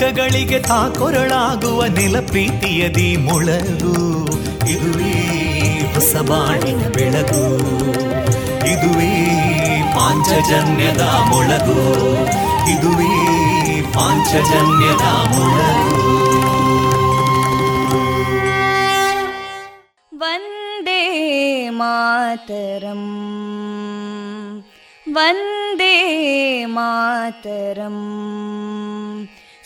ದುಃಖಗಳಿಗೆ ತಾಕೊರಳಾಗುವ ನಿಲ ಪ್ರೀತಿಯದಿ ಮೊಳಗು. ಇದುವೇ ಹೊಸಬಾಣಿನ ಬೆಳಗು. ಇದುವೇ ಪಾಂಚಜನ್ಯದ ಮೊಳಗು. ಇದುವೇ ಪಾಂಚಜನ್ಯದ ಮೊಳಗು. Vande Mataram. Vande Mataram.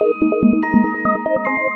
Thank you.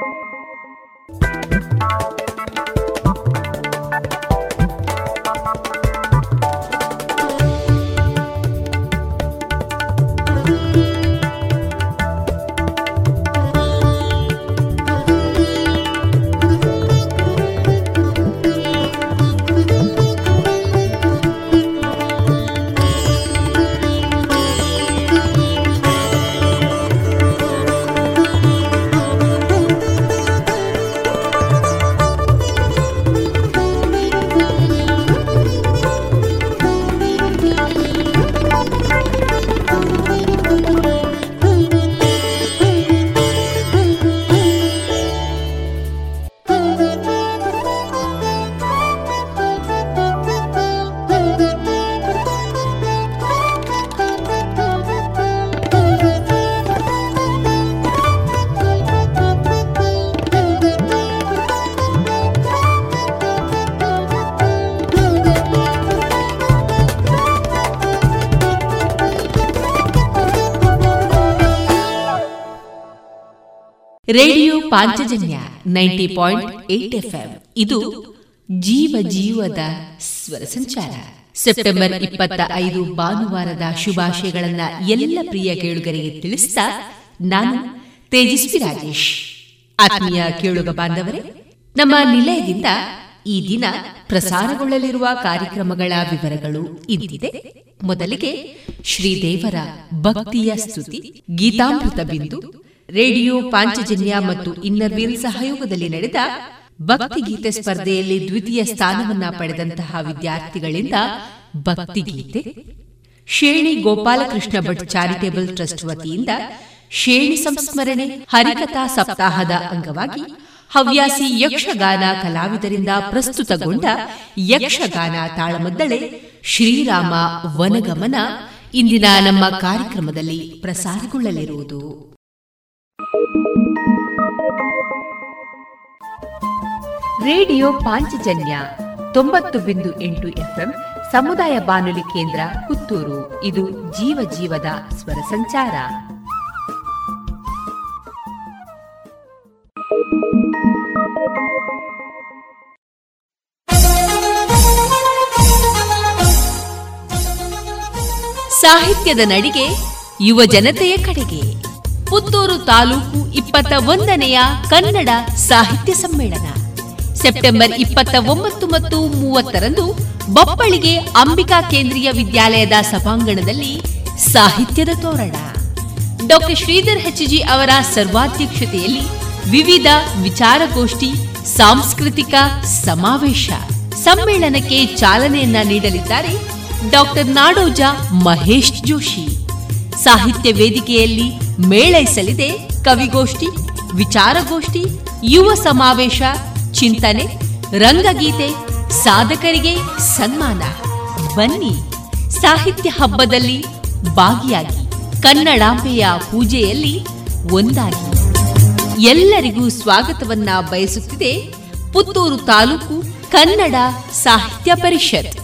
Radio Panchajanya ninety ಇದು ಜೀವ ಜೀವದ ಸ್ವರ ಸಂಚಾರ. ಸೆಪ್ಟೆಂಬರ್ ಇಪ್ಪತ್ತ ಐದು ಭಾನುವಾರದ ಶುಭಾಶಯಗಳನ್ನ ಎಲ್ಲ ಪ್ರಿಯ ಕೇಳುಗರಿಗೆ ತಿಳಿಸಿದ ನಾನು ತೇಜಸ್ವಿ ರಾಜೇಶ್. ಆತ್ಮೀಯ ಕೇಳುಗ ಬಾಂಧವರೇ, ನಮ್ಮ ನಿಲಯದಿಂದ ಈ ದಿನ ಪ್ರಸಾರಗೊಳ್ಳಲಿರುವ ಕಾರ್ಯಕ್ರಮಗಳ ವಿವರಗಳು ಇದ್ದಿದೆ ಮೊದಲಿಗೆ ಶ್ರೀದೇವರ ಭಕ್ತಿಯ ಸ್ತುತಿ, ಗೀತಾಮೃತ ಬಿಂದು ರೇಡಿಯೋ ಪಾಂಚಜನ್ಯ ಮತ್ತು ಇನ್ನರ್ವೀಲ್ ಸಹಯೋಗದಲ್ಲಿ ನಡೆದ ಭಕ್ತಿಗೀತೆ ಸ್ಪರ್ಧೆಯಲ್ಲಿ ದ್ವಿತೀಯ ಸ್ಥಾನವನ್ನ ಪಡೆದಂತಹ ವಿದ್ಯಾರ್ಥಿಗಳಿಂದ ಭಕ್ತಿಗೀತೆ, ಶೇಣಿ ಗೋಪಾಲಕೃಷ್ಣ ಭಟ್ ಚಾರಿಟೇಬಲ್ ಟ್ರಸ್ಟ್ ವತಿಯಿಂದ ಶೇಣಿ ಸಂಸ್ಮರಣೆ, ಹರಿಕಥಾ ಸಪ್ತಾಹದ ಅಂಗವಾಗಿ ಹವ್ಯಾಸಿ ಯಕ್ಷಗಾನ ಕಲಾವಿದರಿಂದ ಪ್ರಸ್ತುತಗೊಂಡ ಯಕ್ಷಗಾನ ತಾಳಮದ್ದಳೆ ಶ್ರೀರಾಮ ವನಗಮನ ಇಂದಿನ ನಮ್ಮ ಕಾರ್ಯಕ್ರಮದಲ್ಲಿ ಪ್ರಸಾರಗೊಳ್ಳಲಿರುವುದು. ರೇಡಿಯೋ ಪಾಂಚಜನ್ಯ ತೊಂಬತ್ತು ಬಿಂದು ಎಂಟು ಎಫ್ಎಂ ಸಮುದಾಯ ಬಾನುಲಿ ಕೇಂದ್ರ ಪುತ್ತೂರು. ಇದು ಜೀವ ಜೀವದ ಸ್ವರ ಸಂಚಾರ. ಸಾಹಿತ್ಯದ ನಡಿಗೆ ಯುವ ಜನತೆಯ ಕಡೆಗೆ. ಪುತ್ತೂರು ತಾಲೂಕು ಇಪ್ಪತ್ತ ಒಂದನೆಯ ಕನ್ನಡ ಸಾಹಿತ್ಯ ಸಮ್ಮೇಳನ. ಸೆಪ್ಟೆಂಬರ್ ಇಪ್ಪತ್ತ ಒಂಬತ್ತು ಮತ್ತು ಮೂವತ್ತರಂದು ಬಪ್ಪಳಿಗೆ ಅಂಬಿಕಾ ಕೇಂದ್ರೀಯ ವಿದ್ಯಾಲಯದ ಸಭಾಂಗಣದಲ್ಲಿ ಸಾಹಿತ್ಯದ ತೋರಣ. ಡಾಕ್ಟರ್ ಶ್ರೀಧರ್ ಹೆಚ್ಜಿ ಅವರ ಸರ್ವಾಧ್ಯಕ್ಷತೆಯಲ್ಲಿ ವಿವಿಧ ವಿಚಾರಗೋಷ್ಠಿ, ಸಾಂಸ್ಕೃತಿಕ ಸಮಾವೇಶ, ಸಮ್ಮೇಳನಕ್ಕೆ ಚಾಲನೆಯನ್ನ ನೀಡಲಿದ್ದಾರೆ ಡಾಕ್ಟರ್ ನಾಡೋಜ ಮಹೇಶ್ ಜೋಶಿ. ಸಾಹಿತ್ಯ ವೇದಿಕೆಯಲ್ಲಿ ಮೇಳೈಸಲಿದೆ ಕವಿಗೋಷ್ಠಿ, ವಿಚಾರಗೋಷ್ಠಿ, ಯುವ ಸಮಾವೇಶ ಚಿಂತನೆ, ರಂಗಗೀತೆ, ಸಾಧಕರಿಗೆ ಸನ್ಮಾನ. ಬನ್ನಿ, ಸಾಹಿತ್ಯ ಹಬ್ಬದಲ್ಲಿ ಭಾಗಿಯಾಗಿ ಕನ್ನಡಾಂಬೆಯ ಪೂಜೆಯಲ್ಲಿ ಒಂದಾಗಿ. ಎಲ್ಲರಿಗೂ ಸ್ವಾಗತವನ್ನ ಬಯಸುತ್ತಿದೆ ಪುತ್ತೂರು ತಾಲೂಕು ಕನ್ನಡ ಸಾಹಿತ್ಯ ಪರಿಷತ್.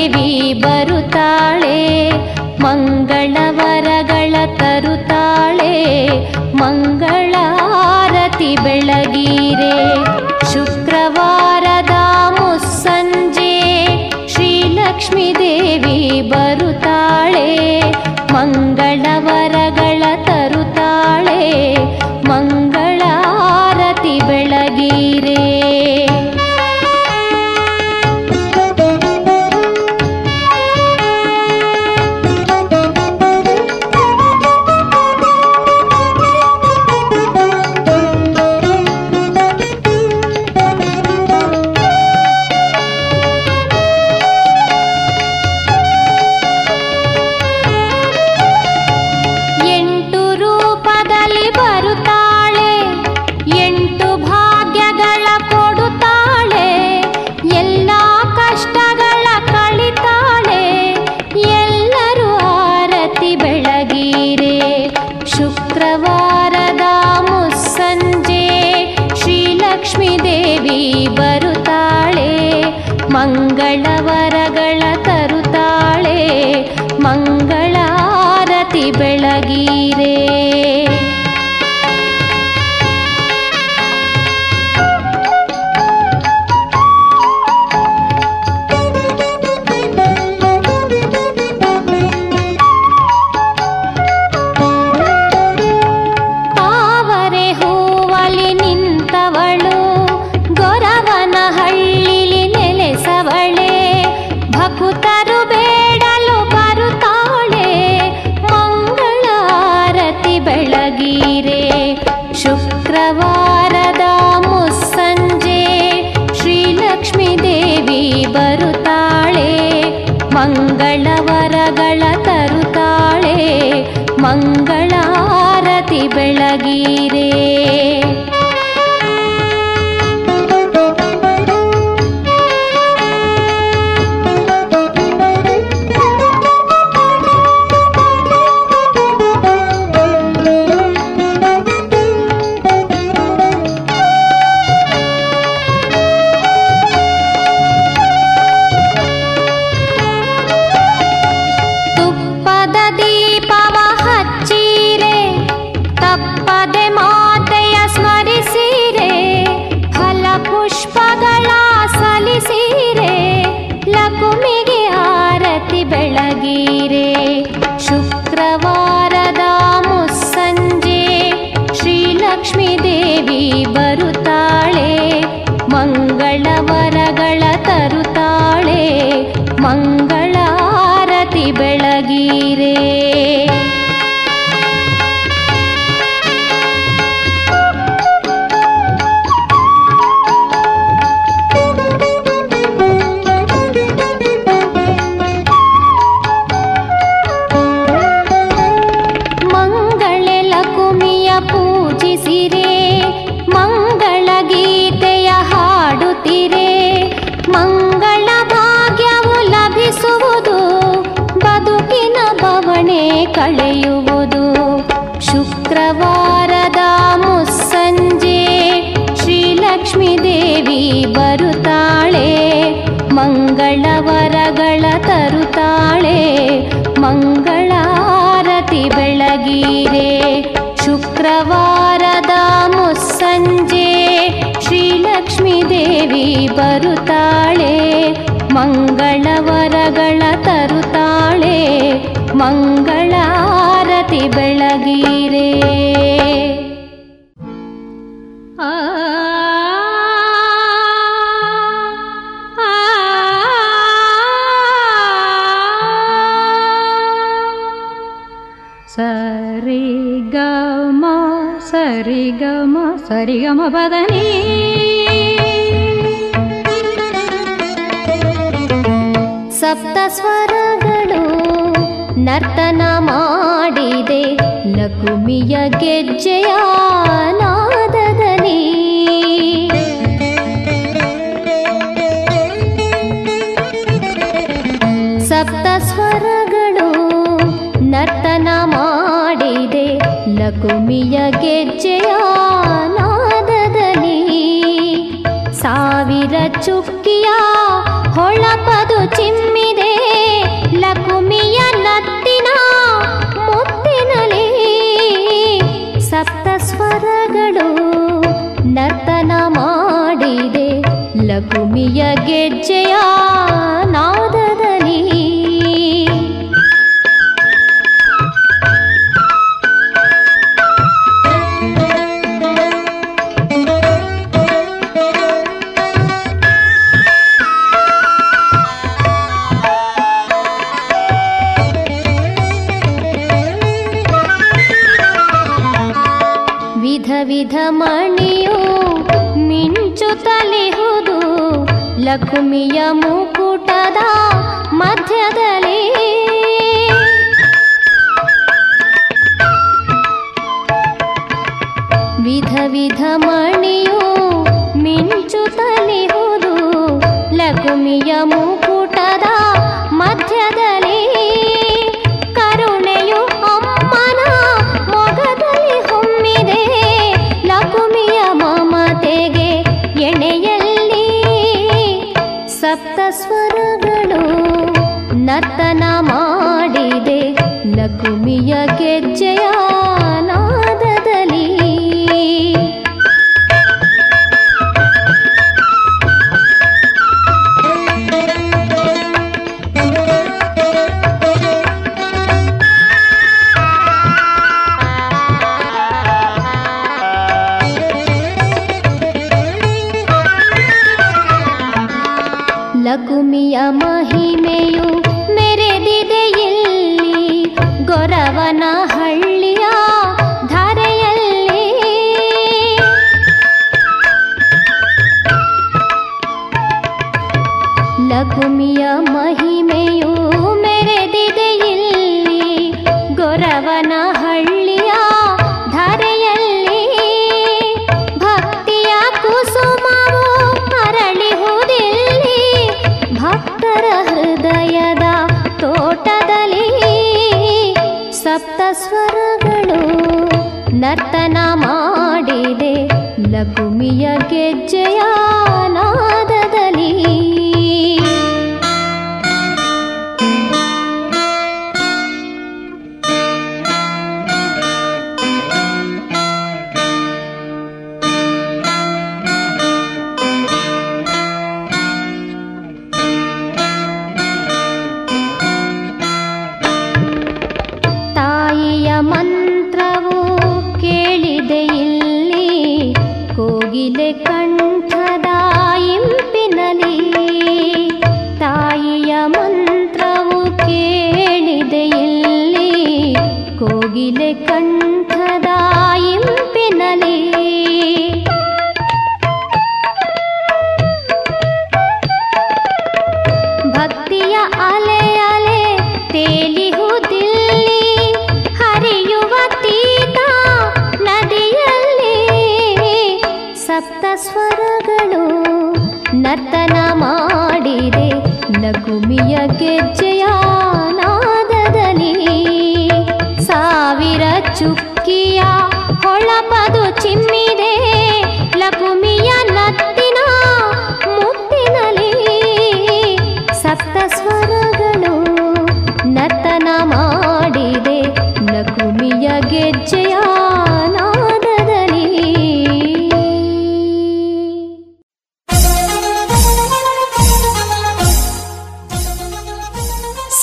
ದೇವಿ ಬರುತ್ತಾಳೆ ಮಂಗಳವರಗಳ ತರುತ್ತಾಳೆ ಮಂಗಳ ಆರತಿ ಬೆಳಗೀರೆ. ಶುಕ್ರವಾರದ ಮುಸ್ಸಂಜೆ दुसंजे ದೇವಿ ಬರುತ್ತಾಳೆ ಮಂಗ ಮಂಗಳಾರತಿ ಬೆಳಗೀರೆ. ಲಕುಮಿಯ ಗೆಜ್ಜೆಯ ನಾದದಲ್ಲಿ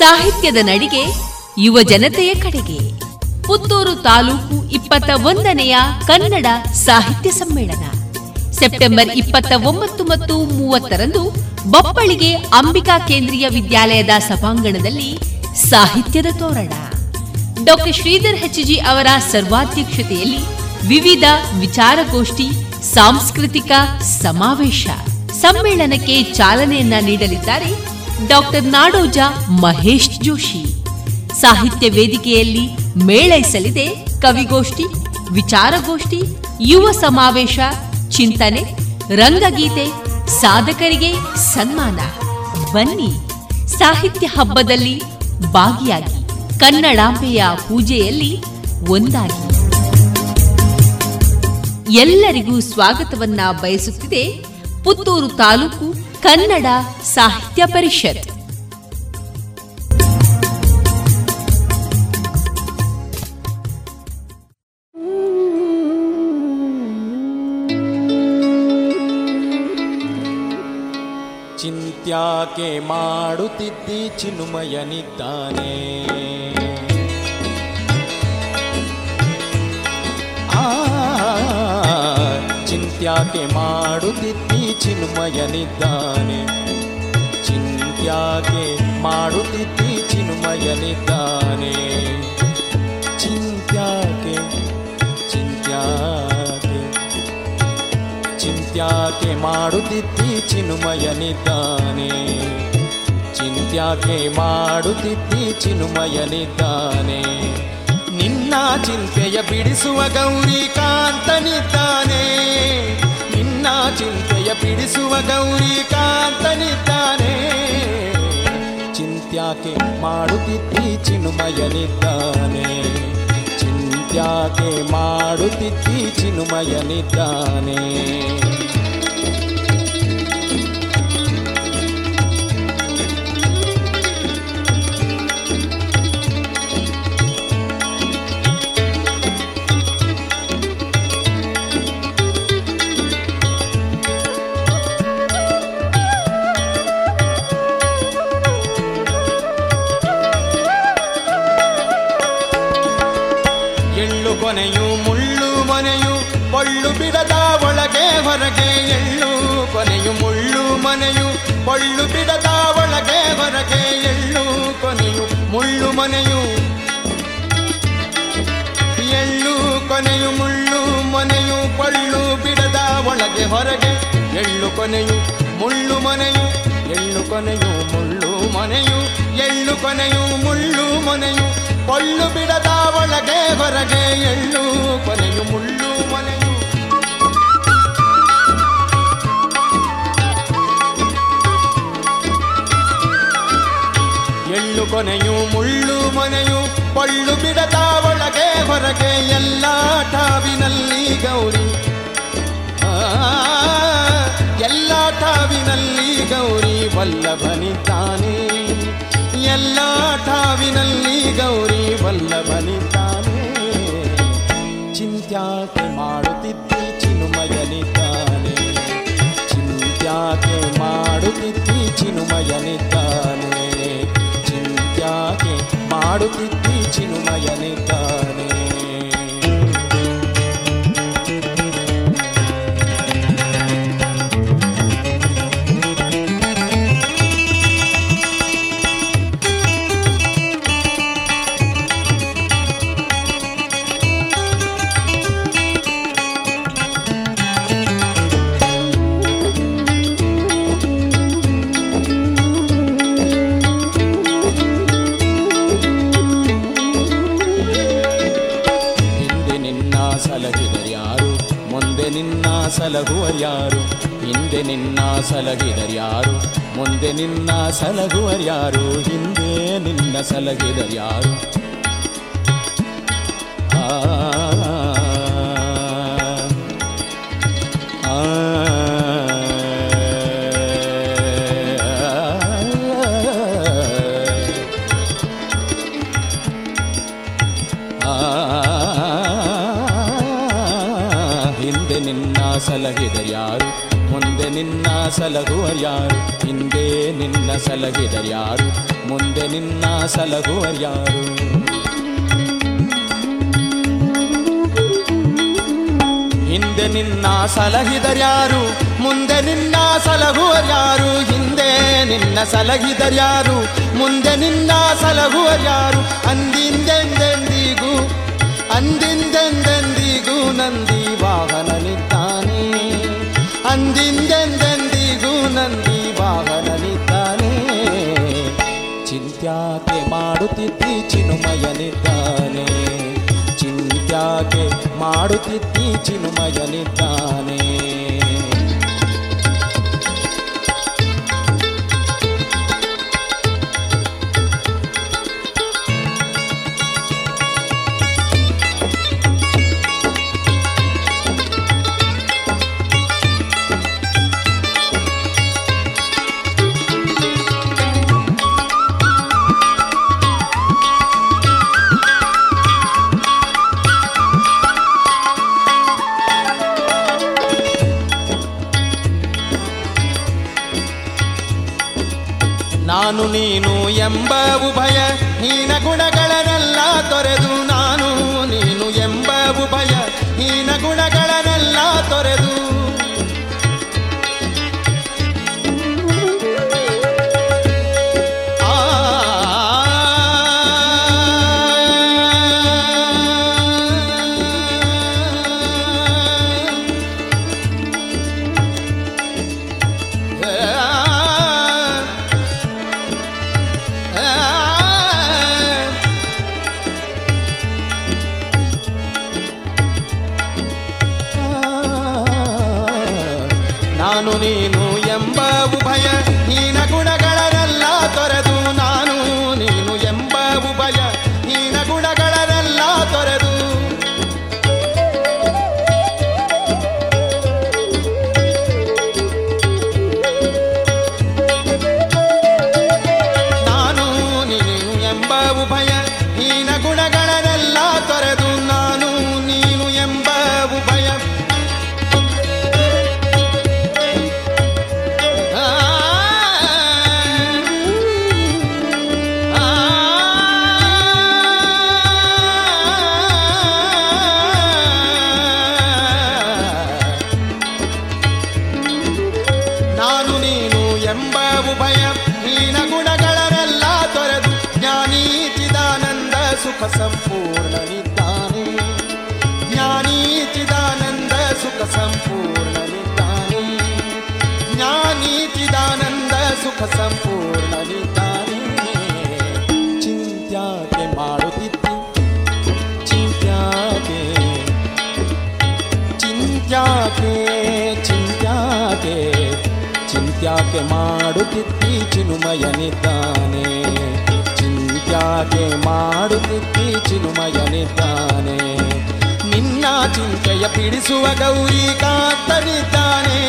ಸಾಹಿತ್ಯದ ನಡಿಗೆ ಯುವ ಜನತೆಯ ಕಡೆಗೆ. ಪುತ್ತೂರು ತಾಲೂಕು ಇಪ್ಪತ್ತ ಒಂದನೆಯ ಕನ್ನಡ ಸಾಹಿತ್ಯ ಸಮ್ಮೇಳನ. ಸೆಪ್ಟೆಂಬರ್ ಇಪ್ಪತ್ತ ಒಂಬತ್ತು ಮತ್ತು ಮೂವತ್ತರಂದು ಬಪ್ಪಳಿಗೆ ಅಂಬಿಕಾ ಕೇಂದ್ರೀಯ ವಿದ್ಯಾಲಯದ ಸಭಾಂಗಣದಲ್ಲಿ ಸಾಹಿತ್ಯದ ತೋರಣ. ಡಾಕ್ಟರ್ ಶ್ರೀಧರ್ ಹೆಚ್ಜಿ ಅವರ ಸರ್ವಾಧ್ಯಕ್ಷತೆಯಲ್ಲಿ ವಿವಿಧ ವಿಚಾರಗೋಷ್ಠಿ, ಸಾಂಸ್ಕೃತಿಕ ಸಮಾವೇಶ. ಸಮ್ಮೇಳನಕ್ಕೆ ಚಾಲನೆಯನ್ನ ನೀಡಲಿದ್ದಾರೆ ಡಾಕ್ಟರ್ ನಾಡೋಜ ಮಹೇಶ್ ಜೋಶಿ. ಸಾಹಿತ್ಯ ವೇದಿಕೆಯಲ್ಲಿ ಮೇಳೈಸಲಿದೆ ಕವಿಗೋಷ್ಠಿ, ವಿಚಾರಗೋಷ್ಠಿ, ಯುವ ಸಮಾವೇಶ, ಚಿಂತನೆ, ರಂಗಗೀತೆ, ಸಾಧಕರಿಗೆ ಸನ್ಮಾನ. ಬನ್ನಿ, ಸಾಹಿತ್ಯ ಹಬ್ಬದಲ್ಲಿ ಭಾಗಿಯಾಗಿ, ಕನ್ನಡಾಂಬೆಯ ಪೂಜೆಯಲ್ಲಿ ಒಂದಾಗಿ. ಎಲ್ಲರಿಗೂ ಸ್ವಾಗತವನ್ನ ಬಯಸುತ್ತಿದೆ ಪುತ್ತೂರು ತಾಲೂಕು ಕನ್ನಡ ಸಾಹಿತ್ಯ ಪರಿಷತ್. ಚಿಂತ್ಯಾಕೆ ಮಾಡುತ್ತಿದ್ದಿ ಚಿನ್ಮಯನಿದ್ದಾನೆ. ಚಿಂತ್ಯಾಕೆ ಮಾಡುತ್ತಿದ್ದಿ ಚಿನ್ಮಯನಿದ್ದಾನೆ. ಚಿಂತ್ಯಾಕೆ ಮಾಡುತ್ತಿದ್ದಿ ಚಿನ್ಮಯನಿದ್ದಾನೆ. ಚಿಂತ್ಯಾಕೆ ಚಿಂತ್ಯಾಕೆ ಚಿಂತ್ಯಾಕೆ ಮಾಡುತ್ತಿದ್ದಿ ಚಿನ್ಮಯನಿದ್ದಾನೆ. ಚಿಂತ್ಯಾಕೆ ಮಾಡುತ್ತಿದ್ದಿ ಚಿನ್ಮಯನಿದ್ದಾನೆ. ನಿನ್ನ ಚಿಂತೆಯ ಬಿಡಿಸುವ ಗೌರಿ ಕಾಂತನಿದ್ದಾನೆ ನಿನ್ನ ಚಿಂತೆಯ ಬಿಡಿಸುವ ಗೌರಿ ಕಾಂತನಿದ್ದಾನೆ ಚಿಂತ್ಯಾಕೆ ಮಾಡುತ್ತಿದ್ದಿ ಚಿನ್ಮಯನಿದ್ದಾನೆ. ಚಿಂತ್ಯಾಕೆ ಮಾಡುತ್ತಿದ್ದಿ ಚಿನ್ಮಯನಿದ್ದಾನೆ. ಕೊನೆಯು ಮುಳ್ಳು ಮನೆಯು ಪೊಳ್ಳು ಬಿಡದ ಒಳಗೆ, ಹೊರಗೆ ಎಳ್ಳು. ಕೊನೆಯು, ಮುಳ್ಳು ಮನೆಯು ಪೊಳ್ಳು ಬಿಡದ ಒಳಗೆ, ಹೊರಗೆ ಎಳ್ಳು. ಕೊನೆಯು, ಮುಳ್ಳು ಮನೆಯು. ಎಳ್ಳು, ಕೊನೆಯು, ಮುಳ್ಳು ಮನೆಯು ಪಳ್ಳು ಬಿಡದ ಒಳಗೆ, ಹೊರಗೆ ಎಳ್ಳು ಕೊನೆಯು, ಮುಳ್ಳು ಮನೆಯು. ಎಳ್ಳು ಕೊನೆಯು ಮುಳ್ಳು ಮನೆಯು, ಎಳ್ಳು ಕೊನೆಯು ಮುಳ್ಳು ಮನೆಯು. ಪಳ್ಳು ಬಿಡದ ಒಳಗೆ ಹೊರಗೆ ಎಳ್ಳು ಕೊನೆಯು ಮುಳ್ಳು ಮನೆಯು. ಎಳ್ಳು ಕೊನೆಯು ಮುಳ್ಳು ಮನೆಯು, ಪಳ್ಳು ಬಿಡದ ಒಳಗೆ ಹೊರಗೆ ಎಲ್ಲ ಠಾವಿನಲ್ಲಿ ಗೌರಿ. ಎಲ್ಲ ಠಾವಿನಲ್ಲಿ ಗೌರಿ. ವಲ್ಲಭನಿದ್ದಾನೆ ಎಲ್ಲ ಠಾವಿನಲ್ಲಿ ಗೌರಿ ವಲ್ಲಭನಿದ್ದಾನೆ ಚಿಂತ್ಯಾಕೆ ಮಾಡುತ್ತಿದ್ದಿ ಚಿನುಮಯನಿದ್ದಾನೆ ಚಿಂತ್ಯಾಕೆ ಮಾಡುತ್ತಿದ್ದಿ ಚಿನುಮಯನಿದ್ದಾನೆ ಚಿಂತ್ಯಾಕೆ ಮಾಡುತ್ತಿದ್ದಿ ಚಿನುಮಯನಿದ್ದಾನೆ ನಿನ್ನ ಸಲಹಿದರ್ಯಾರು ಮುಂದೆ ನಿನ್ನ ಸಲಹುವರ್ಯಾರು ಹಿಂದೆ ನಿನ್ನ ಸಲಹಿದರ್ಯಾರು ನಿನ್ನ ಸಲಹುವರ್ಯಾರು ಹಿಂದೆ ನಿನ್ನ ಸಲಹಿದರ್ಯಾರು ಮುಂದೆ ನಿನ್ನ ಸಲಹುವರ್ಯಾರು ಹಿಂದೆ ನಿನ್ನ ಸಲಹಿದರ್ಯಾರು ಮುಂದೆ ನಿನ್ನ ಸಲಹುವರ್ಯಾರು ಹಿಂದೆ ನಿನ್ನ ಸಲಹಿದರ್ಯಾರು ಮುಂದೆ ನಿನ್ನ ಸಲಹುವರ್ಯಾರು ಅಂದಿಂದೆಂದೆಂದಿಗೂ ಅಂದಿಂದೆಂದೆಂದಿಗೂ ನಂದಿ ವಾಹನನಿದ್ದಾನೆ. ಅಂದಿಂದೆಂದೆಂದಿಗೂ ಚಿಂತ್ಯಾಕೆ ಮಾಡುತ್ತಿದ್ದಿ ಚಿನುಮಯನಿದ್ದಾನೆ. ಚಿಂತ್ಯಾಕೆ ಮಾಡುತ್ತಿದ್ದಿ ಚಿನುಮಯನಿದ್ದಾನೆ. ನಾನು ನೀನು ಎಂಬ ಉಭಯ ಹೀನ ಚಿನುಮಯನಿದ್ದಾನೆ. ಚಿಂತ್ಯಾಗೆ ಮಾಡುತ್ತಿದ್ದಿ ಚಿನುಮಯನಿದ್ದಾನೆ. ನಿನ್ನ ಚಿಂತೆಯ ಬಿಡಿಸುವ ಗೌರಿ ಕಾಂತನಿದ್ದಾನೆ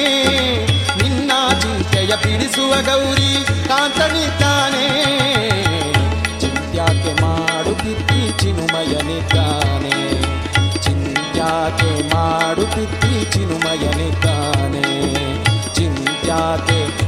ನಿನ್ನ ಚಿಂತೆಯ ಬಿಡಿಸುವ ಗೌರಿ ಕಾಂತನಿದ್ದಾನೆ ಚಿಂತ್ಯಾಕೆ ಮಾಡುತ್ತಿದ್ದಿ ಚಿನುಮಯನಿದ್ದಾನೆ. ಚಿಂತ್ಯಾಕೆ ಮಾಡುತ್ತಿದ್ದಿ ಚಿನುಮಯನಿದ್ದಾನೆ. ಚಿಂತ್ಯಾಕೆ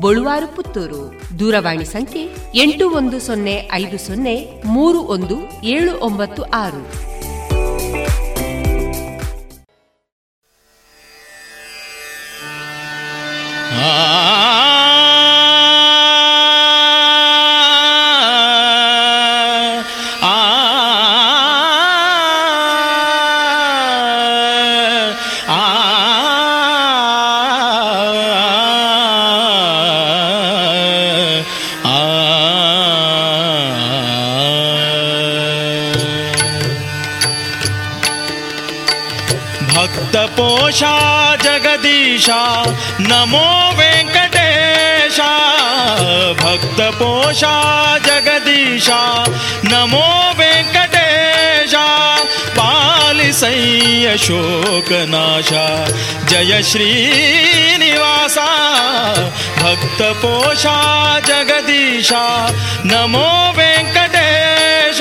ಬಳುವಾರು ಪುತ್ತೂರು. ದೂರವಾಣಿ ಸಂಖ್ಯೆ ಎಂಟು ಒಂದು ಸೊನ್ನೆ ಐದು ಸೊನ್ನೆ ಮೂರು ಒಂದು ಏಳು ಒಂಬತ್ತು ಆರು. नमो वेङ्कटेश भक्तपोषा जगदीशा। नमो वेङ्कटेश पालिसय्य शोकनाशा। जय श्रीनिवासा भक्तपोषा जगदीशा। नमो वेङ्कटेश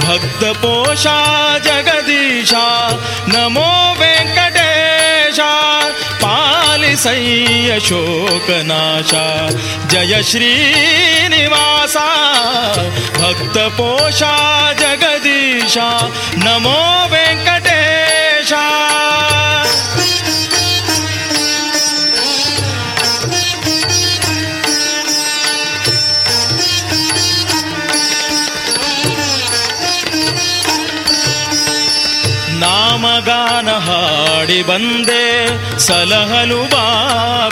भक्तपोषा जगदीशा। नमो वेङ्कटेशा पालिसय्य शोकनाशा जय श्रीनिवासा भक्तपोषा जगदीशा। नमो वेङ्कटेशा ಬಂದೆ ಸಲಹಲು ಬಾ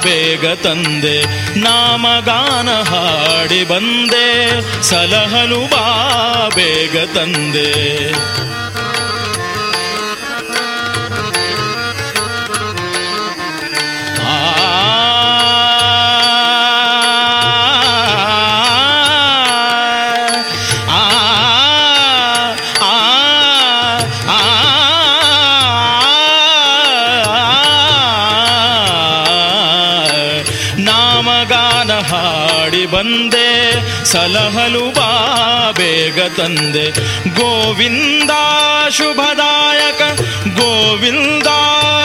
ಬೇಗ ತಂದೆ. ನಾಮಗಾನ ಹಾಡಿ ಬಂದೆ ಸಲಹಲು ಬಾ ಬೇಗ ತಂದೆ. ಸಲಹಲು ಬಾ ಬೇಗ ತಂದೆ ಗೋವಿಂದ ಶುಭದಾಯಕ ಗೋವಿಂದ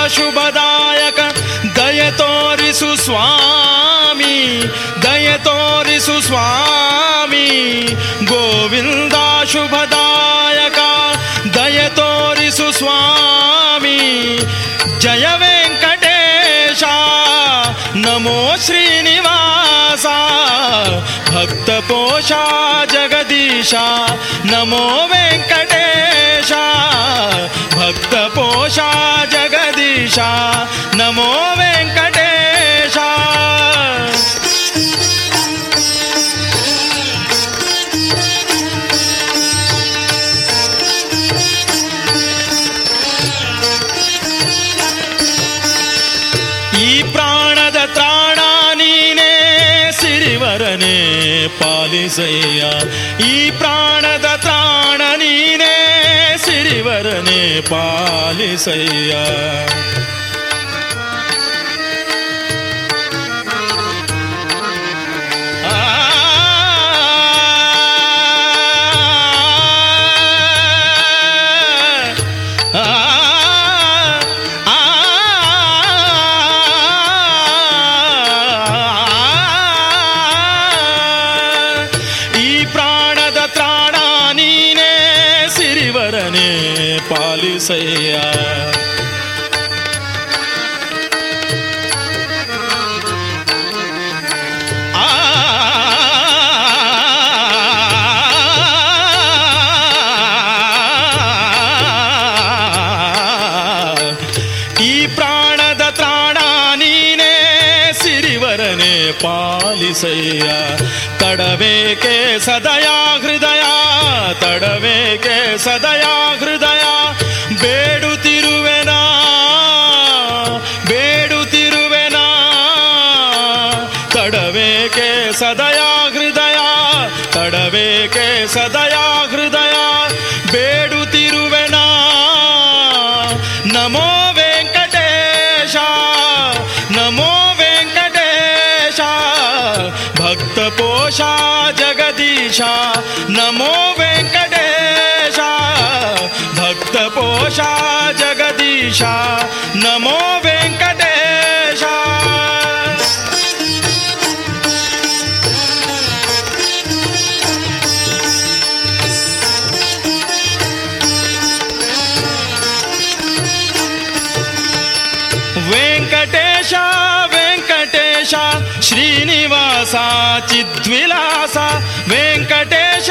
ಶುಭದಾಯಕ ದಯ ತೋರಿಸು ಸ್ವಾಮಿ ದಯ ತೋರಿಸು ಸ್ವಾಮಿ ಗೋವಿಂದ ಶುಭದಾಯಕ ದಯ ತೋರಿಸು ಸ್ವಾಮಿ ಜಯ ವೆಂಕಟೇಶ ನಮೋ ಶ್ರೀನಿವಾಸ भक्त पोषा जगदीशा नमो वेंकटेशा। भक्त पोषा जगदीशा नमो वेंकट ಪಾಲಿಸಯ್ಯ ಈ ಪ್ರಾಣದ ತ್ರಾಣ ನೀನೇ ಸಿರಿವರನೇ ಪಾಲಿಸಯ್ಯ. नमो वेङ्कटेश। भक्तपोषा जगदीशा। नमो वेङ्कटेश। वेङ्कटेश वेङ्कटेश श्रीनिवासा चिद्विलास वेङ्कटेश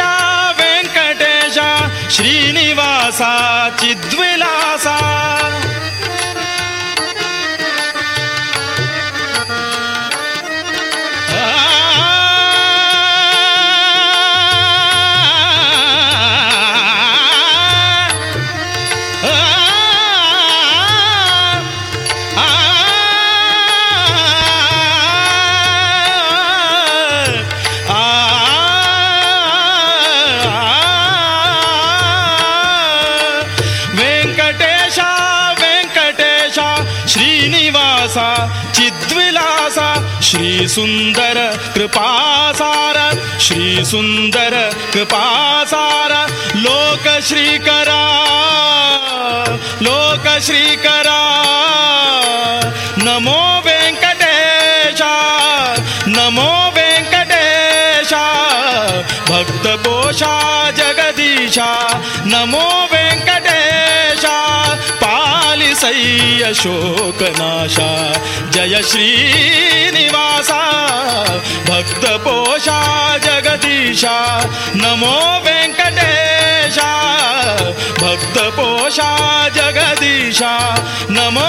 वेङ्कटेश श्रीनिवासा चिद्विला श्रीसुन्दर कृपासार श्रीसुन्दर कृपासार लोकश्रीकरा लोकश्रीकरा। नमो वेङ्कटेशा नमो वेङ्कटेशा भक्तपोषा जगदीशा नमो ಪಾಲಿಸಯ್ಯ ಶೋಕನಾಶ ಜಯ ಶ್ರೀನಿವಾಸ ಭಕ್ತ ಪೋಷ ಜಗದೀಶ ನಮೋ ವೆಂಕಟೇಶ ಭಕ್ತ ಪೋಷ ಜಗದೀಶ ನಮೋ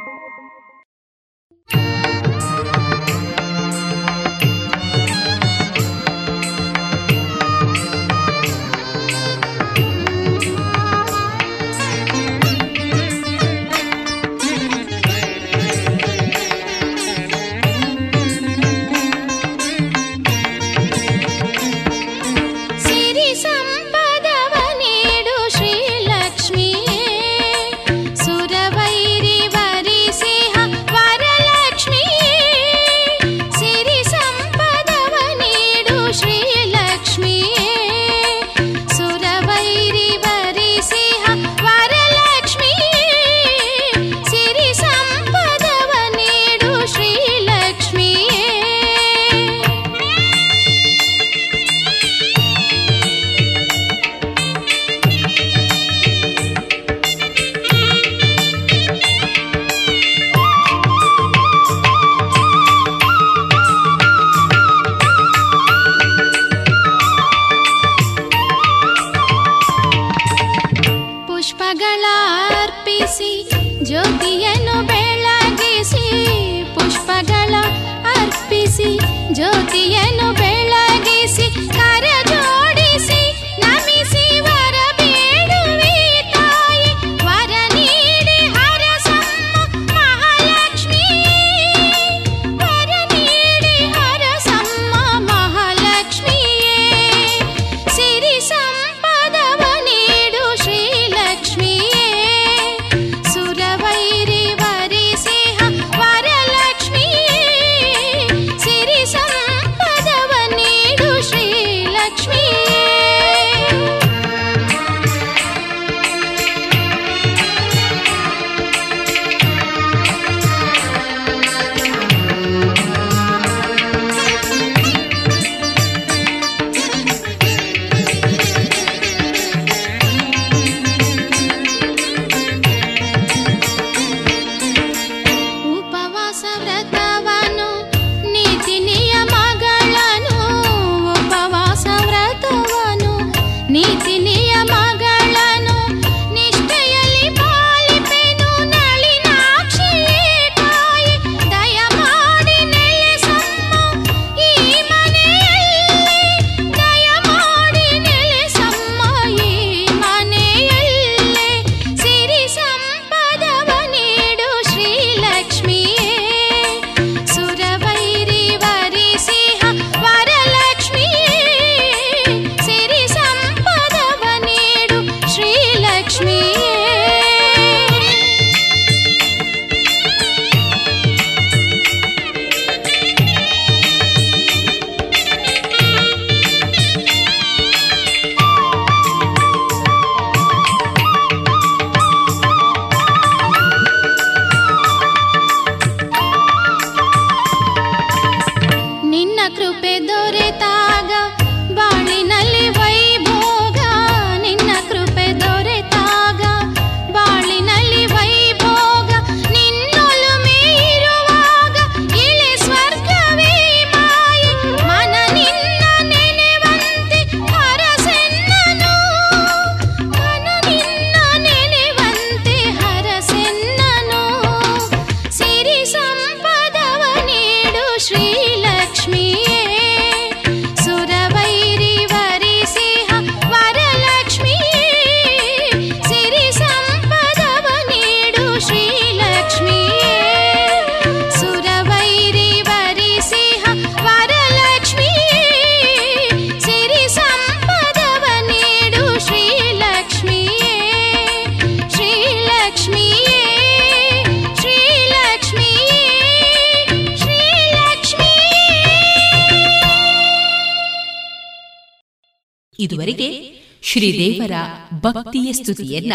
ಸ್ತುತಿಯನ್ನ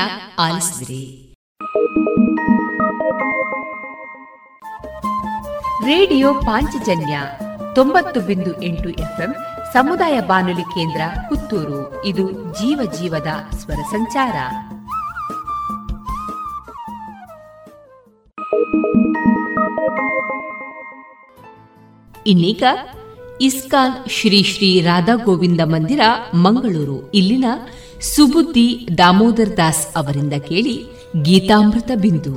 ರೇಡಿಯೋ ಪಾಂಚಜನ್ಯ ತೊಂಬತ್ತು ಬಿಂದು ಎಂಟು ಎಫ್ಎಂ ಸಮುದಾಯ ಬಾನುಲಿ ಕೇಂದ್ರ ಪುತ್ತೂರು. ಇದು ಜೀವ ಜೀವದ ಸ್ವರ ಸಂಚಾರ. ಇನ್ನೀಗ ಇಸ್ಕಾನ್ ಶ್ರೀ ಶ್ರೀ ರಾಧಾ ಗೋವಿಂದ ಮಂದಿರ, ಮಂಗಳೂರು. ಇಲ್ಲಿನ ಸುಬುದ್ದಿ ದಾಮೋದರ್ ದಾಸ್ ಅವರಿಂದ ಕೇಳಿ ಗೀತಾಮೃತ ಬಿಂದು.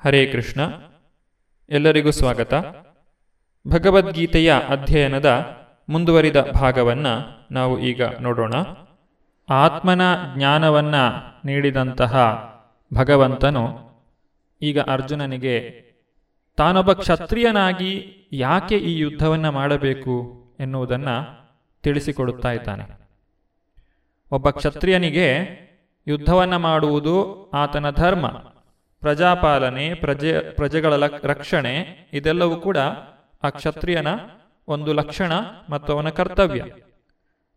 ಹರೇ ಕೃಷ್ಣ, ಎಲ್ಲರಿಗೂ ಸ್ವಾಗತ. ಭಗವದ್ಗೀತೆಯ ಅಧ್ಯಯನದ ಮುಂದುವರಿದ ಭಾಗವನ್ನು ನಾವು ಈಗ ನೋಡೋಣ. ಆತ್ಮನ ಜ್ಞಾನವನ್ನು ನೀಡಿದಂತಹ ಭಗವಂತನು ಈಗ ಅರ್ಜುನನಿಗೆ, ತಾನೊಬ್ಬ ಕ್ಷತ್ರಿಯನಾಗಿ ಯಾಕೆ ಈ ಯುದ್ಧವನ್ನು ಮಾಡಬೇಕು ಎನ್ನುವುದನ್ನು ತಿಳಿಸಿಕೊಡುತ್ತಾ ಇದ್ದಾನೆ. ಒಬ್ಬ ಕ್ಷತ್ರಿಯನಿಗೆ ಯುದ್ಧವನ್ನು ಮಾಡುವುದು ಆತನ ಧರ್ಮ. ಪ್ರಜಾಪಾಲನೆ, ಪ್ರಜೆ, ಪ್ರಜೆಗಳ ರಕ್ಷಣೆ, ಇದೆಲ್ಲವೂ ಕೂಡ ಆ ಕ್ಷತ್ರಿಯನ ಒಂದು ಲಕ್ಷಣ ಮತ್ತು ಅವನ ಕರ್ತವ್ಯ.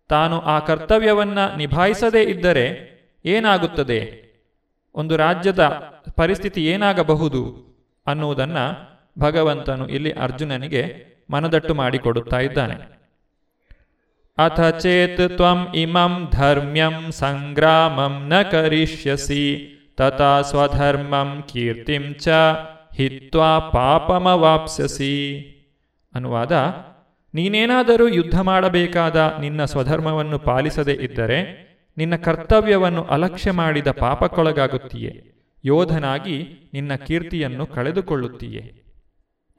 ತಾನು ಆ ಕರ್ತವ್ಯವನ್ನ ನಿಭಾಯಿಸದೇ ಇದ್ದರೆ ಏನಾಗುತ್ತದೆ? ಒಂದು ರಾಜ್ಯದ ಪರಿಸ್ಥಿತಿ ಏನಾಗಬಹುದು ಅನ್ನುವುದನ್ನ ಭಗವಂತನು ಇಲ್ಲಿ ಅರ್ಜುನನಿಗೆ ಮನದಟ್ಟು ಮಾಡಿಕೊಡುತ್ತಾ ಇದ್ದಾನೆ. ಅಥ ಚೇತ್ ಇಮಂ ಧರ್ಮ್ಯಂ ಸಂಗ್ರಾಮಂ ನ ಕರಿಷ್ಯಸಿ ತಥಾ ಸ್ವಧರ್ಮಂ ಕೀರ್ತಿಂ ಚ ಹಿತ್ವಾ ಪಾಪಮವಾಪ್ಸ್ಯಸಿ ಅನುವಾದ ನೀನೇನಾದರೂ ಯುದ್ಧ ಮಾಡಬೇಕಾದ ನಿನ್ನ ಸ್ವಧರ್ಮವನ್ನು ಪಾಲಿಸದೇ ಇದ್ದರೆ, ನಿನ್ನ ಕರ್ತವ್ಯವನ್ನು ಅಲಕ್ಷ್ಯ ಮಾಡಿದ ಪಾಪಕ್ಕೊಳಗಾಗುತ್ತೀಯೆ. ಯೋಧನಾಗಿ ನಿನ್ನ ಕೀರ್ತಿಯನ್ನು ಕಳೆದುಕೊಳ್ಳುತ್ತೀಯೆ.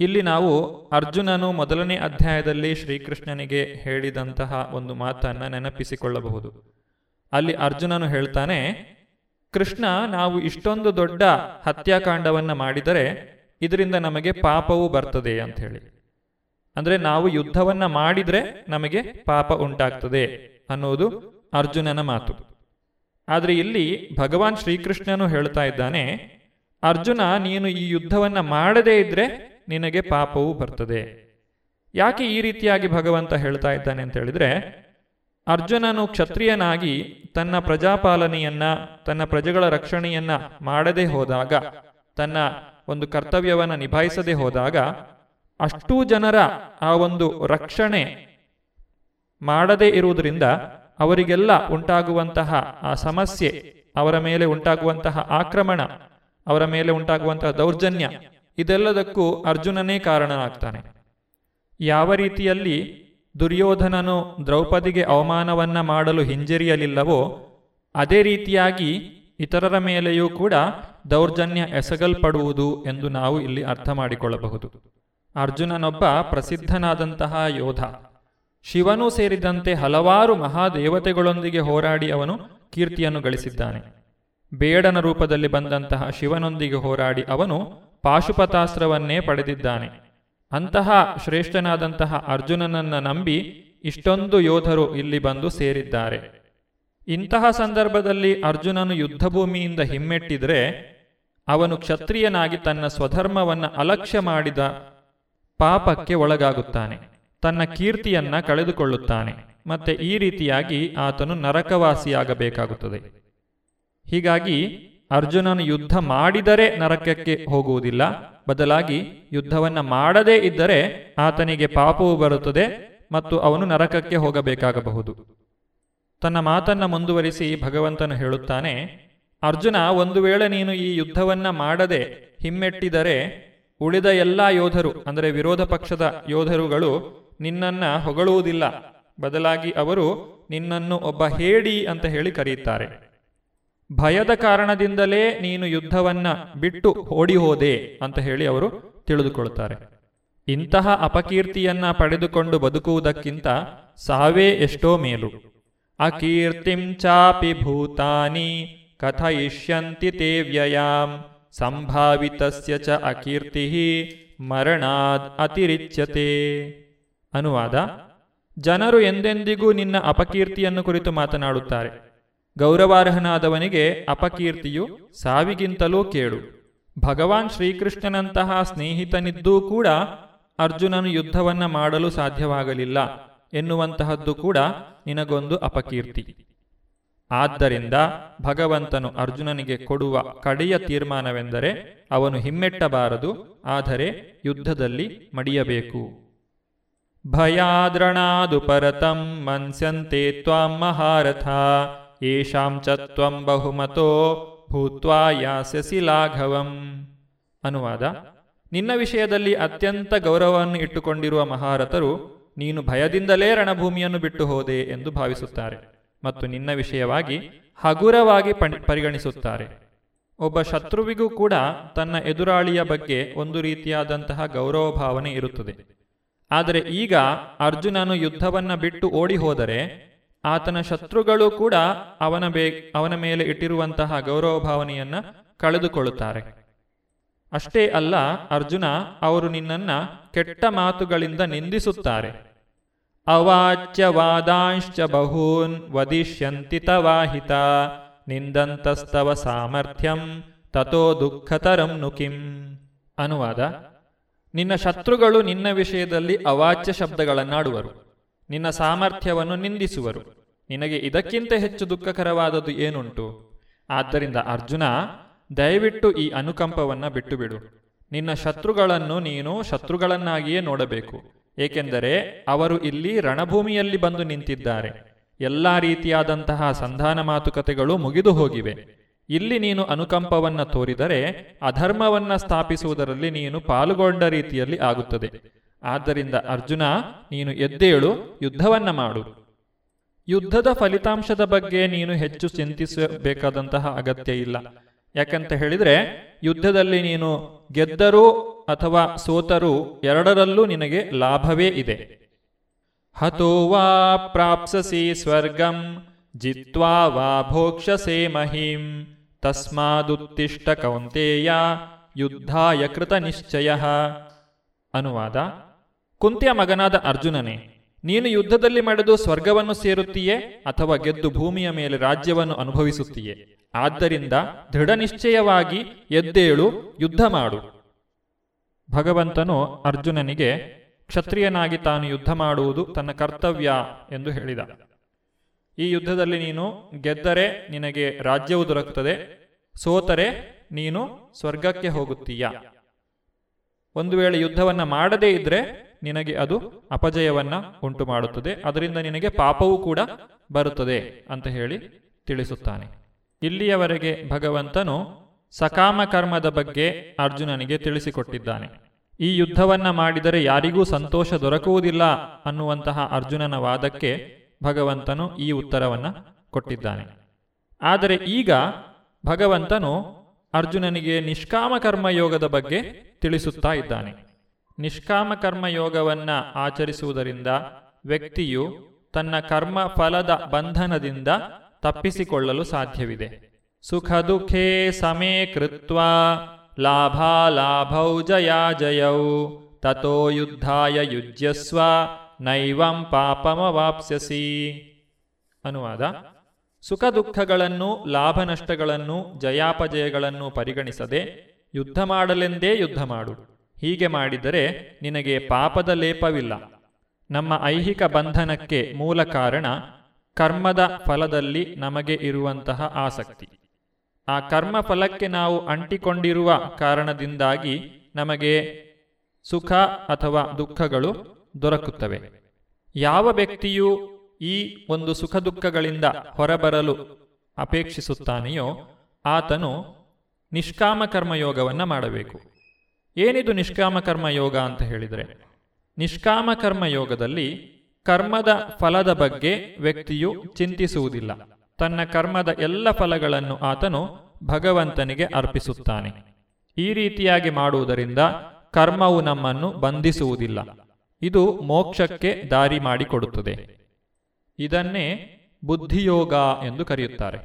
ಇಲ್ಲಿ ನಾವು ಅರ್ಜುನನು ಮೊದಲನೇ ಅಧ್ಯಾಯದಲ್ಲಿ ಶ್ರೀಕೃಷ್ಣನಿಗೆ ಹೇಳಿದಂತಹ ಒಂದು ಮಾತನ್ನು ನೆನಪಿಸಿಕೊಳ್ಳಬಹುದು. ಅಲ್ಲಿ ಅರ್ಜುನನು ಹೇಳ್ತಾನೆ, ಕೃಷ್ಣ, ನಾವು ಇಷ್ಟೊಂದು ದೊಡ್ಡ ಹತ್ಯಾಕಾಂಡವನ್ನು ಮಾಡಿದರೆ ಇದರಿಂದ ನಮಗೆ ಪಾಪವೂ ಬರ್ತದೆ ಅಂತ ಹೇಳಿ ಅಂದರೆ ನಾವು ಯುದ್ಧವನ್ನ ಮಾಡಿದರೆ ನಮಗೆ ಪಾಪ ಉಂಟಾಗ್ತದೆ ಅನ್ನೋದು ಅರ್ಜುನನ ಮಾತು. ಆದರೆ ಇಲ್ಲಿ ಭಗವಾನ್ ಶ್ರೀಕೃಷ್ಣನು ಹೇಳ್ತಾ ಇದ್ದಾನೆ, ಅರ್ಜುನ, ನೀನು ಈ ಯುದ್ಧವನ್ನ ಮಾಡದೇ ಇದ್ರೆ ನಿನಗೆ ಪಾಪವೂ ಬರ್ತದೆ. ಯಾಕೆ ಈ ರೀತಿಯಾಗಿ ಭಗವಂತ ಹೇಳ್ತಾ ಇದ್ದಾನೆ ಅಂತ ಹೇಳಿದ್ರೆ, ಅರ್ಜುನನು ಕ್ಷತ್ರಿಯನಾಗಿ ತನ್ನ ಪ್ರಜಾಪಾಲನೆಯನ್ನ, ತನ್ನ ಪ್ರಜೆಗಳ ರಕ್ಷಣೆಯನ್ನ ಮಾಡದೆ ಹೋದಾಗ, ತನ್ನ ಒಂದು ಕರ್ತವ್ಯವನ್ನು ನಿಭಾಯಿಸದೆ ಹೋದಾಗ ಅಷ್ಟೂ ಜನರ ಆ ಒಂದು ರಕ್ಷಣೆ ಮಾಡದೇ ಇರುವುದರಿಂದ ಅವರಿಗೆಲ್ಲ ಉಂಟಾಗುವಂತಹ ಆ ಸಮಸ್ಯೆ, ಅವರ ಮೇಲೆ ಉಂಟಾಗುವಂತಹ ಆಕ್ರಮಣ, ಅವರ ಮೇಲೆ ಉಂಟಾಗುವಂತಹ ದೌರ್ಜನ್ಯ ಇದೆಲ್ಲದಕ್ಕೂ ಅರ್ಜುನನೇ ಕಾರಣನಾಗ್ತಾನೆ. ಯಾವ ರೀತಿಯಲ್ಲಿ ದುರ್ಯೋಧನನು ದ್ರೌಪದಿಗೆ ಅವಮಾನವನ್ನ ಮಾಡಲು ಹಿಂಜರಿಯಲಿಲ್ಲವೋ, ಅದೇ ರೀತಿಯಾಗಿ ಇತರರ ಮೇಲೆಯೂ ಕೂಡ ದೌರ್ಜನ್ಯ ಎಸಗಲ್ಪಡುವುದು ಎಂದು ನಾವು ಇಲ್ಲಿ ಅರ್ಥ ಮಾಡಿಕೊಳ್ಳಬಹುದು. ಅರ್ಜುನನೊಬ್ಬ ಪ್ರಸಿದ್ಧನಾದಂತಹ ಯೋಧ. ಶಿವನೂ ಸೇರಿದಂತೆ ಹಲವಾರು ಮಹಾದೇವತೆಗಳೊಂದಿಗೆ ಹೋರಾಡಿ ಅವನು ಕೀರ್ತಿಯನ್ನು ಗಳಿಸಿದ್ದಾನೆ. ಬೇಡನ ರೂಪದಲ್ಲಿ ಬಂದಂತಹ ಶಿವನೊಂದಿಗೆ ಹೋರಾಡಿ ಅವನು ಪಾಶುಪತಾಸ್ತ್ರವನ್ನೇ ಪಡೆದಿದ್ದಾನೆ. ಅಂತಹ ಶ್ರೇಷ್ಠನಾದಂತಹ ಅರ್ಜುನನನ್ನ ನಂಬಿ ಇಷ್ಟೊಂದು ಯೋಧರು ಇಲ್ಲಿ ಬಂದು ಸೇರಿದ್ದಾರೆ. ಇಂತಹ ಸಂದರ್ಭದಲ್ಲಿ ಅರ್ಜುನನು ಯುದ್ಧಭೂಮಿಯಿಂದ ಹಿಮ್ಮೆಟ್ಟಿದರೆ ಅವನು ಕ್ಷತ್ರಿಯನಾಗಿ ತನ್ನ ಸ್ವಧರ್ಮವನ್ನು ಅಲಕ್ಷ್ಯ ಮಾಡಿದ ಪಾಪಕ್ಕೆ ಒಳಗಾಗುತ್ತಾನೆ. ತನ್ನ ಕೀರ್ತಿಯನ್ನ ಕಳೆದುಕೊಳ್ಳುತ್ತಾನೆ. ಮತ್ತೆ ಈ ರೀತಿಯಾಗಿ ಆತನು ನರಕವಾಸಿಯಾಗಬೇಕಾಗುತ್ತದೆ. ಹೀಗಾಗಿ ಅರ್ಜುನನು ಯುದ್ಧ ಮಾಡಿದರೆ ನರಕಕ್ಕೆ ಹೋಗುವುದಿಲ್ಲ. ಬದಲಾಗಿ ಯುದ್ಧವನ್ನ ಮಾಡದೇ ಇದ್ದರೆ ಆತನಿಗೆ ಪಾಪವು ಬರುತ್ತದೆ ಮತ್ತು ಅವನು ನರಕಕ್ಕೆ ಹೋಗಬೇಕಾಗಬಹುದು. ತನ್ನ ಮಾತನ್ನ ಮುಂದುವರಿಸಿ ಭಗವಂತನು ಹೇಳುತ್ತಾನೆ, ಅರ್ಜುನ, ಒಂದು ವೇಳೆ ನೀನು ಈ ಯುದ್ಧವನ್ನ ಮಾಡದೆ ಹಿಮ್ಮೆಟ್ಟಿದರೆ ಉಳಿದ ಎಲ್ಲ ಯೋಧರು, ಅಂದರೆ ವಿರೋಧ ಪಕ್ಷದ ಯೋಧರುಗಳು, ನಿನ್ನನ್ನ ಹೊಗಳುವುದಿಲ್ಲ. ಬದಲಾಗಿ ಅವರು ನಿನ್ನನ್ನು ಒಬ್ಬ ಹೇಡಿ ಅಂತ ಹೇಳಿ ಕರೆಯುತ್ತಾರೆ. ಭಯದ ಕಾರಣದಿಂದಲೇ ನೀನು ಯುದ್ಧವನ್ನ ಬಿಟ್ಟು ಓಡಿ ಹೋದೆ ಅಂತ ಹೇಳಿ ಅವರು ತಿಳಿದುಕೊಳ್ತಾರೆ ಇಂತಹ ಅಪಕೀರ್ತಿಯನ್ನ ಪಡೆದುಕೊಂಡು ಬದುಕುವುದಕ್ಕಿಂತ ಸಾವೇ ಎಷ್ಟೋ ಮೇಲು. ಅಕೀರ್ತಿಂ ಚಾಪಿ ಭೂತಾನಿ ಕಥಯಿಷ್ಯಂತಿ ತೇ ವ್ಯಯಾಂ ಸಂಭಾವಿತಸ್ಯ ಚ ಅಕೀರ್ತಿ ಮರಣಾದ್ ಅತಿರಿಚ್ಯತೆ. ಅನುವಾದ, ಜನರು ಎಂದೆಂದಿಗೂ ನಿನ್ನ ಅಪಕೀರ್ತಿಯನ್ನು ಕುರಿತು ಮಾತನಾಡುತ್ತಾರೆ. ಗೌರವಾರ್ಹನಾದವನಿಗೆ ಅಪಕೀರ್ತಿಯು ಸಾವಿಗಿಂತಲೂ ಕೇಳು ಭಗವಾನ್ ಶ್ರೀಕೃಷ್ಣನಂತಹ ಸ್ನೇಹಿತನಿದ್ದೂ ಕೂಡ ಅರ್ಜುನನು ಯುದ್ಧವನ್ನ ಮಾಡಲು ಸಾಧ್ಯವಾಗಲಿಲ್ಲ ಎನ್ನುವಂತಹದ್ದು ಕೂಡ ನಿನಗೊಂದು ಅಪಕೀರ್ತಿ. ಆದ್ದರಿಂದ ಭಗವಂತನು ಅರ್ಜುನನಿಗೆ ಕೊಡುವ ಕಡೆಯ ತೀರ್ಮಾನವೆಂದರೆ ಅವನು ಹಿಮ್ಮೆಟ್ಟಬಾರದು, ಆದರೆ ಯುದ್ಧದಲ್ಲಿ ಮಡಿಯಬೇಕು. ಭಯಾದ್ರಣಾದು ಪರತಂ ಮನ್ಸ್ಯಂತೆ ತ್ವಾಂ ಮಹಾರಥ. ಯೇಷಾಂ ಚ ಬಹುಮತೋ ಭೂತ್ವಾ ಯಾಸ್ಯಸಿ ಲಾಘವಂ ಅನುವಾದ ನಿನ್ನ ವಿಷಯದಲ್ಲಿ ಅತ್ಯಂತ ಗೌರವವನ್ನು ಇಟ್ಟುಕೊಂಡಿರುವ ಮಹಾರಥರು, ನೀನು ಭಯದಿಂದಲೇ ರಣಭೂಮಿಯನ್ನು ಬಿಟ್ಟು ಹೋದೆ ಎಂದು ಭಾವಿಸುತ್ತಾರೆ ಮತ್ತು ನಿನ್ನ ವಿಷಯವಾಗಿ ಹಗುರವಾಗಿ ಪರಿಗಣಿಸುತ್ತಾರೆ. ಒಬ್ಬ ಶತ್ರುವಿಗೂ ಕೂಡ ತನ್ನ ಎದುರಾಳಿಯ ಬಗ್ಗೆ ಒಂದು ರೀತಿಯಾದಂತಹ ಗೌರವ ಭಾವನೆ ಇರುತ್ತದೆ. ಆದರೆ ಈಗ ಅರ್ಜುನನು ಯುದ್ಧವನ್ನು ಬಿಟ್ಟು ಓಡಿ ಹೋದರೆ ಆತನ ಶತ್ರುಗಳು ಕೂಡ ಅವನ ಬೇ, ಅವನ ಮೇಲೆ ಇಟ್ಟಿರುವಂತಹ ಗೌರವ ಭಾವನೆಯನ್ನ ಕಳೆದುಕೊಳ್ಳುತ್ತಾರೆ. ಅಷ್ಟೇ ಅಲ್ಲ, ಅರ್ಜುನ ಅವರು ನಿನ್ನನ್ನ ಕೆಟ್ಟ ಮಾತುಗಳಿಂದ ನಿಂದಿಸುತ್ತಾರೆ. ಅವಾಚ್ಯವಾದಾಂಶ್ಚ ಬಹೂನ್ ವದಿಷ್ಯಂತಿ ತವಾಹಿತ, ನಿಂದಂತಸ್ತವ ಸಾಮರ್ಥ್ಯಂ ತಥೋ ದುಃಖತರಂ ನುಕಿಂ ಅನುವಾದ, ನಿನ್ನ ಶತ್ರುಗಳು ನಿನ್ನ ವಿಷಯದಲ್ಲಿ ಅವಾಚ್ಯ ಶಬ್ದಗಳನ್ನಾಡುವರು. ನಿನ್ನ ಸಾಮರ್ಥ್ಯವನ್ನು ನಿಂದಿಸುವರು. ನಿನಗೆ ಇದಕ್ಕಿಂತ ಹೆಚ್ಚು ದುಃಖಕರವಾದದ್ದು ಏನುಂಟು? ಆದ್ದರಿಂದ ಅರ್ಜುನ, ದಯವಿಟ್ಟು ಈ ಅನುಕಂಪವನ್ನು ಬಿಟ್ಟುಬಿಡು. ನಿನ್ನ ಶತ್ರುಗಳನ್ನು ನೀನು ಶತ್ರುಗಳನ್ನಾಗಿಯೇ ನೋಡಬೇಕು. ಏಕೆಂದರೆ ಅವರು ಇಲ್ಲಿ ರಣಭೂಮಿಯಲ್ಲಿ ಬಂದು ನಿಂತಿದ್ದಾರೆ. ಎಲ್ಲ ರೀತಿಯಾದಂತಹ ಸಂಧಾನ ಮಾತುಕತೆಗಳು ಮುಗಿದು ಹೋಗಿವೆ. ಇಲ್ಲಿ ನೀನು ಅನುಕಂಪವನ್ನ ತೋರಿದರೆ, ಅಧರ್ಮವನ್ನ ಸ್ಥಾಪಿಸುವುದರಲ್ಲಿ ನೀನು ಪಾಲುಗೊಂಡ ರೀತಿಯಲ್ಲಿ ಆಗುತ್ತದೆ. ಆದ್ದರಿಂದ ಅರ್ಜುನ, ನೀನು ಎದ್ದೇಳು, ಯುದ್ಧವನ್ನ ಮಾಡು. ಯುದ್ಧದ ಫಲಿತಾಂಶದ ಬಗ್ಗೆ ನೀನು ಹೆಚ್ಚು ಚಿಂತಿಸಬೇಕಾದಂತಹ ಅಗತ್ಯ ಇಲ್ಲ. ಯಾಕಂತ ಹೇಳಿದ್ರೆ, ಯುದ್ಧದಲ್ಲಿ ನೀನು ಗೆದ್ದರೂ ಅಥವಾ ಸೋತರೂ ಎರಡರಲ್ಲೂ ನಿನಗೆ ಲಾಭವೇ ಇದೆ. ಹತೋವಾ ಪ್ರಾಪ್ಸಸಿ ಸ್ವರ್ಗಂ, ಜಿತ್ವಾ ವಾ ಭೋಕ್ಷಸೇ ಮಹಿಂ, ತಸ್ಮಾದುತ್ತಿಷ್ಟ ಕೌಂತೆಯ, ಯುದ್ಧಾಯ ಕೃತ ನಿಶ್ಚಯ. ಅನುವಾದ ಕುಂತಿಯ ಮಗನಾದ ಅರ್ಜುನನೇ, ನೀನು ಯುದ್ಧದಲ್ಲಿ ಮಡೆದು ಸ್ವರ್ಗವನ್ನು ಸೇರುತ್ತೀಯೇ ಅಥವಾ ಗೆದ್ದು ಭೂಮಿಯ ಮೇಲೆ ರಾಜ್ಯವನ್ನು ಅನುಭವಿಸುತ್ತೀಯೇ? ಆದ್ದರಿಂದ ದೃಢ ನಿಶ್ಚಯವಾಗಿ ಎದ್ದೇಳು, ಯುದ್ಧ ಮಾಡು. ಭಗವಂತನು ಅರ್ಜುನನಿಗೆ, ಕ್ಷತ್ರಿಯನಾಗಿ ತಾನು ಯುದ್ಧ ಮಾಡುವುದು ತನ್ನ ಕರ್ತವ್ಯ ಎಂದು ಹೇಳಿದ. ಈ ಯುದ್ಧದಲ್ಲಿ ನೀನು ಗೆದ್ದರೆ ನಿನಗೆ ರಾಜ್ಯವು ದೊರಕುತ್ತದೆ, ಸೋತರೆ ನೀನು ಸ್ವರ್ಗಕ್ಕೆ ಹೋಗುತ್ತೀಯ. ಒಂದು ವೇಳೆ ಯುದ್ಧವನ್ನು ಮಾಡದೇ ಇದ್ರೆ ನಿನಗೆ ಅದು ಅಪಜಯವನ್ನ ಉಂಟು ಮಾಡುತ್ತದೆ ಅದರಿಂದ ನಿನಗೆ ಪಾಪವೂ ಕೂಡ ಬರುತ್ತದೆ ಅಂತ ಹೇಳಿ ತಿಳಿಸುತ್ತಾನೆ. ಇಲ್ಲಿಯವರೆಗೆ ಭಗವಂತನು ಸಕಾಮ ಕರ್ಮದ ಬಗ್ಗೆ ಅರ್ಜುನನಿಗೆ ತಿಳಿಸಿಕೊಟ್ಟಿದ್ದಾನೆ. ಈ ಯುದ್ಧವನ್ನ ಮಾಡಿದರೆ ಯಾರಿಗೂ ಸಂತೋಷ ದೊರಕುವುದಿಲ್ಲ ಅನ್ನುವಂತಹ ಅರ್ಜುನನ ವಾದಕ್ಕೆ ಭಗವಂತನು ಈ ಉತ್ತರವನ್ನ ಕೊಟ್ಟಿದ್ದಾನೆ. ಆದರೆ ಈಗ ಭಗವಂತನು ಅರ್ಜುನನಿಗೆ ನಿಷ್ಕಾಮ ಕರ್ಮಯೋಗದ ಬಗ್ಗೆ ತಿಳಿಸುತ್ತಾ ಇದ್ದಾನೆ. ನಿಷ್ಕಾಮ ಕರ್ಮಯೋಗವನ್ನು ಆಚರಿಸುವುದರಿಂದ ವ್ಯಕ್ತಿಯು ತನ್ನ ಕರ್ಮ ಫಲದ ಬಂಧನದಿಂದ ತಪ್ಪಿಸಿಕೊಳ್ಳಲು ಸಾಧ್ಯವಿದೆ. ಸುಖ ದುಃಖೇ ಸಮೇ ಕೃತ್ವ ಲಾಭಾಲಾಭೌ ಜಯಾ ಜಯೌ ತಥೋ ಯುದ್ಧಾಯ ಯುಜ್ಯಸ್ವ, ನೈವಂ ಪಾಪಮವಾಪ್ಸ್ಯಸಿ. ಅನುವಾದ, ಸುಖ ದುಃಖಗಳನ್ನು, ಲಾಭ ನಷ್ಟಗಳನ್ನು, ಜಯಾಪಜಯಗಳನ್ನು ಪರಿಗಣಿಸದೆ ಯುದ್ಧ ಮಾಡಲೆಂದೇ ಯುದ್ಧ ಮಾಡು. ಹೀಗೆ ಮಾಡಿದರೆ ನಿನಗೆ ಪಾಪದ ಲೇಪವಿಲ್ಲ. ನಮ್ಮ ಐಹಿಕ ಬಂಧನಕ್ಕೆ ಮೂಲ ಕಾರಣ ಕರ್ಮದ ಫಲದಲ್ಲಿ ನಮಗೆ ಇರುವಂತಹ ಆಸಕ್ತಿ. ಆ ಕರ್ಮ ಫಲಕ್ಕೆ ನಾವು ಅಂಟಿಕೊಂಡಿರುವ ಕಾರಣದಿಂದಾಗಿ ನಮಗೆ ಸುಖ ಅಥವಾ ದುಃಖಗಳು ದೊರಕುತ್ತವೆ. ಯಾವ ವ್ಯಕ್ತಿಯು ಈ ಒಂದು ಸುಖ ದುಃಖಗಳಿಂದ ಹೊರಬರಲು ಅಪೇಕ್ಷಿಸುತ್ತಾನೆಯೋ ಆತನು ನಿಷ್ಕಾಮ ಕರ್ಮಯೋಗವನ್ನು ಮಾಡಬೇಕು. ಏನಿದು ನಿಷ್ಕಾಮ ಕರ್ಮ ಯೋಗ ಅಂತ ಹೇಳಿದರೆ, ನಿಷ್ಕಾಮ ಕರ್ಮ ಯೋಗದಲ್ಲಿ ಕರ್ಮದ ಫಲದ ಬಗ್ಗೆ ವ್ಯಕ್ತಿಯು ಚಿಂತಿಸುವುದಿಲ್ಲ. ತನ್ನ ಕರ್ಮದ ಎಲ್ಲ ಫಲಗಳನ್ನು ಆತನು ಭಗವಂತನಿಗೆ ಅರ್ಪಿಸುತ್ತಾನೆ. ಈ ರೀತಿಯಾಗಿ ಮಾಡುವುದರಿಂದ ಕರ್ಮವು ನಮ್ಮನ್ನು ಬಂಧಿಸುವುದಿಲ್ಲ. ಇದು ಮೋಕ್ಷಕ್ಕೆ ದಾರಿ ಮಾಡಿಕೊಡುತ್ತದೆ. ಇದನ್ನೇ ಬುದ್ಧಿಯೋಗ ಎಂದು ಕರೆಯುತ್ತಾರೆ.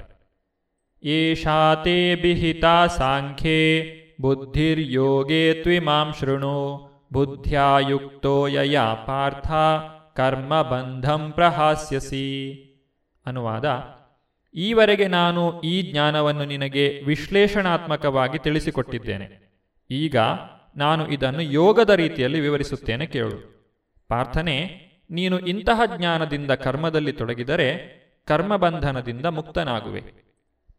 ಏಷಾತೆ ಬಿಹಿತ ಸಾಂಖ್ಯೆ ಬುದ್ಧಿರ್ಯೋಗೇ ತ್ವಿಮಾಂ ಶೃಣು ಬುದ್ಧ್ಯಾಯುಕ್ತೋ ಯಯ ಪಾರ್ಥ ಕರ್ಮ ಬಂಧಂ ಪ್ರಹಾಸ್ಯಸಿ ಅನುವಾದ ಈವರೆಗೆ ನಾನು ಈ ಜ್ಞಾನವನ್ನು ನಿನಗೆ ವಿಶ್ಲೇಷಣಾತ್ಮಕವಾಗಿ ತಿಳಿಸಿಕೊಟ್ಟಿದ್ದೇನೆ. ಈಗ ನಾನು ಇದನ್ನು ಯೋಗದ ರೀತಿಯಲ್ಲಿ ವಿವರಿಸುತ್ತೇನೆ ಕೇಳು. ಪಾರ್ಥನೆ, ನೀನು ಇಂತಹ ಜ್ಞಾನದಿಂದ ಕರ್ಮದಲ್ಲಿ ತೊಡಗಿದರೆ ಕರ್ಮಬಂಧನದಿಂದ ಮುಕ್ತನಾಗುವೆ.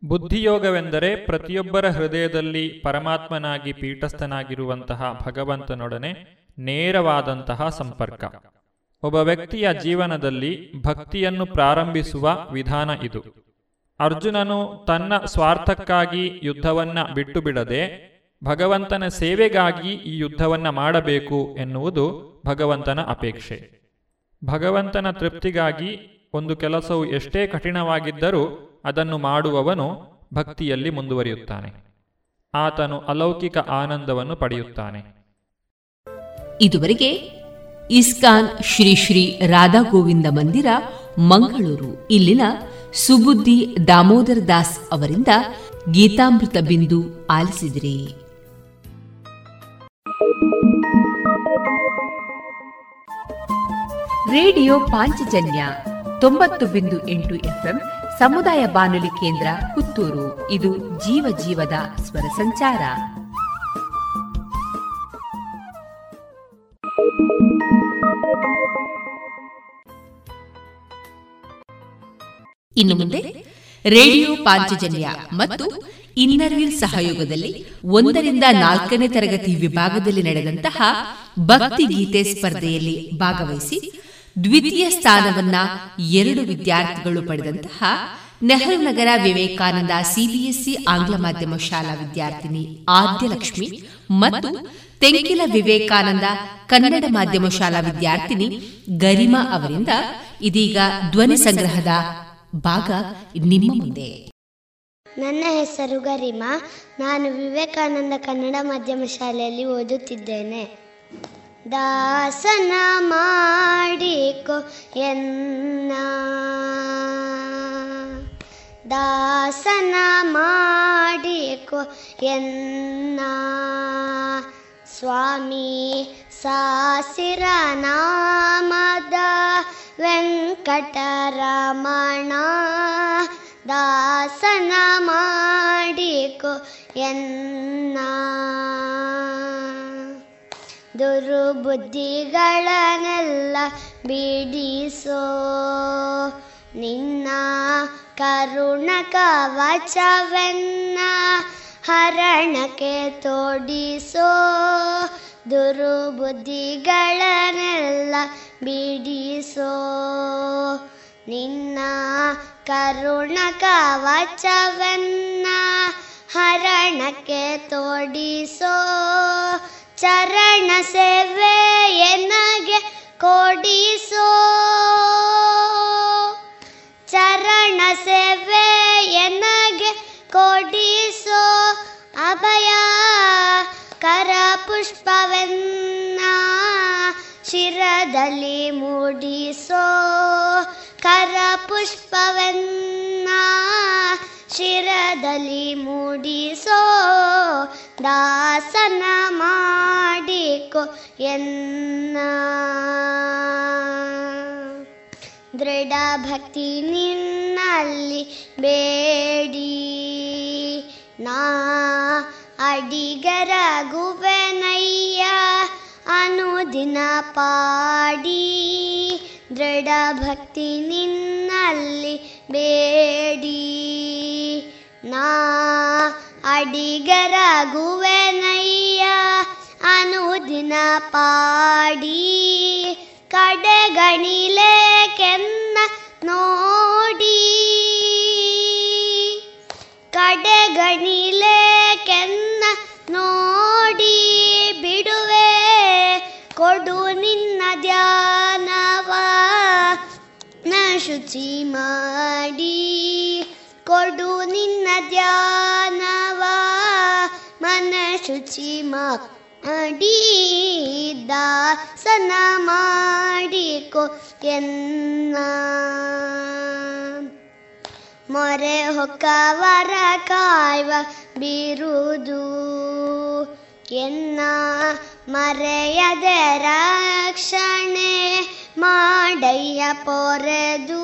ಬುದ್ಧಿಯೋಗವೆಂದರೆ ಪ್ರತಿಯೊಬ್ಬರ ಹೃದಯದಲ್ಲಿ ಪರಮಾತ್ಮನಾಗಿ ಪೀಠಸ್ಥನಾಗಿರುವಂತಹ ಭಗವಂತನೊಡನೆ ನೇರವಾದಂತಹ ಸಂಪರ್ಕ. ಒಬ್ಬ ವ್ಯಕ್ತಿಯ ಜೀವನದಲ್ಲಿ ಭಕ್ತಿಯನ್ನು ಪ್ರಾರಂಭಿಸುವ ವಿಧಾನ ಇದು. ಅರ್ಜುನನು ತನ್ನ ಸ್ವಾರ್ಥಕ್ಕಾಗಿ ಯುದ್ಧವನ್ನ ಬಿಟ್ಟು ಬಿಡದೆ ಭಗವಂತನ ಸೇವೆಗಾಗಿ ಈ ಯುದ್ಧವನ್ನ ಮಾಡಬೇಕು ಎನ್ನುವುದು ಭಗವಂತನ ಅಪೇಕ್ಷೆ. ಭಗವಂತನ ತೃಪ್ತಿಗಾಗಿ ಒಂದು ಕೆಲಸವು ಎಷ್ಟೇ ಕಠಿಣವಾಗಿದ್ದರೂ ಅದನ್ನು ಮಾಡುವವನು ಭಕ್ತಿಯಲ್ಲಿ ಮುಂದುವರಿಯುತ್ತಾನೆ. ಆತನು ಅಲೌಕಿಕ ಆನಂದವನ್ನು ಪಡೆಯುತ್ತಾನೆ. ಇದುವರೆಗೆ ಇಸ್ಕಾನ್ ಶ್ರೀ ಶ್ರೀ ರಾಧಾ ಗೋವಿಂದ ಮಂದಿರ ಮಂಗಳೂರು, ಇಲ್ಲಿನ ಸುಬುದ್ದಿ ದಾಮೋದರ ದಾಸ್ ಅವರಿಂದ ಗೀತಾಮೃತ ಬಿಂದು ಆಲಿಸಿದಿರಿ. ರೇಡಿಯೋ ಪಾಂಚಜನ್ಯ ತೊಂಬತ್ತು ಬಿಂದು ಎಂಟು ಎಫ್ಎಂ ಸಮುದಾಯ ಬಾನುಲಿ ಕೇಂದ್ರ ಪುತ್ತೂರು. ಇದು ಜೀವ ಜೀವದ ಸ್ವರ ಸಂಚಾರ. ಇನ್ನು ಮುಂದೆ ರೇಡಿಯೋ ಪಾಂಚಜನ್ಯ ಮತ್ತು ಇನ್ನರ್ವಿಲ್ ಸಹಯೋಗದಲ್ಲಿ ಒಂದರಿಂದ ನಾಲ್ಕನೇ ತರಗತಿ ವಿಭಾಗದಲ್ಲಿ ನಡೆದಂತಹ ಭಕ್ತಿ ಗೀತೆ ಸ್ಪರ್ಧೆಯಲ್ಲಿ ಭಾಗವಹಿಸಿ ದ್ವಿತೀಯ ಸ್ಥಾನವನ್ನ ಎರಡು ವಿದ್ಯಾರ್ಥಿಗಳು ಪಡೆದಂತಹ ನೆಹರು ನಗರ ವಿವೇಕಾನಂದ ಸಿಬಿಎಸ್ಇ ಆಂಗ್ಲ ಮಾಧ್ಯಮ ಶಾಲಾ ವಿದ್ಯಾರ್ಥಿನಿ ಆದ್ಯಲಕ್ಷ್ಮಿ ಮತ್ತು ತೆಂಕಿಲ ವಿವೇಕಾನಂದ ಕನ್ನಡ ಮಾಧ್ಯಮ ಶಾಲಾ ವಿದ್ಯಾರ್ಥಿನಿ ಗರಿಮಾ ಅವರಿಂದ ಇದೀಗ ಧ್ವನಿ ಸಂಗ್ರಹದ ಭಾಗ ನಿಮ್ಮ ಮುಂದೆ. ನನ್ನ ಹೆಸರು ಗರಿಮಾ. ನಾನು ವಿವೇಕಾನಂದ ಕನ್ನಡ ಮಾಧ್ಯಮ ಶಾಲೆಯಲ್ಲಿ ಓದುತ್ತಿದ್ದೇನೆ. ದಾಸನ ಮಾಡಿಕೊ ಎನ್ನ. ದಾಸನ ಮಾಡಿಕೊ ಎನ್ನ. ಸ್ವಾಮಿ ನಾಮದ ವೆಂಕಟರಮಣ. ದಾಸನ ಮಾಡಿಕೊ ಎನ್ನ. ದುರುಬುದ್ಧಿಗಳನ್ನೆಲ್ಲ ಬಿಡಿಸೋ. ನಿನ್ನ ಕರುಣ ಕವಚವೆನ್ನ ಹರಣಕ್ಕೆ ತೋಡಿಸೋ. ದುರುಬುದ್ಧಿಗಳನ್ನೆಲ್ಲ ಬಿಡಿಸೋ. ನಿನ್ನ ಕರುಣ ಕವಚವೆನ್ನ ಹರಣಕ್ಕೆ ತೋಡಿಸೋ. ಚರಣ ಸೇವೆ ಎನಗೆ ಕೊಡಿಸೋ. ಚರಣ ಸೇವೆ ಎನಗೆ ಕೊಡಿಸೋ. ಅಭಯ ಕರ ಪುಷ್ಪವೆನ್ನ ಶಿರದಲ್ಲಿ ಮೂಡಿಸೋ. ಕರ ಪುಷ್ಪವೆನ್ನ ಶಿರದಲ್ಲಿ ಮೂಡಿಸೋ, ದಾಸನ ಮಾಡಿಕೋ ಎನ್ನ. ದೃಢ ಭಕ್ತಿ ನಿನ್ನಲ್ಲಿ ಬೇಡಿ. ನಾ ಅಡಿಗರ ಗುಬೆನಯ್ಯ ಅನುದಿನ ಪಾಡಿ. ದೃಢ ಭಕ್ತಿ ನಿನ್ನಲ್ಲಿ ಬೇಡಿ ನಾ ಅಡಿಗರ ಗುವೆನಯ್ಯ ಅನುದಿನ ಪಾಡಿ ಕಡೆಗಣಿಲೆ ಕೆನ್ನ ನೋಡಿ ಕಡೆಗಣಿಲೆ ಕೆನ್ನ ನೋಡಿ ಬಿಡುವೆ ಕೊಡು ನಿನ್ನ ಧ್ಯಾನವ ನ ಶುಚಿ ಮಾಡಿ ಕೊಡು ನಿನ್ನ ಧ್ಯಾನವ. ಮನ ಶುಚಿ ಮಾಡಿ ದಾಸನ ಎನ್ನ ಮೊರೆ ಹೊಕ್ಕವರ ಕಾಯ್ವ ಬಿರುದು ಎನ್ನ ಮರೆಯದ ರಕ್ಷಣೆ ಮಾಡಯ್ಯ ಪೊರೆದು.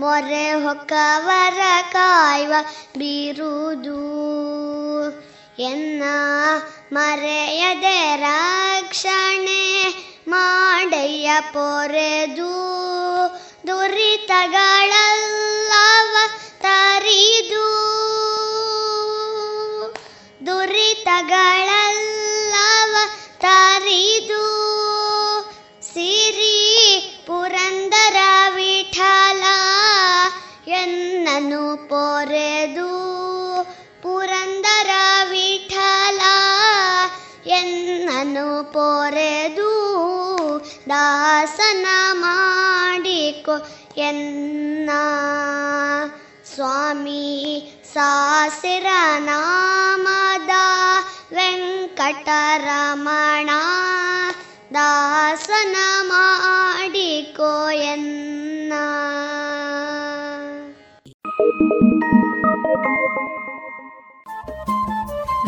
ಮೊರೆ ಹೊಕ್ಕವರ ಕಾಯುವ ಬಿರುದು. ಎನ್ನ ಮರೆಯದ ರಕ್ಷಣೆ ಮಾಡಯ್ಯ ಪೊರೆದು. ದುರಿತಗಳಲ್ಲವ ತರಿದು. ದುರಿತಗಳಲ್ಲವ ತರಿದು. ಸಿರಿ ಪುರಂದರ ವಿಠಲ, ಎನ್ನನು ಪೊರೆದು. ಪುರಂದರ ವಿಠಲ, ಎನ್ನನು ಪೊರೆದು. ದಾಸನ ಮಾಡಿಕೊ ಎನ್ನ. ಸ್ವಾಮಿ ನಾಮದ ವೆಂಕಟರಮಣ ದಾಸನ ಮಾಡಿಕೋಯನ್ನ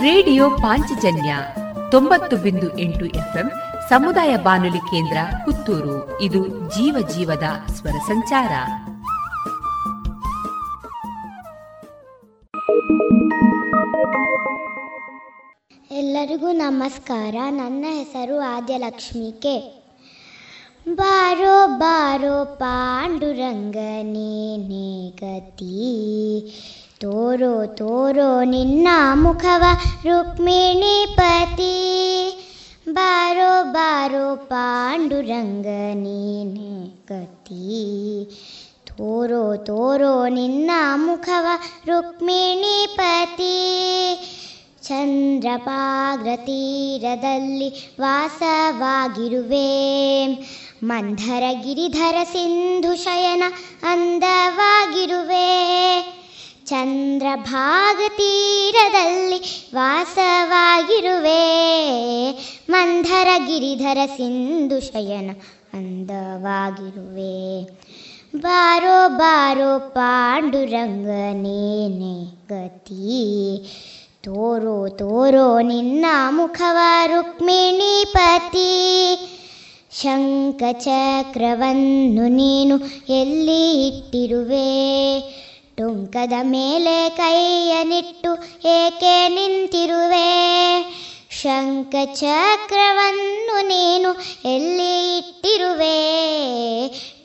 ರೇಡಿಯೋ ಪಾಂಚಜನ್ಯ ತೊಂಬತ್ತು ಬಿಂದು ಎಂಟು ಎಫ್ಎಂ ಸಮುದಾಯ ಬಾನುಲಿ ಕೇಂದ್ರ ಪುತ್ತೂರು. ಇದು ಜೀವ ಜೀವದ ಸ್ವರ ಸಂಚಾರ. ಎಲ್ಲರಿಗೂ ನಮಸ್ಕಾರ. ನನ್ನ ಹೆಸರು ಆದ್ಯಲಕ್ಷ್ಮಿ ಕೆ ಬಾರೋ ಬಾರೋ ಪಾಂಡುರಂಗನೇ ಗತಿ. ತೋರೋ ತೋರೋ ನಿನ್ನ ಮುಖವ ರುಕ್ಮಿಣಿ ಪತಿ. ಬಾರೋ ಬಾರೋ ಪಾಂಡುರಂಗನೇ ಗತಿ. ತೋರೋ ತೋರೋ ನಿನ್ನ ಮುಖವ ರುಕ್ಮಿಣಿ ಪತಿ ಚಂದ್ರಪಾಗ್ರ ತೀರದಲ್ಲಿ ವಾಸವಾಗಿರುವೆ. ಮಂಧರ ಗಿರಿಧರ ಸಿಂಧು ಶಯನ ಅಂದವಾಗಿರುವೆ. ಚಂದ್ರಭಾಗ ತೀರದಲ್ಲಿ ವಾಸವಾಗಿರುವೆ. ಮಂಧರ ಗಿರಿಧರ ಸಿಂಧು ಶಯನ ಅಂದವಾಗಿರುವೆ. ಬಾರೋ ಬಾರೋ ಪಾಂಡುರಂಗನೇನೆ ಗತಿ. ತೋರೋ ತೋರೋ ನಿನ್ನ ಮುಖವ ರುಕ್ಮಿಣಿ ಪತಿ. ಶಂಖಚಕ್ರವನ್ನು ನೀನು ಎಲ್ಲಿ ಇಟ್ಟಿರುವೆ? ಟೊಂಕದ ಮೇಲೆ ಕೈಯನಿಟ್ಟು ಏಕೆ ನಿಂತಿರುವೆ? ಶಂಖಚಕ್ರವನ್ನು ನೀನು ಎಲ್ಲಿ ಇಟ್ಟಿರುವೆ?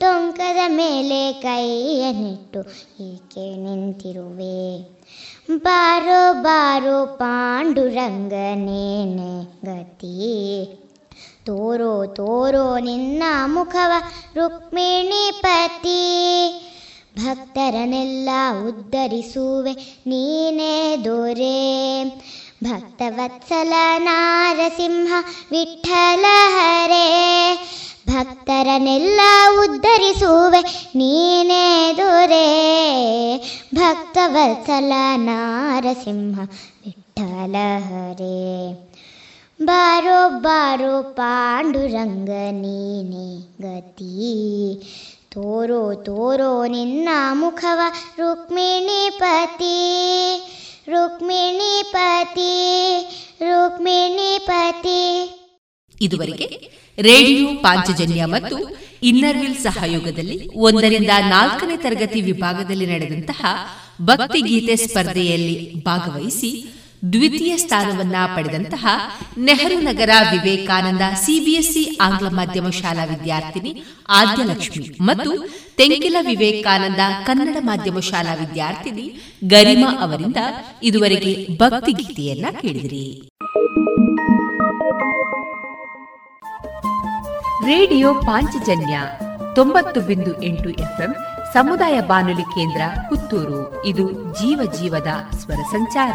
ಟೊಂಕದ ಮೇಲೆ ಕೈಯನ್ನಿಟ್ಟು ಏಕೆ ನಿಂತಿರುವೆ. ಬಾರೋ ಬಾರೋ ಪಾಂಡುರಂಗನೇನೆ ಗತಿ. ತೋರೋ ತೋರೋ ನಿನ್ನ ಮುಖವ ರುಕ್ಮಿಣಿ ಪತಿ. ಭಕ್ತರನ್ನೆಲ್ಲ ಉದ್ಧರಿಸುವೆ ನೀನೇ ದೊರೆ. ಭಕ್ತವತ್ಸಲ ನಾರಸಿಂಹ ವಿಠಲ ಹರೇ ಭಕ್ತರನ್ನೆಲ್ಲ ಉದ್ಧರಿಸುವೆ ನೀನೇ ದೊರೆ. ಭಕ್ತವತ್ಸಲ ನಾರಸಿಂಹ ವಿಠಲ ಹರೇ ಬಾರೋ ಬಾರೋ ಪಾಂಡುರಂಗ ನೀನೇ ಗತಿ. ತೋರೋ ತೋರೋ ನಿನ್ನ ಮುಖವ ರುಕ್ಮಿಣಿ ಪತಿ ರುಕ್ಮಿಣಿ ಪತಿ ರುಕ್ಮಿಣಿ ಪತಿ ಇದುವರೆಗೆ ರೇಡಿಯೋ ಪಾಂಚಜನ್ಯ ಮತ್ತು ಇನ್ನರ್ವಿಲ್ ಸಹಯೋಗದಲ್ಲಿ ಒಂದರಿಂದ ನಾಲ್ಕನೇ ತರಗತಿ ವಿಭಾಗದಲ್ಲಿ ನಡೆದಂತಹ ಭಕ್ತಿ ಗೀತೆ ಸ್ಪರ್ಧೆಯಲ್ಲಿ ಭಾಗವಹಿಸಿ ದ್ವಿತೀಯ ಸ್ಥಾನವನ್ನ ಪಡೆದಂತಹ ನೆಹರು ನಗರ ವಿವೇಕಾನಂದ ಸಿಬಿಎಸ್ಇ ಆಂಗ್ಲ ಮಾಧ್ಯಮ ಶಾಲಾ ವಿದ್ಯಾರ್ಥಿನಿ ಆದ್ಯಲಕ್ಷ್ಮಿ ಮತ್ತು ತೆಂಕಿಲ ವಿವೇಕಾನಂದ ಕನ್ನಡ ಮಾಧ್ಯಮ ಶಾಲಾ ವಿದ್ಯಾರ್ಥಿನಿ ಗರಿಮಾ ಅವರಿಂದ ಇದುವರೆಗೆ ಭಕ್ತಿ ಗೀತೆಯನ್ನ ಕೇಳಿದಿರಿ. ರೇಡಿಯೋ ಪಾಂಚಜನ್ಯ ತೊಂಬತ್ತು ಬಿಂದು ಎಂಟು ಎಫ್ಎಂ ಸಮುದಾಯ ಬಾನುಲಿ ಕೇಂದ್ರ ಪುತ್ತೂರು. ಇದು ಜೀವ ಜೀವದ ಸ್ವರ ಸಂಚಾರ.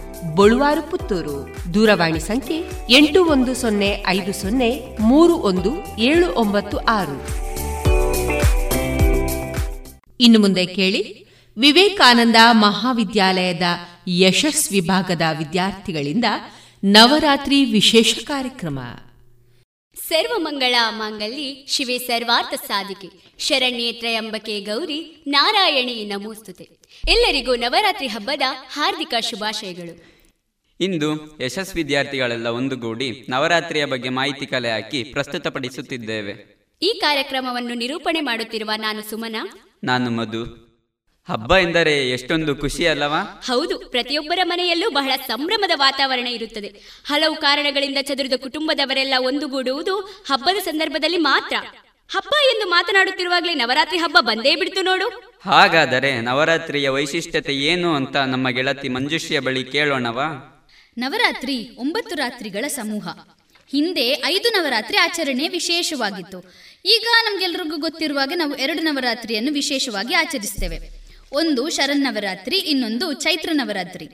ಬಳುವಾರು ಪುತ್ತೂರು. ದೂರವಾಣಿ ಸಂಖ್ಯೆ ಎಂಟು ಒಂದು ಸೊನ್ನೆ ಐದು ಸೊನ್ನೆ ಮೂರು ಒಂದು ಏಳು ಒಂಬತ್ತು ಆರು. ಇನ್ನು ಮುಂದೆ ಕೇಳಿ, ವಿವೇಕಾನಂದ ಮಹಾವಿದ್ಯಾಲಯದ ಯಶಸ್ ವಿಭಾಗದ ವಿದ್ಯಾರ್ಥಿಗಳಿಂದ ನವರಾತ್ರಿ ವಿಶೇಷ ಕಾರ್ಯಕ್ರಮ. ಸರ್ವಮಂಗಳ ಮಾಂಗಲ್ಯ, ಶಿವೆ ಸರ್ವಾರ್ಥ ಸಾಧಿಕೆ. ಶರಣ್ಯೇ ತ್ರಯಂಬಕೆ ಗೌರಿ, ನಾರಾಯಣಿ ನಮೋಸ್ತುತೆ. ಎಲ್ಲರಿಗೂ ನವರಾತ್ರಿ ಹಬ್ಬದ ಹಾರ್ದಿಕ ಶುಭಾಶಯಗಳು. ಇಂದು ಯಶಸ್ವಿ ವಿದ್ಯಾರ್ಥಿಗಳೆಲ್ಲ ಒಂದುಗೂಡಿ ನವರಾತ್ರಿಯ ಬಗ್ಗೆ ಮಾಹಿತಿ ಕಲೆ ಹಾಕಿ ಪ್ರಸ್ತುತಪಡಿಸುತ್ತಿದ್ದೇವೆ. ಈ ಕಾರ್ಯಕ್ರಮವನ್ನು ನಿರೂಪಣೆ ಮಾಡುತ್ತಿರುವ ನಾನು ಸುಮನ. ನಾನು ಮಧು. ಹಬ್ಬ ಎಂದರೆ ಎಷ್ಟೊಂದು ಖುಷಿ ಅಲ್ಲವಾ? ಹೌದು ಪ್ರತಿಯೊಬ್ಬರ ಮನೆಯಲ್ಲೂ ಬಹಳ ಸಂಭ್ರಮದ ವಾತಾವರಣ ಇರುತ್ತದೆ. ಹಲವು ಕಾರಣಗಳಿಂದ ಚದುರಿದ ಕುಟುಂಬದವರೆಲ್ಲ ಒಂದುಗೂಡುವುದು ಹಬ್ಬದ ಸಂದರ್ಭದಲ್ಲಿ ಮಾತ್ರ. ಹಬ್ಬ ಎಂದು ಮಾತನಾಡುತ್ತಿರುವಾಗಲೇ ನವರಾತ್ರಿ ಹಬ್ಬ ಬಂದೇ ಬಿಡ್ತು ನೋಡು. ಹಾಗಾದರೆ ನವರಾತ್ರಿಯ ವೈಶಿಷ್ಟ್ಯತೆ ಏನು ಅಂತ ನಮ್ಮ ಗೆಳತಿ ಮಂಜುಷಿಯ ಬಳಿ ಕೇಳೋಣವಾ? ನವರಾತ್ರಿ ಒಂಬತ್ತು ರಾತ್ರಿಗಳ ಸಮೂಹ. ಹಿಂದೆ ಐದು ನವರಾತ್ರಿ ಆಚರಣೆ ವಿಶೇಷವಾಗಿತ್ತು. ಈಗ ನಮ್ಗೆಲ್ರಿಗೂ ಗೊತ್ತಿರುವಾಗ ನಾವು ಎರಡು ನವರಾತ್ರಿಯನ್ನು ವಿಶೇಷವಾಗಿ ಆಚರಿಸ್ತೇವೆ. ಒಂದು ಶರನ್ನವರಾತ್ರಿ ಇನ್ನೊಂದು ಚೈತ್ರ ನವರಾತ್ರಿ.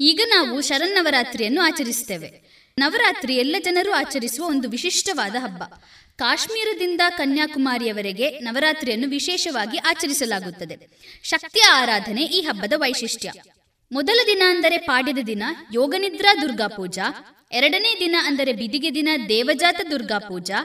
ಈಗ ನಾವು ಶರನ್ನವರಾತ್ರಿಯನ್ನು ಆಚರಿಸ್ತೇವೆ. ನವರಾತ್ರಿ ಎಲ್ಲ ಜನರು ಆಚರಿಸುವ ಒಂದು ವಿಶಿಷ್ಟವಾದ ಹಬ್ಬ. ಕಾಶ್ಮೀರದಿಂದ ಕನ್ಯಾಕುಮಾರಿಯವರೆಗೆ ನವರಾತ್ರಿಯನ್ನು ವಿಶೇಷವಾಗಿ ಆಚರಿಸಲಾಗುತ್ತದೆ. ಶಕ್ತಿಯ ಆರಾಧನೆ ಈ ಹಬ್ಬದ ವೈಶಿಷ್ಟ್ಯ. ಮೊದಲ ದಿನ ಅಂದರೆ ಪಾಡ್ಯದ ದಿನ ಯೋಗನಿದ್ರಾ ದುರ್ಗಾ ಪೂಜಾ ಎರಡನೇ ದಿನ ಅಂದರೆ ಬಿದಿಗೆ ದಿನ ದೇವಜಾತ ದುರ್ಗಾ ಪೂಜಾ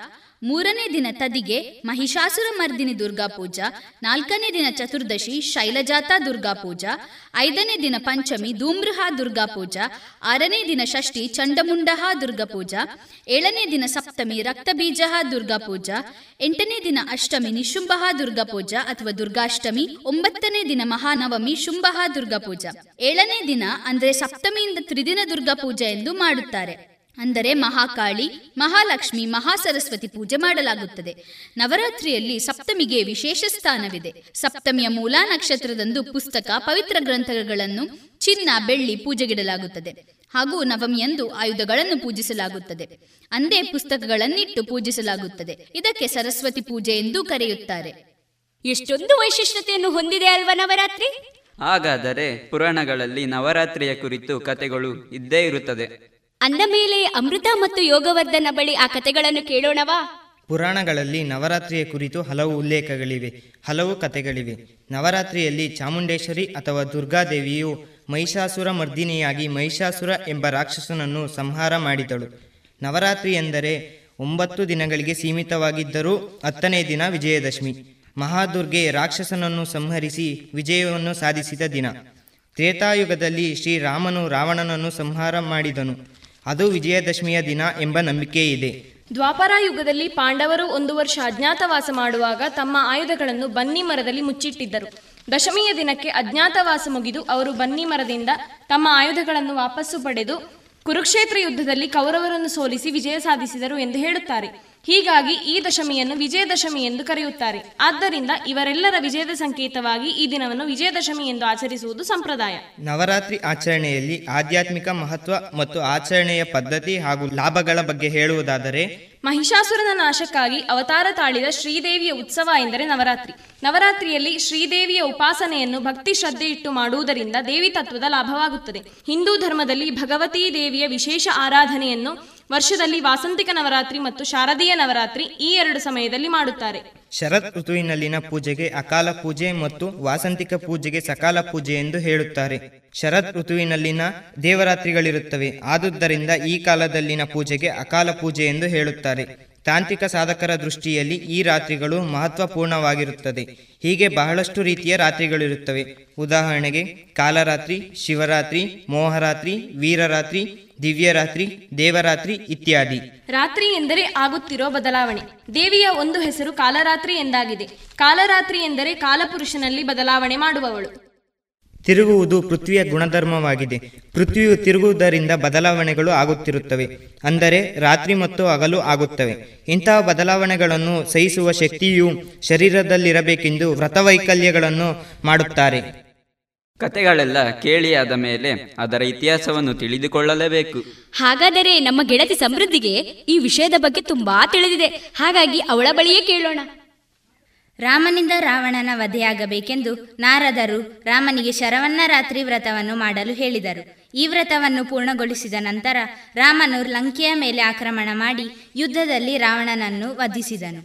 ಮೂರನೇ ದಿನ ತದಿಗೆ ಮಹಿಷಾಸುರ ಮರ್ದಿನಿ ದುರ್ಗಾ ಪೂಜಾ, ನಾಲ್ಕನೇ ದಿನ ಚತುರ್ದಶಿ ಶೈಲಜಾತಾ ದುರ್ಗಾ ಪೂಜಾ, ಐದನೇ ದಿನ ಪಂಚಮಿ ಧೂಮ್ರಹ ದುರ್ಗಾ ಪೂಜಾ, ಆರನೇ ದಿನ ಷಷ್ಠಿ ಚಂಡಮುಂಡಹ ದುರ್ಗಾ ಪೂಜಾ, ಏಳನೇ ದಿನ ಸಪ್ತಮಿ ರಕ್ತಬೀಜ ದುರ್ಗಾ ಪೂಜಾ, ಎಂಟನೇ ದಿನ ಅಷ್ಟಮಿ ನಿಶುಂಭ ದುರ್ಗಾ ಪೂಜಾ ಅಥವಾ ದುರ್ಗಾಷ್ಟಮಿ, ಒಂಬತ್ತನೇ ದಿನ ಮಹಾನವಮಿ ಶುಂಭ ದುರ್ಗಾ ಪೂಜಾ. ಏಳನೇ ದಿನ ಅಂದ್ರೆ ಸಪ್ತಮಿಯಿಂದ ತ್ರಿದಿನ ದುರ್ಗಾ ಪೂಜೆ ಎಂದು ಮಾಡುತ್ತಾರೆ. ಅಂದರೆ ಮಹಾಕಾಳಿ ಮಹಾಲಕ್ಷ್ಮಿ ಮಹಾಸರಸ್ವತಿ ಪೂಜೆ ಮಾಡಲಾಗುತ್ತದೆ. ನವರಾತ್ರಿಯಲ್ಲಿ ಸಪ್ತಮಿಗೆ ವಿಶೇಷ ಸ್ಥಾನವಿದೆ. ಸಪ್ತಮಿಯ ಮೂಲಾ ನಕ್ಷತ್ರದಂದು ಪುಸ್ತಕ ಪವಿತ್ರ ಗ್ರಂಥಗಳನ್ನು ಚಿನ್ನ ಬೆಳ್ಳಿ ಪೂಜೆಗಿಡಲಾಗುತ್ತದೆ. ಹಾಗೂ ನವಮಿಯಂದು ಆಯುಧಗಳನ್ನು ಪೂಜಿಸಲಾಗುತ್ತದೆ. ಅಂದೇ ಪುಸ್ತಕಗಳನ್ನಿಟ್ಟು ಪೂಜಿಸಲಾಗುತ್ತದೆ. ಇದಕ್ಕೆ ಸರಸ್ವತಿ ಪೂಜೆ ಎಂದು ಕರೆಯುತ್ತಾರೆ. ಎಷ್ಟೊಂದು ವೈಶಿಷ್ಟ್ಯತೆಯನ್ನು ಹೊಂದಿದೆ ಅಲ್ವಾ ನವರಾತ್ರಿ? ಹಾಗಾದರೆ ಪುರಾಣಗಳಲ್ಲಿ ನವರಾತ್ರಿಯ ಕುರಿತು ಕಥೆಗಳು ಇದ್ದೇ ಇರುತ್ತದೆ. ಅಂದ ಮೇಲೆ ಅಮೃತ ಮತ್ತು ಯೋಗವರ್ಧನ ಬಳಿ ಆ ಕಥೆಗಳನ್ನು ಕೇಳೋಣವಾ? ಪುರಾಣಗಳಲ್ಲಿ ನವರಾತ್ರಿಯ ಕುರಿತು ಹಲವು ಉಲ್ಲೇಖಗಳಿವೆ. ಹಲವು ಕಥೆಗಳಿವೆ. ನವರಾತ್ರಿಯಲ್ಲಿ ಚಾಮುಂಡೇಶ್ವರಿ ಅಥವಾ ದುರ್ಗಾದೇವಿಯು ಮಹಿಷಾಸುರ ಮರ್ದಿನಿಯಾಗಿ ಮಹಿಷಾಸುರ ಎಂಬ ರಾಕ್ಷಸನನ್ನು ಸಂಹಾರ ಮಾಡಿದಳು. ನವರಾತ್ರಿ ಎಂದರೆ ಒಂಬತ್ತು ದಿನಗಳಿಗೆ ಸೀಮಿತವಾಗಿದ್ದರೂ ಹತ್ತನೇ ದಿನ ವಿಜಯದಶಮಿ. ಮಹಾದುರ್ಗೆ ರಾಕ್ಷಸನನ್ನು ಸಂಹರಿಸಿ ವಿಜಯವನ್ನು ಸಾಧಿಸಿದ ದಿನ. ತ್ರೇತಾಯುಗದಲ್ಲಿ ಶ್ರೀರಾಮನು ರಾವಣನನ್ನು ಸಂಹಾರ ಮಾಡಿದನು. ಅದು ವಿಜಯದಶಮಿಯ ದಿನ ಎಂಬ ನಂಬಿಕೆ ಇದೆ ದ್ವಾಪರ ಯುಗದಲ್ಲಿ ಪಾಂಡವರು ಒಂದು ವರ್ಷ ಅಜ್ಞಾತವಾಸ ಮಾಡುವಾಗ ತಮ್ಮ ಆಯುಧಗಳನ್ನು ಬನ್ನಿ ಮರದಲ್ಲಿ ಮುಚ್ಚಿಟ್ಟಿದ್ದರು. ದಶಮಿಯ ದಿನಕ್ಕೆ ಅಜ್ಞಾತವಾಸ ಮುಗಿದು ಅವರು ಬನ್ನಿ ಮರದಿಂದ ತಮ್ಮ ಆಯುಧಗಳನ್ನು ವಾಪಸ್ಸು ಪಡೆದು ಕುರುಕ್ಷೇತ್ರ ಯುದ್ಧದಲ್ಲಿ ಕೌರವರನ್ನು ಸೋಲಿಸಿ ವಿಜಯ ಸಾಧಿಸಿದರು ಎಂದು ಹೇಳುತ್ತಾರೆ. ಹೀಗಾಗಿ ಈ ದಶಮಿಯನ್ನು ವಿಜಯದಶಮಿ ಎಂದು ಕರೆಯುತ್ತಾರೆ. ಆದ್ದರಿಂದ ಇವರೆಲ್ಲರ ವಿಜಯದ ಸಂಕೇತವಾಗಿ ಈ ದಿನವನ್ನು ವಿಜಯದಶಮಿ ಎಂದು ಆಚರಿಸುವುದು ಸಂಪ್ರದಾಯ. ನವರಾತ್ರಿ ಆಚರಣೆಯಲ್ಲಿ ಆಧ್ಯಾತ್ಮಿಕ ಮಹತ್ವ ಮತ್ತು ಆಚರಣೆಯ ಪದ್ಧತಿ ಹಾಗೂ ಲಾಭಗಳ ಬಗ್ಗೆ ಹೇಳುವುದಾದರೆ ಮಹಿಷಾಸುರನ ನಾಶಕ್ಕಾಗಿ ಅವತಾರ ತಾಳಿದ ಶ್ರೀದೇವಿಯ ಉತ್ಸವ ಎಂದರೆ ನವರಾತ್ರಿ. ನವರಾತ್ರಿಯಲ್ಲಿ ಶ್ರೀದೇವಿಯ ಉಪಾಸನೆಯನ್ನು ಭಕ್ತಿ ಶ್ರದ್ಧೆ ಇಟ್ಟು ಮಾಡುವುದರಿಂದ ದೇವಿ ತತ್ವದ ಲಾಭವಾಗುತ್ತದೆ. ಹಿಂದೂ ಧರ್ಮದಲ್ಲಿ ಭಗವತೀ ದೇವಿಯ ವಿಶೇಷ ಆರಾಧನೆಯನ್ನು ವರ್ಷದಲ್ಲಿ ವಾಸಂತಿಕ ನವರಾತ್ರಿ ಮತ್ತು ಶಾರದೀಯ ನವರಾತ್ರಿ ಈ ಎರಡು ಸಮಯದಲ್ಲಿ ಮಾಡುತ್ತಾರೆ. ಶರತ್ ಋತುವಿನಲ್ಲಿನ ಪೂಜೆಗೆ ಅಕಾಲ ಪೂಜೆ ಮತ್ತು ವಾಸಂತಿಕ ಪೂಜೆಗೆ ಸಕಾಲ ಪೂಜೆ ಎಂದು ಹೇಳುತ್ತಾರೆ. ಶರತ್ ಋತುವಿನಲ್ಲಿನ ದೇವರಾತ್ರಿಗಳಿರುತ್ತವೆ. ಆದುದರಿಂದ ಈ ಕಾಲದಲ್ಲಿನ ಪೂಜೆಗೆ ಅಕಾಲ ಪೂಜೆ ಎಂದು ಹೇಳುತ್ತಾರೆ. ತಾಂತ್ರಿಕ ಸಾಧಕರ ದೃಷ್ಟಿಯಲ್ಲಿ ಈ ರಾತ್ರಿಗಳು ಮಹತ್ವಪೂರ್ಣವಾಗಿರುತ್ತದೆ. ಹೀಗೆ ಬಹಳಷ್ಟು ರೀತಿಯ ರಾತ್ರಿಗಳಿರುತ್ತವೆ. ಉದಾಹರಣೆಗೆ, ಕಾಲರಾತ್ರಿ, ಶಿವರಾತ್ರಿ, ಮೋಹರಾತ್ರಿ, ವೀರರಾತ್ರಿ, ದಿವ್ಯರಾತ್ರಿ, ದೇವರಾತ್ರಿ ಇತ್ಯಾದಿ. ರಾತ್ರಿ ಎಂದರೆ ಆಗುತ್ತಿರೋ ಬದಲಾವಣೆ. ದೇವಿಯ ಒಂದು ಹೆಸರು ಕಾಲರಾತ್ರಿ ಎಂದಾಗಿದೆ. ಕಾಲರಾತ್ರಿ ಎಂದರೆ ಕಾಲಪುರುಷನಲ್ಲಿ ಬದಲಾವಣೆ ಮಾಡುವವಳು. ತಿರುಗುವುದು ಪೃಥ್ವಿಯ ಗುಣಧರ್ಮವಾಗಿದೆ. ಪೃಥ್ವಿಯು ತಿರುಗುವುದರಿಂದ ಬದಲಾವಣೆಗಳು ಆಗುತ್ತಿರುತ್ತವೆ. ಅಂದರೆ ರಾತ್ರಿ ಮತ್ತು ಹಗಲು ಆಗುತ್ತವೆ. ಇಂತಹ ಬದಲಾವಣೆಗಳನ್ನು ಸಹಿಸುವ ಶಕ್ತಿಯು ಶರೀರದಲ್ಲಿರಬೇಕೆಂದು ವ್ರತವೈಕಲ್ಯಗಳನ್ನು ಮಾಡುತ್ತಾರೆ. ಕತೆಗಳೆಲ್ಲ ಕೇಳಿಯಾದ ಮೇಲೆ ಅದರ ಇತಿಹಾಸವನ್ನು ತಿಳಿದುಕೊಳ್ಳಲೇಬೇಕು. ಹಾಗಾದರೆ ನಮ್ಮ ಗೆಳತಿ ಸಮೃದ್ಧಿಗೆ ಈ ವಿಷಯದ ಬಗ್ಗೆ ತುಂಬಾ ತಿಳಿದಿದೆ. ಹಾಗಾಗಿ ಅವಳ ಬಳಿಯೇ ಕೇಳೋಣ. ರಾಮನಿಂದ ರಾವಣನ ವಧೆಯಾಗಬೇಕೆಂದು ನಾರದರು ರಾಮನಿಗೆ ಶರವನ್ನ ರಾತ್ರಿ ವ್ರತವನ್ನು ಮಾಡಲು ಹೇಳಿದರು. ಈ ವ್ರತವನ್ನು ಪೂರ್ಣಗೊಳಿಸಿದ ನಂತರ ರಾಮನು ಲಂಕೆಯ ಮೇಲೆ ಆಕ್ರಮಣ ಮಾಡಿ ಯುದ್ಧದಲ್ಲಿ ರಾವಣನನ್ನು ವಧಿಸಿದನು.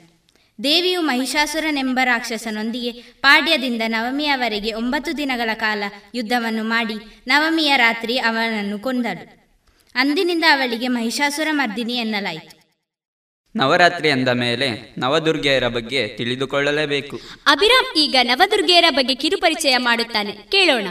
ದೇವಿಯು ಮಹಿಷಾಸುರನೆಂಬ ರಾಕ್ಷಸನೊಂದಿಗೆ ಪಾಡ್ಯದಿಂದ ನವಮಿಯವರೆಗೆ ಒಂಬತ್ತು ದಿನಗಳ ಕಾಲ ಯುದ್ಧವನ್ನು ಮಾಡಿ ನವಮಿಯ ರಾತ್ರಿ ಅವನನ್ನು ಕೊಂದಳು. ಅಂದಿನಿಂದ ಅವಳಿಗೆ ಮಹಿಷಾಸುರ ಮರ್ದಿನಿ ಎನ್ನಲಾಯಿತು. ನವರಾತ್ರಿ ಅಂದ ಮೇಲೆ ನವದುರ್ಗೆಯರ ಬಗ್ಗೆ ತಿಳಿದುಕೊಳ್ಳಲೇಬೇಕು. ಅಭಿರಾಮ್ ಈಗ ನವದುರ್ಗೆಯರ ಬಗ್ಗೆ ಕಿರುಪರಿಚಯ ಮಾಡುತ್ತಾನೆ. ಕೇಳೋಣ.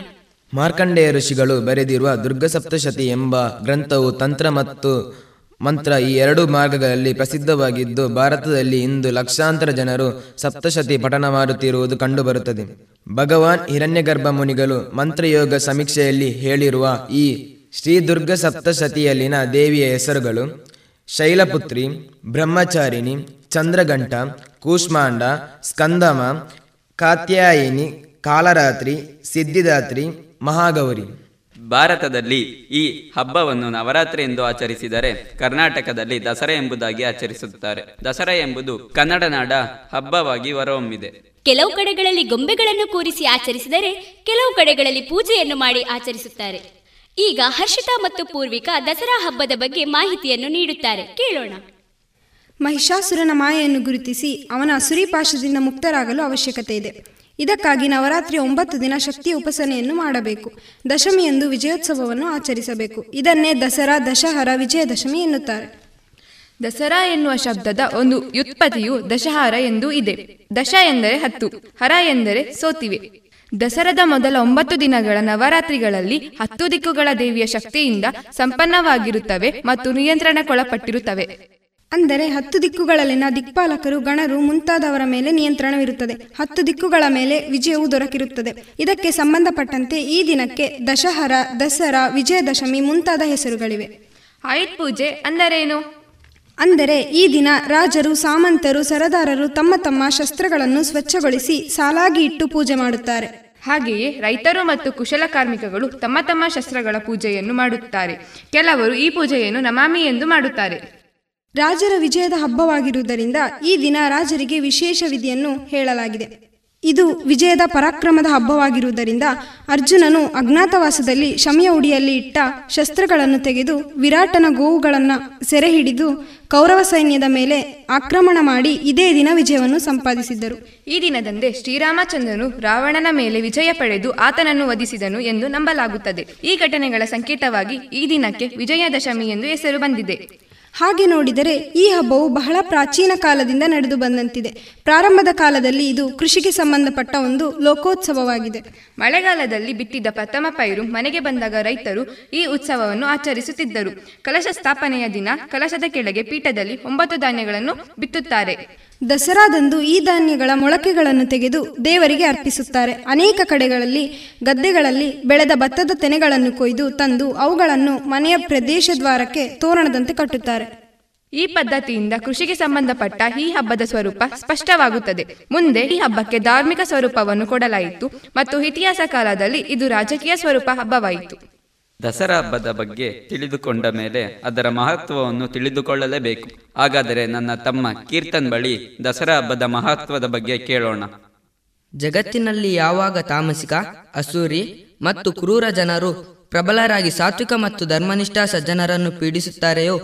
ಮಾರ್ಕಂಡೇಯ ಋಷಿಗಳು ಬರೆದಿರುವ ದುರ್ಗಸಪ್ತಶತಿ ಎಂಬ ಗ್ರಂಥವು ತಂತ್ರ ಮತ್ತು ಮಂತ್ರ ಈ ಎರಡು ಮಾರ್ಗಗಳಲ್ಲಿ ಪ್ರಸಿದ್ಧವಾಗಿದ್ದು ಭಾರತದಲ್ಲಿ ಇಂದು ಲಕ್ಷಾಂತರ ಜನರು ಸಪ್ತಶತಿ ಪಠಣ ಮಾಡುತ್ತಿರುವುದು ಕಂಡುಬರುತ್ತದೆ. ಭಗವಾನ್ ಹಿರಣ್ಯಗರ್ಭ ಮುನಿಗಳು ಮಂತ್ರಯೋಗ ಸಮೀಕ್ಷೆಯಲ್ಲಿ ಹೇಳಿರುವ ಈ ಶ್ರೀ ದುರ್ಗ ಸಪ್ತಶತಿಯಲ್ಲಿನ ದೇವಿಯ ಹೆಸರುಗಳು ಶೈಲಪುತ್ರಿ ಬ್ರಹ್ಮಚಾರಿಣಿ ಚಂದ್ರಘಂಟ ಕೂಷ್ಮಾಂಡ ಸ್ಕಂದಮ ಕಾತ್ಯಾಯಿನಿ ಕಾಲರಾತ್ರಿ ಸಿದ್ಧಿದಾತ್ರಿ ಮಹಾಗೌರಿ. ಭಾರತದಲ್ಲಿ ಈ ಹಬ್ಬವನ್ನು ನವರಾತ್ರಿ ಎಂದು ಆಚರಿಸಿದರೆ ಕರ್ನಾಟಕದಲ್ಲಿ ದಸರಾ ಎಂಬುದಾಗಿ ಆಚರಿಸುತ್ತಾರೆ. ದಸರಾ ಎಂಬುದು ಕನ್ನಡ ನಾಡ ಹಬ್ಬವಾಗಿ ಹೊರಹೊಮ್ಮಿದೆ. ಕೆಲವು ಕಡೆಗಳಲ್ಲಿ ಗೊಂಬೆಗಳನ್ನು ಕೂರಿಸಿ ಆಚರಿಸಿದರೆ ಕೆಲವು ಕಡೆಗಳಲ್ಲಿ ಪೂಜೆಯನ್ನು ಮಾಡಿ ಆಚರಿಸುತ್ತಾರೆ. ಈಗ ಹರ್ಷಿತಾ ಮತ್ತು ಪೂರ್ವಿಕಾ ದಸರಾ ಹಬ್ಬದ ಬಗ್ಗೆ ಮಾಹಿತಿಯನ್ನು ನೀಡುತ್ತಾರೆ. ಕೇಳೋಣ. ಮಹಿಷಾಸುರನ ಮಾಯೆಯನ್ನು ಗುರುತಿಸಿ ಅವನ ಸುರಿಪಾಶದಿಂದ ಮುಕ್ತರಾಗಲು ಅವಶ್ಯಕತೆ ಇದೆ. ಇದಕ್ಕಾಗಿ ನವರಾತ್ರಿ ಒಂಬತ್ತು ದಿನ ಶಕ್ತಿ ಉಪಾಸನೆಯನ್ನು ಮಾಡಬೇಕು. ದಶಮಿಯಂದು ವಿಜಯೋತ್ಸವವನ್ನು ಆಚರಿಸಬೇಕು. ಇದನ್ನೇ ದಸರಾ ದಶಹರ ವಿಜಯದಶಮಿ ಎನ್ನುತ್ತಾರೆ. ದಸರಾ ಎನ್ನುವ ಶಬ್ದದ ಒಂದು ವ್ಯುತ್ಪತ್ತಿಯು ದಶಹರ ಎಂದು ಇದೆ. ದಶ ಎಂದರೆ ಹತ್ತು ಹರ ಎಂದರೆ ಸೋತಿವೆ. ದಸರದ ಮೊದಲ ಒಂಬತ್ತು ದಿನಗಳ ನವರಾತ್ರಿಗಳಲ್ಲಿ ಹತ್ತು ದಿಕ್ಕುಗಳ ದೇವಿಯ ಶಕ್ತಿಯಿಂದ ಸಂಪನ್ನವಾಗಿರುತ್ತವೆ ಮತ್ತು ನಿಯಂತ್ರಣಕ್ಕೊಳಪಟ್ಟಿರುತ್ತವೆ. ಅಂದರೆ ಹತ್ತು ದಿಕ್ಕುಗಳಲ್ಲಿನ ದಿಕ್ಪಾಲಕರು ಗಣರು ಮುಂತಾದವರ ಮೇಲೆ ನಿಯಂತ್ರಣವಿರುತ್ತದೆ. ಹತ್ತು ದಿಕ್ಕುಗಳ ಮೇಲೆ ವಿಜಯವು ದೊರಕಿರುತ್ತದೆ. ಇದಕ್ಕೆ ಸಂಬಂಧಪಟ್ಟಂತೆ ಈ ದಿನಕ್ಕೆ ದಶಹರ ದಸರಾ ವಿಜಯದಶಮಿ ಮುಂತಾದ ಹೆಸರುಗಳಿವೆ. ಆಯುಧ್ ಪೂಜೆ ಅಂದರೇನು? ಅಂದರೆ ಈ ದಿನ ರಾಜರು ಸಾಮಂತರು ಸರದಾರರು ತಮ್ಮ ತಮ್ಮ ಶಸ್ತ್ರಗಳನ್ನು ಸ್ವಚ್ಛಗೊಳಿಸಿ ಸಾಲಾಗಿ ಇಟ್ಟು ಪೂಜೆ ಮಾಡುತ್ತಾರೆ. ಹಾಗೆಯೇ ರೈತರು ಮತ್ತು ಕುಶಲ ಕಾರ್ಮಿಕಗಳು ತಮ್ಮ ತಮ್ಮ ಶಸ್ತ್ರಗಳ ಪೂಜೆಯನ್ನು ಮಾಡುತ್ತಾರೆ. ಕೆಲವರು ಈ ಪೂಜೆಯನ್ನು ನಮಾಮಿ ಎಂದು ಮಾಡುತ್ತಾರೆ. ರಾಜರ ವಿಜಯದ ಹಬ್ಬವಾಗಿರುವುದರಿಂದ ಈ ದಿನ ರಾಜರಿಗೆ ವಿಶೇಷ ವಿಧಿಯನ್ನು ಹೇಳಲಾಗಿದೆ. ಇದು ವಿಜಯದ ಪರಾಕ್ರಮದ ಹಬ್ಬವಾಗಿರುವುದರಿಂದ ಅರ್ಜುನನು ಅಜ್ಞಾತವಾಸದಲ್ಲಿ ಶಮಿಯ ಉಡಿಯಲ್ಲಿ ಇಟ್ಟ ಶಸ್ತ್ರಗಳನ್ನು ತೆಗೆದು ವಿರಾಟನ ಗೋವುಗಳನ್ನು ಸೆರೆ ಹಿಡಿದು ಕೌರವ ಸೈನ್ಯದ ಮೇಲೆ ಆಕ್ರಮಣ ಮಾಡಿ ಇದೇ ದಿನ ವಿಜಯವನ್ನು ಸಂಪಾದಿಸಿದ್ದರು. ಈ ದಿನದಂದೇ ಶ್ರೀರಾಮಚಂದ್ರನು ರಾವಣನ ಮೇಲೆ ವಿಜಯ ಪಡೆದು ಆತನನ್ನು ವಧಿಸಿದನು ಎಂದು ನಂಬಲಾಗುತ್ತದೆ. ಈ ಘಟನೆಗಳ ಸಂಕೇತವಾಗಿ ಈ ದಿನಕ್ಕೆ ವಿಜಯದಶಮಿ ಎಂದು ಹೆಸರು ಬಂದಿದೆ. ಹಾಗೆ ನೋಡಿದರೆ ಈ ಹಬ್ಬವು ಬಹಳ ಪ್ರಾಚೀನ ಕಾಲದಿಂದ ನಡೆದು ಬಂದಂತಿದೆ. ಪ್ರಾರಂಭದ ಕಾಲದಲ್ಲಿ ಇದು ಕೃಷಿಗೆ ಸಂಬಂಧಪಟ್ಟ ಒಂದು ಲೋಕೋತ್ಸವವಾಗಿದೆ. ಮಳೆಗಾಲದಲ್ಲಿ ಬಿತ್ತಿದ ಪ್ರಥಮ ಪೈರು ಮನೆಗೆ ಬಂದಾಗ ರೈತರು ಈ ಉತ್ಸವವನ್ನು ಆಚರಿಸುತ್ತಿದ್ದರು. ಕಲಶ ಸ್ಥಾಪನೆಯ ದಿನ ಕಲಶದ ಕೆಳಗೆ ಪೀಠದಲ್ಲಿ ಒಂಬತ್ತು ಧಾನ್ಯಗಳನ್ನು ಬಿತ್ತುತ್ತಾರೆ. ದಸರಾದಂದು ಈ ಧಾನ್ಯಗಳ ಮೊಳಕೆಗಳನ್ನು ತೆಗೆದು ದೇವರಿಗೆ ಅರ್ಪಿಸುತ್ತಾರೆ. ಅನೇಕ ಕಡೆಗಳಲ್ಲಿ ಗದ್ದೆಗಳಲ್ಲಿ ಬೆಳೆದ ಭತ್ತದ ತೆನೆಗಳನ್ನು ಕೊಯ್ದು ತಂದು ಅವುಗಳನ್ನು ಮನೆಯ ಪ್ರದೇಶ ದ್ವಾರಕ್ಕೆ ತೋರಣದಂತೆ ಕಟ್ಟುತ್ತಾರೆ. ಈ ಪದ್ಧತಿಯಿಂದ ಕೃಷಿಗೆ ಸಂಬಂಧಪಟ್ಟ ಈ ಹಬ್ಬದ ಸ್ವರೂಪ ಸ್ಪಷ್ಟವಾಗುತ್ತದೆ. ಮುಂದೆ ಈ ಹಬ್ಬಕ್ಕೆ ಧಾರ್ಮಿಕ ಸ್ವರೂಪವನ್ನು ಕೊಡಲಾಯಿತು ಮತ್ತು ಇತಿಹಾಸ ಕಾಲದಲ್ಲಿ ಇದು ರಾಜಕೀಯ ಸ್ವರೂಪ ಹಬ್ಬವಾಯಿತು. ದಸರಾ ಹಬ್ಬದ ಬಗ್ಗೆ ತಿಳಿದುಕೊಂಡ ಮೇಲೆ ಅದರ ಮಹತ್ವವನ್ನು ತಿಳಿದುಕೊಳ್ಳಲೇಬೇಕು. ಹಾಗಾದರೆ ನನ್ನ ತಮ್ಮ ಕೀರ್ತನ್ ಬಳಿ ದಸರಾ ಹಬ್ಬದ ಮಹತ್ವದ ಬಗ್ಗೆ ಕೇಳೋಣ. ಜಗತ್ತಿನಲ್ಲಿ ಯಾವಾಗ ತಾಮಸಿಕ, ಅಸೂರಿ ಮತ್ತು ಕ್ರೂರ ಜನರು ಪ್ರಬಲರಾಗಿ ಸಾತ್ವಿಕ ಮತ್ತು ಧರ್ಮನಿಷ್ಠ ಸಜ್ಜನರನ್ನು ಪೀಡಿಸುತ್ತಾರೆಯೋ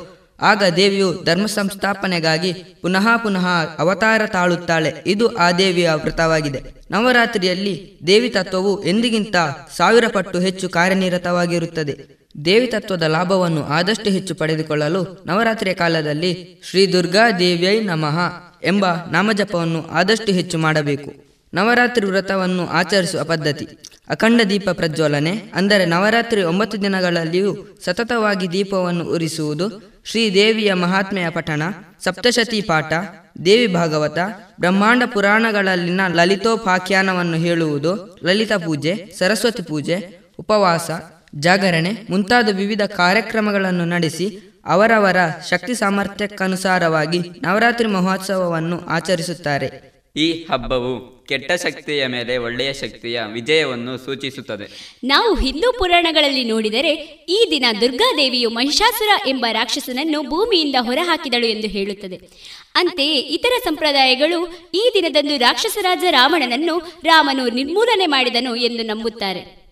ಆಗ ದೇವಿಯು ಧರ್ಮ ಸಂಸ್ಥಾಪನೆಗಾಗಿ ಪುನಃ ಪುನಃ ಅವತಾರ ತಾಳುತ್ತಾಳೆ. ಇದು ಆ ದೇವಿಯ ವ್ರತವಾಗಿದೆ. ನವರಾತ್ರಿಯಲ್ಲಿ ದೇವಿ ತತ್ವವು ಎಂದಿಗಿಂತ ಸಾವಿರ ಪಟ್ಟು ಹೆಚ್ಚು ಕಾರ್ಯನಿರತವಾಗಿರುತ್ತದೆ. ದೇವಿ ತತ್ವದ ಲಾಭವನ್ನು ಆದಷ್ಟು ಹೆಚ್ಚು ಪಡೆದುಕೊಳ್ಳಲು ನವರಾತ್ರಿಯ ಕಾಲದಲ್ಲಿ ಶ್ರೀ ದುರ್ಗಾ ದೇವಿಯೈ ನಮಃ ಎಂಬ ನಾಮಜಪವನ್ನು ಆದಷ್ಟು ಹೆಚ್ಚು ಮಾಡಬೇಕು. ನವರಾತ್ರಿ ವ್ರತವನ್ನು ಆಚರಿಸುವ ಪದ್ಧತಿ. ಅಖಂಡ ದೀಪ ಪ್ರಜ್ವಲನೆ, ಅಂದರೆ ನವರಾತ್ರಿ ಒಂಬತ್ತು ದಿನಗಳಲ್ಲಿಯೂ ಸತತವಾಗಿ ದೀಪವನ್ನು ಉರಿಸುವುದು ಶ್ರೀದೇವಿಯ ಮಹಾತ್ಮೆಯ ಪಠಣ, ಸಪ್ತಶತಿ ಪಾಠ, ದೇವಿ ಭಾಗವತ, ಬ್ರಹ್ಮಾಂಡ ಪುರಾಣಗಳಲ್ಲಿನ ಲಲಿತೋಪಾಖ್ಯಾನವನ್ನು ಹೇಳುವುದು, ಲಲಿತ ಪೂಜೆ, ಸರಸ್ವತಿ ಪೂಜೆ, ಉಪವಾಸ, ಜಾಗರಣೆ ಮುಂತಾದ ವಿವಿಧ ಕಾರ್ಯಕ್ರಮಗಳನ್ನು ನಡೆಸಿ ಅವರವರ ಶಕ್ತಿ ಸಾಮರ್ಥ್ಯಕ್ಕನುಸಾರವಾಗಿ ನವರಾತ್ರಿ ಮಹೋತ್ಸವವನ್ನು ಆಚರಿಸುತ್ತಾರೆ. ಈ ಹಬ್ಬವು ಕೆಟ್ಟ ಶಕ್ತಿಯ ಮೇಲೆ ಒಳ್ಳೆಯ ಶಕ್ತಿಯ ವಿಜಯವನ್ನು ಸೂಚಿಸುತ್ತದೆ. ನಾವು ಹಿಂದೂ ಪುರಾಣಗಳಲ್ಲಿ ನೋಡಿದರೆ ಈ ದಿನ ದುರ್ಗಾದೇವಿಯು ಮಹಿಷಾಸುರ ಎಂಬ ರಾಕ್ಷಸನನ್ನು ಭೂಮಿಯಿಂದ ಹೊರಹಾಕಿದಳು ಎಂದು ಹೇಳುತ್ತದೆ. ಅಂತೆಯೇ ಇತರ ಸಂಪ್ರದಾಯಗಳು ಈ ದಿನದಂದು ರಾಕ್ಷಸರಾಜ ರಾವಣನನ್ನು ರಾಮನು ನಿರ್ಮೂಲನೆ ಮಾಡಿದನು ಎಂದು ನಂಬುತ್ತಾರೆ.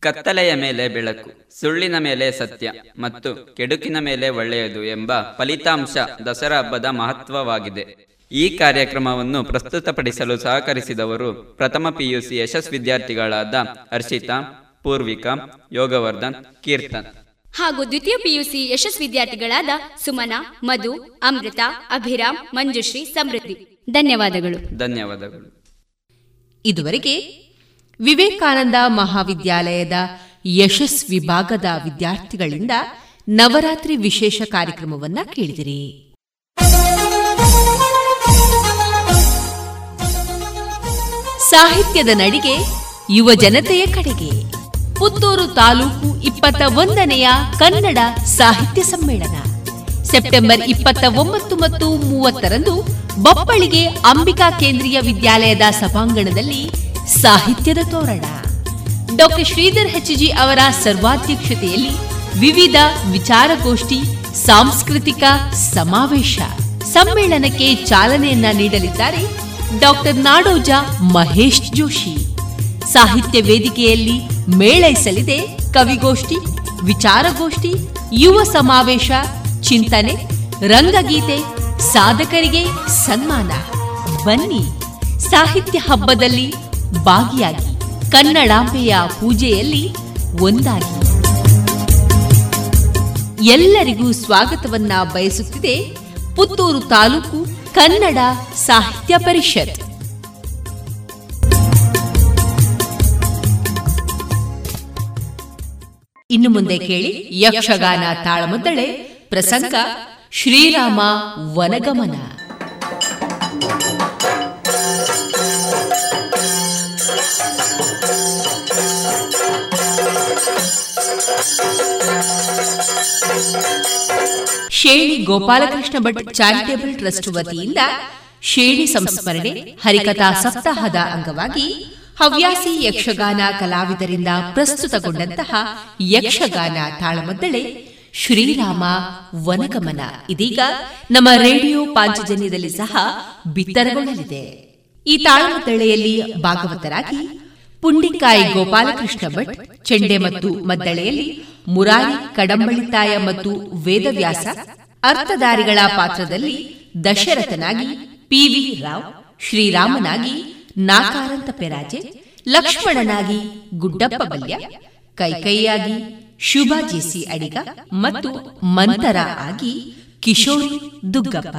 ಕತ್ತಲೆಯ ಮೇಲೆ ಬೆಳಕು ಸುಳ್ಳಿನ ಮೇಲೆ ಸತ್ಯ ಮತ್ತು ಕೆಡುಕಿನ ಮೇಲೆ ಒಳ್ಳೆಯದು ಎಂಬ ಫಲಿತಾಂಶ ದಸರಾ ಹಬ್ಬದ ಮಹತ್ವವಾಗಿದೆ. ಈ ಕಾರ್ಯಕ್ರಮವನ್ನು ಪ್ರಸ್ತುತಪಡಿಸಲು ಸಹಕರಿಸಿದವರು ಪ್ರಥಮ ಪಿಯುಸಿ ಯಶಸ್ ವಿದ್ಯಾರ್ಥಿಗಳಾದ ಹರ್ಷಿತಾ ಪೂರ್ವಿಕಾ ಯೋಗವರ್ಧನ್ ಕೀರ್ತನ್. ಹಾಗೂ ದ್ವಿತೀಯ ಪಿಯುಸಿ ಯಶಸ್ ವಿದ್ಯಾರ್ಥಿಗಳಾದ ಸುಮನ ಮಧು ಅಮೃತ ಅಭಿರಾಮ್ ಮಂಜುಶ್ರೀ ಸಮೃದ್ಧಿ. ಧನ್ಯವಾದಗಳು. ಧನ್ಯವಾದಗಳು. ಇದುವರೆಗೆ ವಿವೇಕಾನಂದ ಮಹಾವಿದ್ಯಾಲಯದ ಯಶಸ್ ವಿಭಾಗದ ವಿದ್ಯಾರ್ಥಿಗಳಿಂದ ನವರಾತ್ರಿ ವಿಶೇಷ ಕಾರ್ಯಕ್ರಮವನ್ನ ಕೇಳಿದಿರಿ. ಸಾಹಿತ್ಯದ ನಡಿಗೆ ಯುವ ಜನತೆಯ ಕಡೆಗೆ. ಪುತ್ತೂರು ತಾಲೂಕು ಇಪ್ಪತ್ತ ಒಂದನೆಯ ಕನ್ನಡ ಸಾಹಿತ್ಯ ಸಮ್ಮೇಳನ. ಸೆಪ್ಟೆಂಬರ್ ಇಪ್ಪತ್ತ ಒಂಬತ್ತು ಮತ್ತು ಮೂವತ್ತರಂದು ಬಪ್ಪಳಿಗೆ ಅಂಬಿಕಾ ಕೇಂದ್ರೀಯ ವಿದ್ಯಾಲಯದ ಸಭಾಂಗಣದಲ್ಲಿ ಸಾಹಿತ್ಯದ ತೋರಣ. ಡಾಕ್ಟರ್ ಶ್ರೀಧರ್ ಹೆಚ್ಜಿ ಅವರ ಸರ್ವಾಧ್ಯಕ್ಷತೆಯಲ್ಲಿ ವಿವಿಧ ವಿಚಾರಗೋಷ್ಠಿ, ಸಾಂಸ್ಕೃತಿಕ ಸಮಾವೇಶ. ಸಮ್ಮೇಳನಕ್ಕೆ ಚಾಲನೆಯನ್ನ ನೀಡಲಿದ್ದಾರೆ ಡಾಕ್ಟರ್ ನಾಡೋಜ ಮಹೇಶ್ ಜೋಶಿ. ಸಾಹಿತ್ಯ ವೇದಿಕೆಯಲ್ಲಿ ಮೇಳೈಸಲಿದೆ ಕವಿಗೋಷ್ಠಿ, ವಿಚಾರಗೋಷ್ಠಿ, ಯುವ ಸಮಾವೇಶ, ಚಿಂತನೆ, ರಂಗಗೀತೆ, ಸಾಧಕರಿಗೆ ಸನ್ಮಾನ. ಬನ್ನಿ, ಸಾಹಿತ್ಯ ಹಬ್ಬದಲ್ಲಿ ಭಾಗಿಯಾಗಿ ಕನ್ನಡಾಂಬೆಯ ಪೂಜೆಯಲ್ಲಿ ಒಂದಾಗಿ. ಎಲ್ಲರಿಗೂ ಸ್ವಾಗತವನ್ನ ಬಯಸುತ್ತಿದೆ ಪುತ್ತೂರು ತಾಲೂಕು ಕನ್ನಡ ಸಾಹಿತ್ಯ ಪರಿಷತ್. ಇನ್ನು ಮುಂದೆ ಕೇಳಿ ಯಕ್ಷಗಾನ ತಾಳಮದ್ದಳೆ ಪ್ರಸಂಗ ಶ್ರೀರಾಮ ವನಗಮನ. ಶೇಣಿ ಗೋಪಾಲಕೃಷ್ಣ ಭಟ್ ಚಾರಿಟೇಬಲ್ ಟ್ರಸ್ಟ್ ವತಿಯಿಂದ ಶೇಣಿ ಸಂಸ್ಮರಣೆ, ಹರಿಕಥಾ ಸಪ್ತಾಹದ ಅಂಗವಾಗಿ ಹವ್ಯಾಸಿ ಯಕ್ಷಗಾನ ಕಲಾವಿದರಿಂದ ಪ್ರಸ್ತುತಗೊಂಡಂತಹ ಯಕ್ಷಗಾನ ತಾಳಮದ್ದಳೆ ಶ್ರೀರಾಮ ವನಗಮನ. ಇದೀಗ ನಮ್ಮ ರೇಡಿಯೋ ಪಾಂಚಜನ್ಯದಲ್ಲಿ ಸಹ ಬಿತ್ತರಗೊಳ್ಳಲಿದೆ. ಈ ತಾಳಮದ್ದಳೆಯಲ್ಲಿ ಭಾಗವತರಾಗಿ ಪುಂಡಿಕಾಯಿ ಗೋಪಾಲಕೃಷ್ಣ ಭಟ್, ಚೆಂಡೆ ಮತ್ತು ಮದ್ದಳೆಯಲ್ಲಿ ಮುರಾರಿ ಕಡಂಬಳಿತಾಯ ಮತ್ತು ವೇದವ್ಯಾಸ ಅರ್ಥಧಾರಿಗಳ ಪಾತ್ರದಲ್ಲಿ ದಶರಥನಾಗಿ ಪಿವಿ ರಾವ್, ಶ್ರೀರಾಮನಾಗಿ ನಾಕಾರಂತ ಪೆರಾಜೆ, ಲಕ್ಷ್ಮಣನಾಗಿ ಗುಡ್ಡಪ್ಪ ಬಲ್ಯ, ಕೈಕೈಯಾಗಿ ಶುಭ ಜೇಸಿ ಅಡಿಗ ಮತ್ತು ಮಂತರ ಆಗಿ ಕಿಶೋರಿ ದುಗ್ಗಪ್ಪ.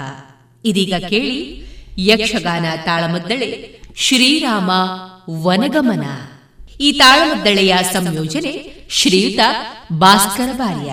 ಇದೀಗ ಕೇಳಿ ಯಕ್ಷಗಾನ ತಾಳಮದ್ದಳೆ ಶ್ರೀರಾಮ ವನಗಮನ. ಈ ತಾಳಮದ್ದಳೆಯ ಸಂಯೋಜನೆ ಶ್ರೀಯುತ ಭಾಸ್ಕರ ಬಾರ್ಯ.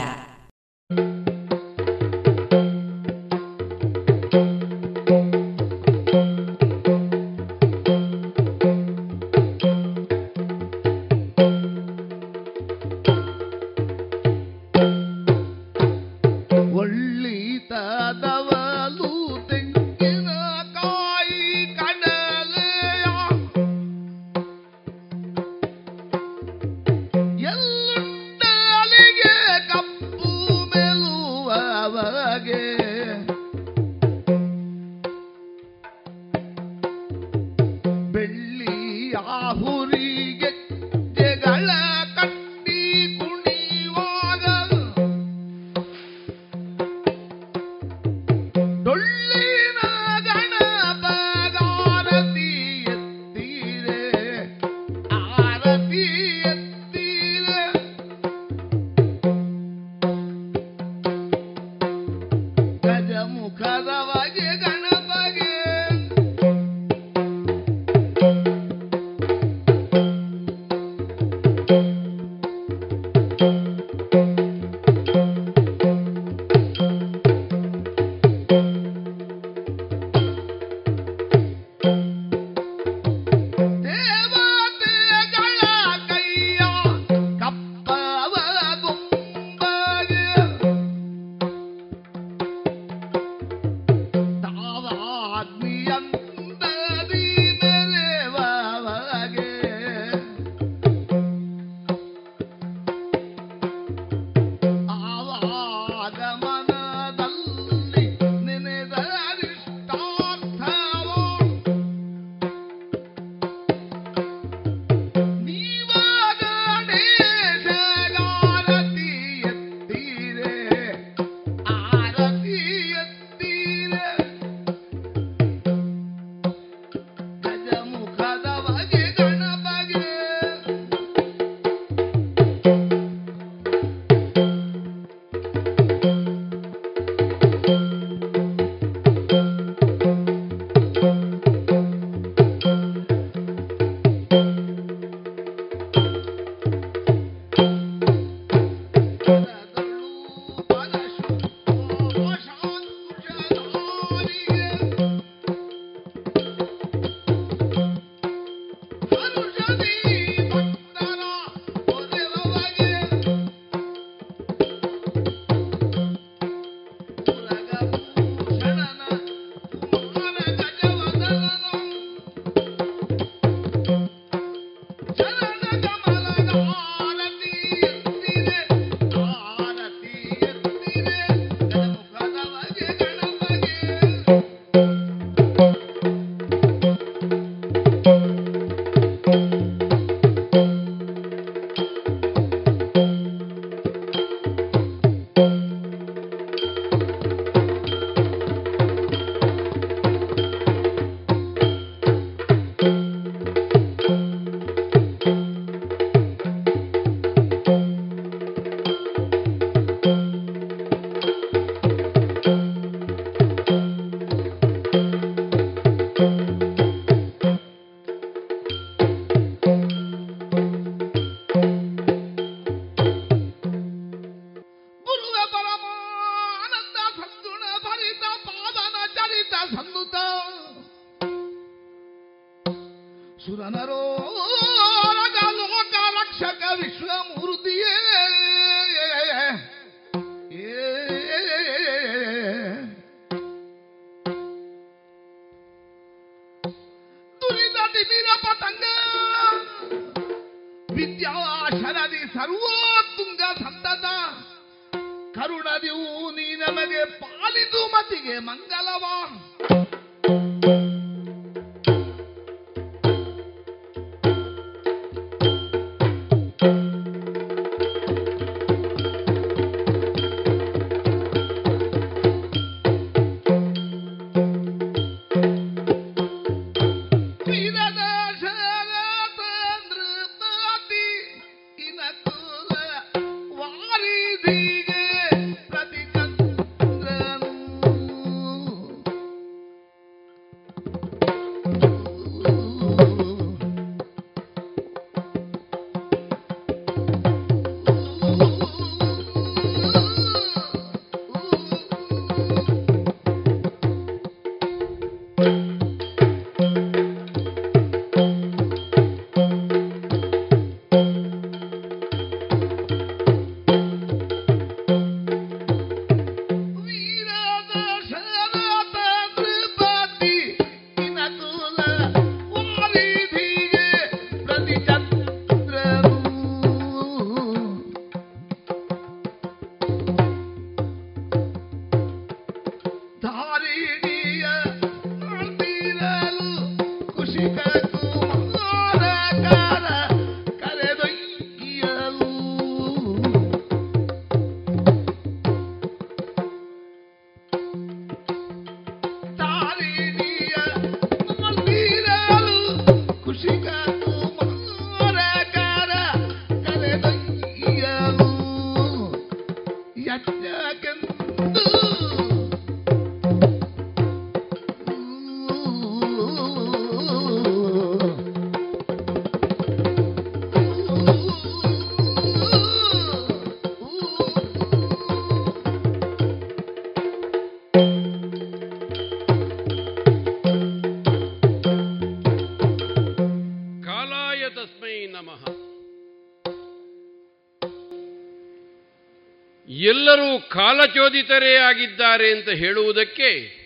ಕಾಲಚೋದಿತರೇ ಆಗಿದ್ದಾರೆ ಅಂತ ಹೇಳುವುದಕ್ಕೆ